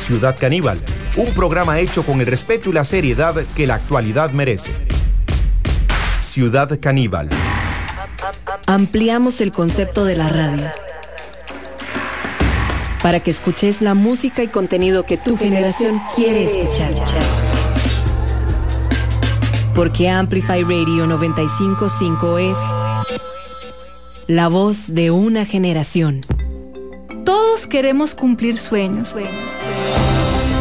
Ciudad Caníbal, un programa hecho con el respeto y la seriedad que la actualidad merece. Ciudad Caníbal. Ampliamos el concepto de la radio para que escuches la música y contenido que tu generación quiere escuchar. Porque Amplify Radio 955 es la voz de una generación. Todos queremos cumplir sueños.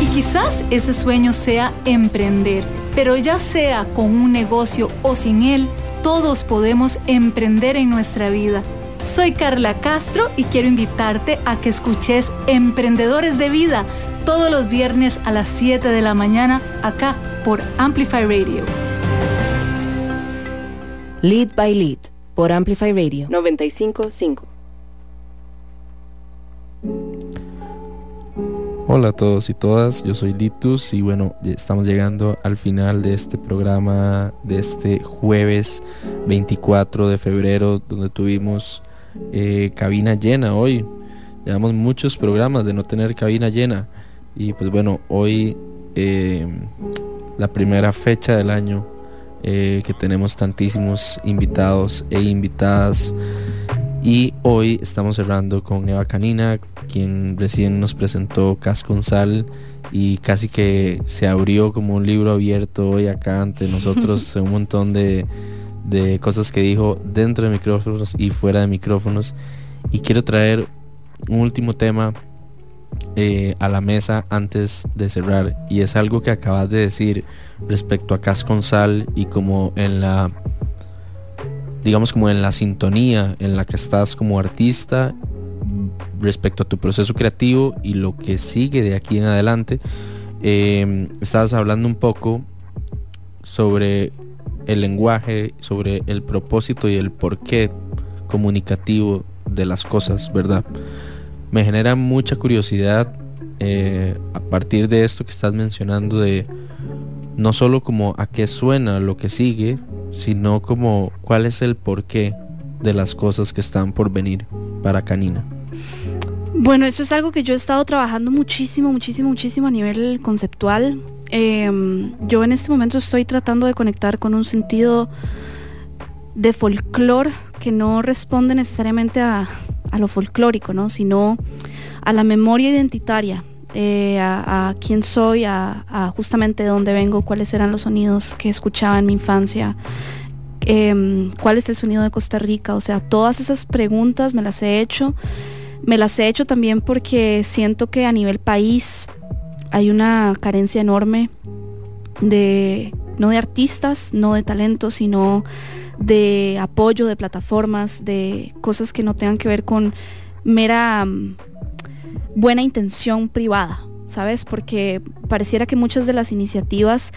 Y quizás ese sueño sea emprender, pero ya sea con un negocio o sin él, todos podemos emprender en nuestra vida. Soy Carla Castro y quiero invitarte a que escuches Emprendedores de Vida todos los viernes a las 7 de la mañana acá por Amplify Radio. Lead by Lead por Amplify Radio 955. Hola a todos y todas, yo soy Litus y bueno, estamos llegando al final de este programa de este jueves 24 de febrero donde tuvimos eh, cabina llena hoy. Llevamos muchos programas de no tener cabina llena y pues bueno, hoy eh, la primera fecha del año eh, que tenemos tantísimos invitados e invitadas y hoy estamos cerrando con Eva Canina, quien recién nos presentó Cas con Sal y casi que se abrió como un libro abierto hoy acá ante nosotros un montón de, de cosas que dijo dentro de micrófonos y fuera de micrófonos. Y quiero traer un último tema eh, a la mesa antes de cerrar y es algo que acabas de decir respecto a Cas Sal y como en la digamos como en la sintonía en la que estás como artista respecto a tu proceso creativo y lo que sigue de aquí en adelante. Eh, estabas hablando un poco sobre el lenguaje, sobre el propósito y el porqué comunicativo de las cosas, ¿verdad? Me genera mucha curiosidad eh, a partir de esto que estás mencionando de no solo como a qué suena lo que sigue, sino como cuál es el porqué de las cosas que están por venir para Canina. Bueno, eso es algo que yo he estado trabajando muchísimo, muchísimo, muchísimo a nivel conceptual. Eh, yo en este momento estoy tratando de conectar con un sentido de folclore que no responde necesariamente a, a lo folclórico, ¿no? sino a la memoria identitaria, eh, a, quién soy, a, justamente de dónde vengo, cuáles eran los sonidos que escuchaba en mi infancia, eh, cuál es el sonido de Costa Rica, o sea, todas esas preguntas me las he hecho. Me las he hecho también porque siento que a nivel país hay una carencia enorme de, no de artistas, no de talentos, sino de apoyo, de plataformas, de cosas que no tengan que ver con mera um, buena intención privada, ¿sabes? Porque pareciera que muchas de las iniciativas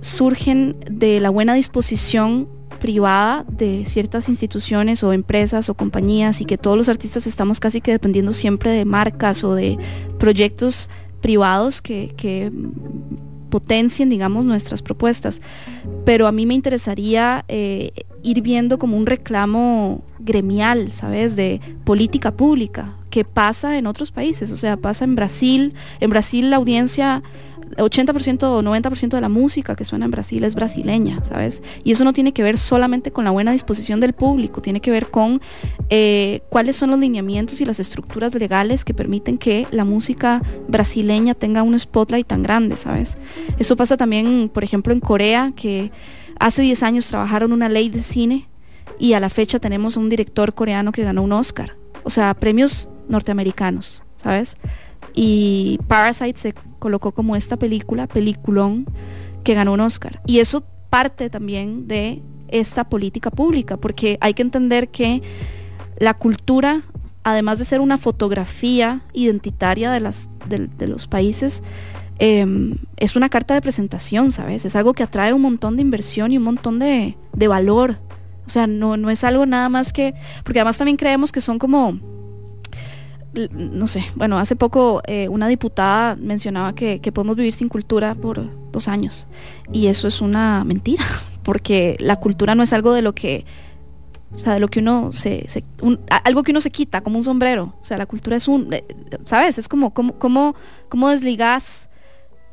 surgen de la buena disposición privada de ciertas instituciones o empresas o compañías y que todos los artistas estamos casi que dependiendo siempre de marcas o de proyectos privados que, que potencien, digamos, nuestras propuestas. Pero a mí me interesaría eh, ir viendo como un reclamo gremial, ¿sabes? De política pública, que pasa en otros países, o sea, pasa en Brasil. En Brasil la audiencia 80% o 90% de la música que suena en Brasil es brasileña, ¿sabes? Y eso no tiene que ver solamente con la buena disposición del público, tiene que ver con eh, cuáles son los lineamientos y las estructuras legales que permiten que la música brasileña tenga un spotlight tan grande, ¿sabes? Eso pasa también, por ejemplo, en Corea, que hace 10 años trabajaron una ley de cine y a la fecha tenemos un director coreano que ganó un Oscar. O sea, premios norteamericanos, ¿sabes? Y Parasite se colocó como esta película, peliculón, que ganó un Oscar. Y eso parte también de esta política pública, porque hay que entender que la cultura, además de ser una fotografía identitaria de, las, de, los países, eh, es una carta de presentación, ¿sabes? Es algo que atrae un montón de inversión y un montón de, de valor. O sea, no, no es algo nada más que... Porque además también creemos que son como no sé, bueno, hace poco eh, una diputada mencionaba que, podemos vivir sin cultura por dos años. Y eso es una mentira, porque la cultura no es algo de lo que, o sea, de lo que uno se, algo que uno se quita, como un sombrero. O sea, la cultura es un, eh, ¿sabes? Es como, como, como, cómo desligas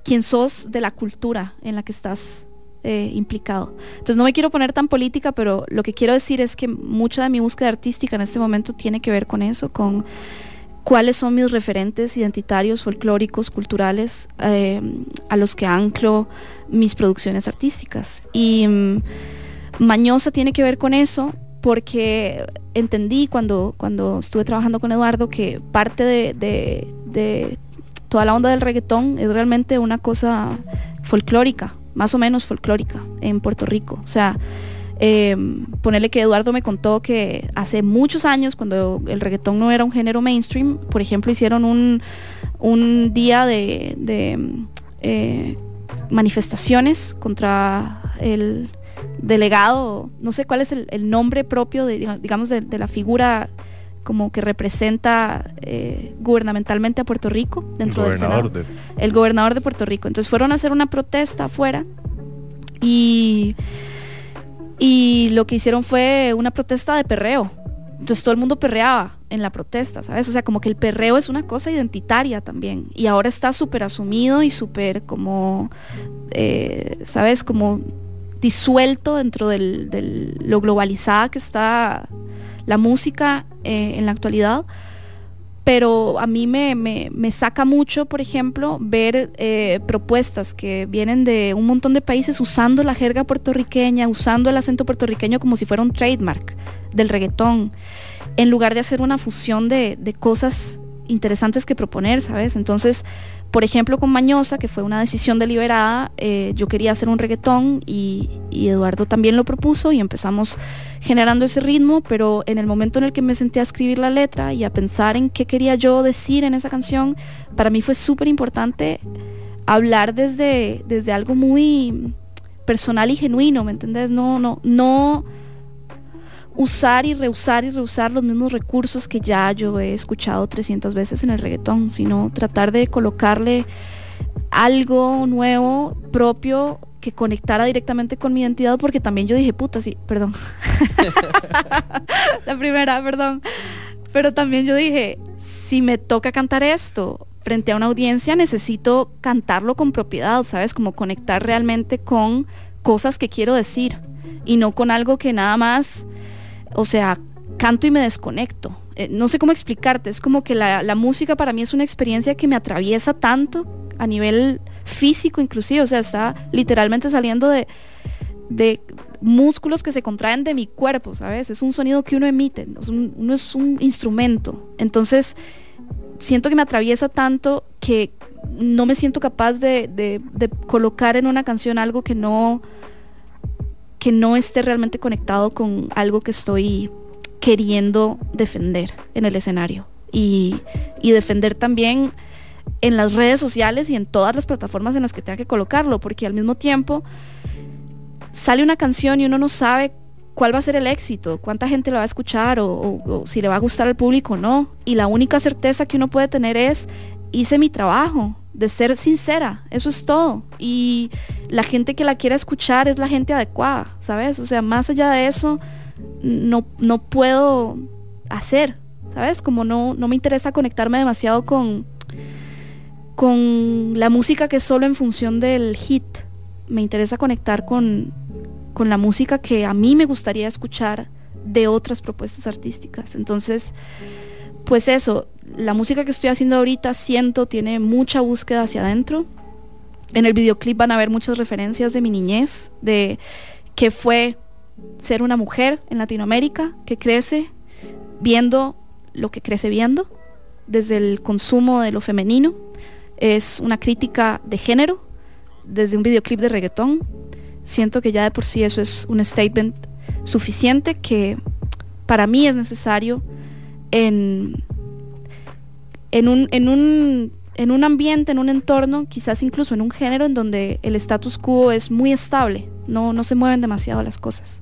quién sos de la cultura en la que estás eh, implicado. Entonces no me quiero poner tan política, pero lo que quiero decir es que mucha de mi búsqueda artística en este momento tiene que ver con eso, con cuáles son mis referentes identitarios, folclóricos, culturales, eh, a los que anclo mis producciones artísticas. Y mm, Mañosa tiene que ver con eso porque entendí cuando, cuando estuve trabajando con Eduardo que parte de, de- de toda la onda del reggaetón es realmente una cosa folclórica, más o menos folclórica en Puerto Rico. O sea, eh, ponerle que Eduardo me contó que hace muchos años, cuando el reggaetón no era un género mainstream, por ejemplo, hicieron un, un día de, de, eh, manifestaciones contra el delegado, no sé cuál es el, el nombre propio de, diga- digamos, de, de la figura como que representa eh, gubernamentalmente a Puerto Rico dentro del gobernador Senado. de- El gobernador de Puerto Rico. Entonces fueron a hacer una protesta afuera y, y lo que hicieron fue una protesta de perreo. Entonces todo el mundo perreaba en la protesta, ¿sabes? O sea, como que el perreo es una cosa identitaria también. Y ahora está súper asumido y súper como, eh, ¿sabes? Como disuelto dentro de lo globalizada que está la música eh, en la actualidad. Pero a mí me, me- me saca mucho, por ejemplo, ver eh, propuestas que vienen de un montón de países usando la jerga puertorriqueña, usando el acento puertorriqueño como si fuera un trademark del reggaetón, en lugar de hacer una fusión de, de cosas interesantes que proponer, ¿sabes? Entonces, por ejemplo, con Mañosa, que fue una decisión deliberada, eh, yo quería hacer un reggaetón y, Eduardo también lo propuso y empezamos generando ese ritmo, pero en el momento en el que me senté a escribir la letra y a pensar en qué quería yo decir en esa canción, para mí fue súper importante hablar desde, desde algo muy personal y genuino, ¿me entendés? No, no, no usar y reusar y reusar los mismos recursos que ya yo he escuchado 300 veces en el reggaetón, sino tratar de colocarle algo nuevo, propio, que conectara directamente con mi identidad, porque también yo dije, puta, sí, perdón. La primera, perdón. Pero también yo dije, si me toca cantar esto frente a una audiencia, necesito cantarlo con propiedad, ¿sabes? Como conectar realmente con cosas que quiero decir y no con algo que nada más, o sea, canto y me desconecto. Eh, no sé cómo explicarte, es como que la, la música para mí es una experiencia que me atraviesa tanto a nivel físico inclusive, o sea, está literalmente saliendo de, de músculos que se contraen de mi cuerpo, ¿sabes? Es un sonido que uno emite, es un- uno es un instrumento. Entonces, siento que me atraviesa tanto que no me siento capaz de, de- de colocar en una canción algo que no que no esté realmente conectado con algo que estoy queriendo defender en el escenario y, defender también en las redes sociales y en todas las plataformas en las que tenga que colocarlo, porque al mismo tiempo sale una canción y uno no sabe cuál va a ser el éxito, cuánta gente la va a escuchar o- o si le va a gustar al público o no. Y la única certeza que uno puede tener es, hice mi trabajo, de ser sincera, eso es todo. Y la gente que la quiera escuchar es la gente adecuada, ¿sabes? O sea, más allá de eso, no, no puedo hacer, ¿sabes? Como no, no me interesa conectarme demasiado con, con la música que es solo en función del hit. Me interesa conectar con, con la música que a mí me gustaría escuchar de otras propuestas artísticas. Entonces, pues eso, la música que estoy haciendo ahorita siento tiene mucha búsqueda hacia adentro. En el videoclip van a ver muchas referencias de mi niñez, de que fue ser una mujer en Latinoamérica que crece viendo lo que crece viendo desde el consumo de lo femenino. Es una crítica de género desde un videoclip de reggaetón. Siento que ya de por sí eso es un statement suficiente que para mí es necesario en, en, un, en, un, en un ambiente, en un entorno, quizás incluso en un género en donde el status quo es muy estable, no, no se mueven demasiado las cosas.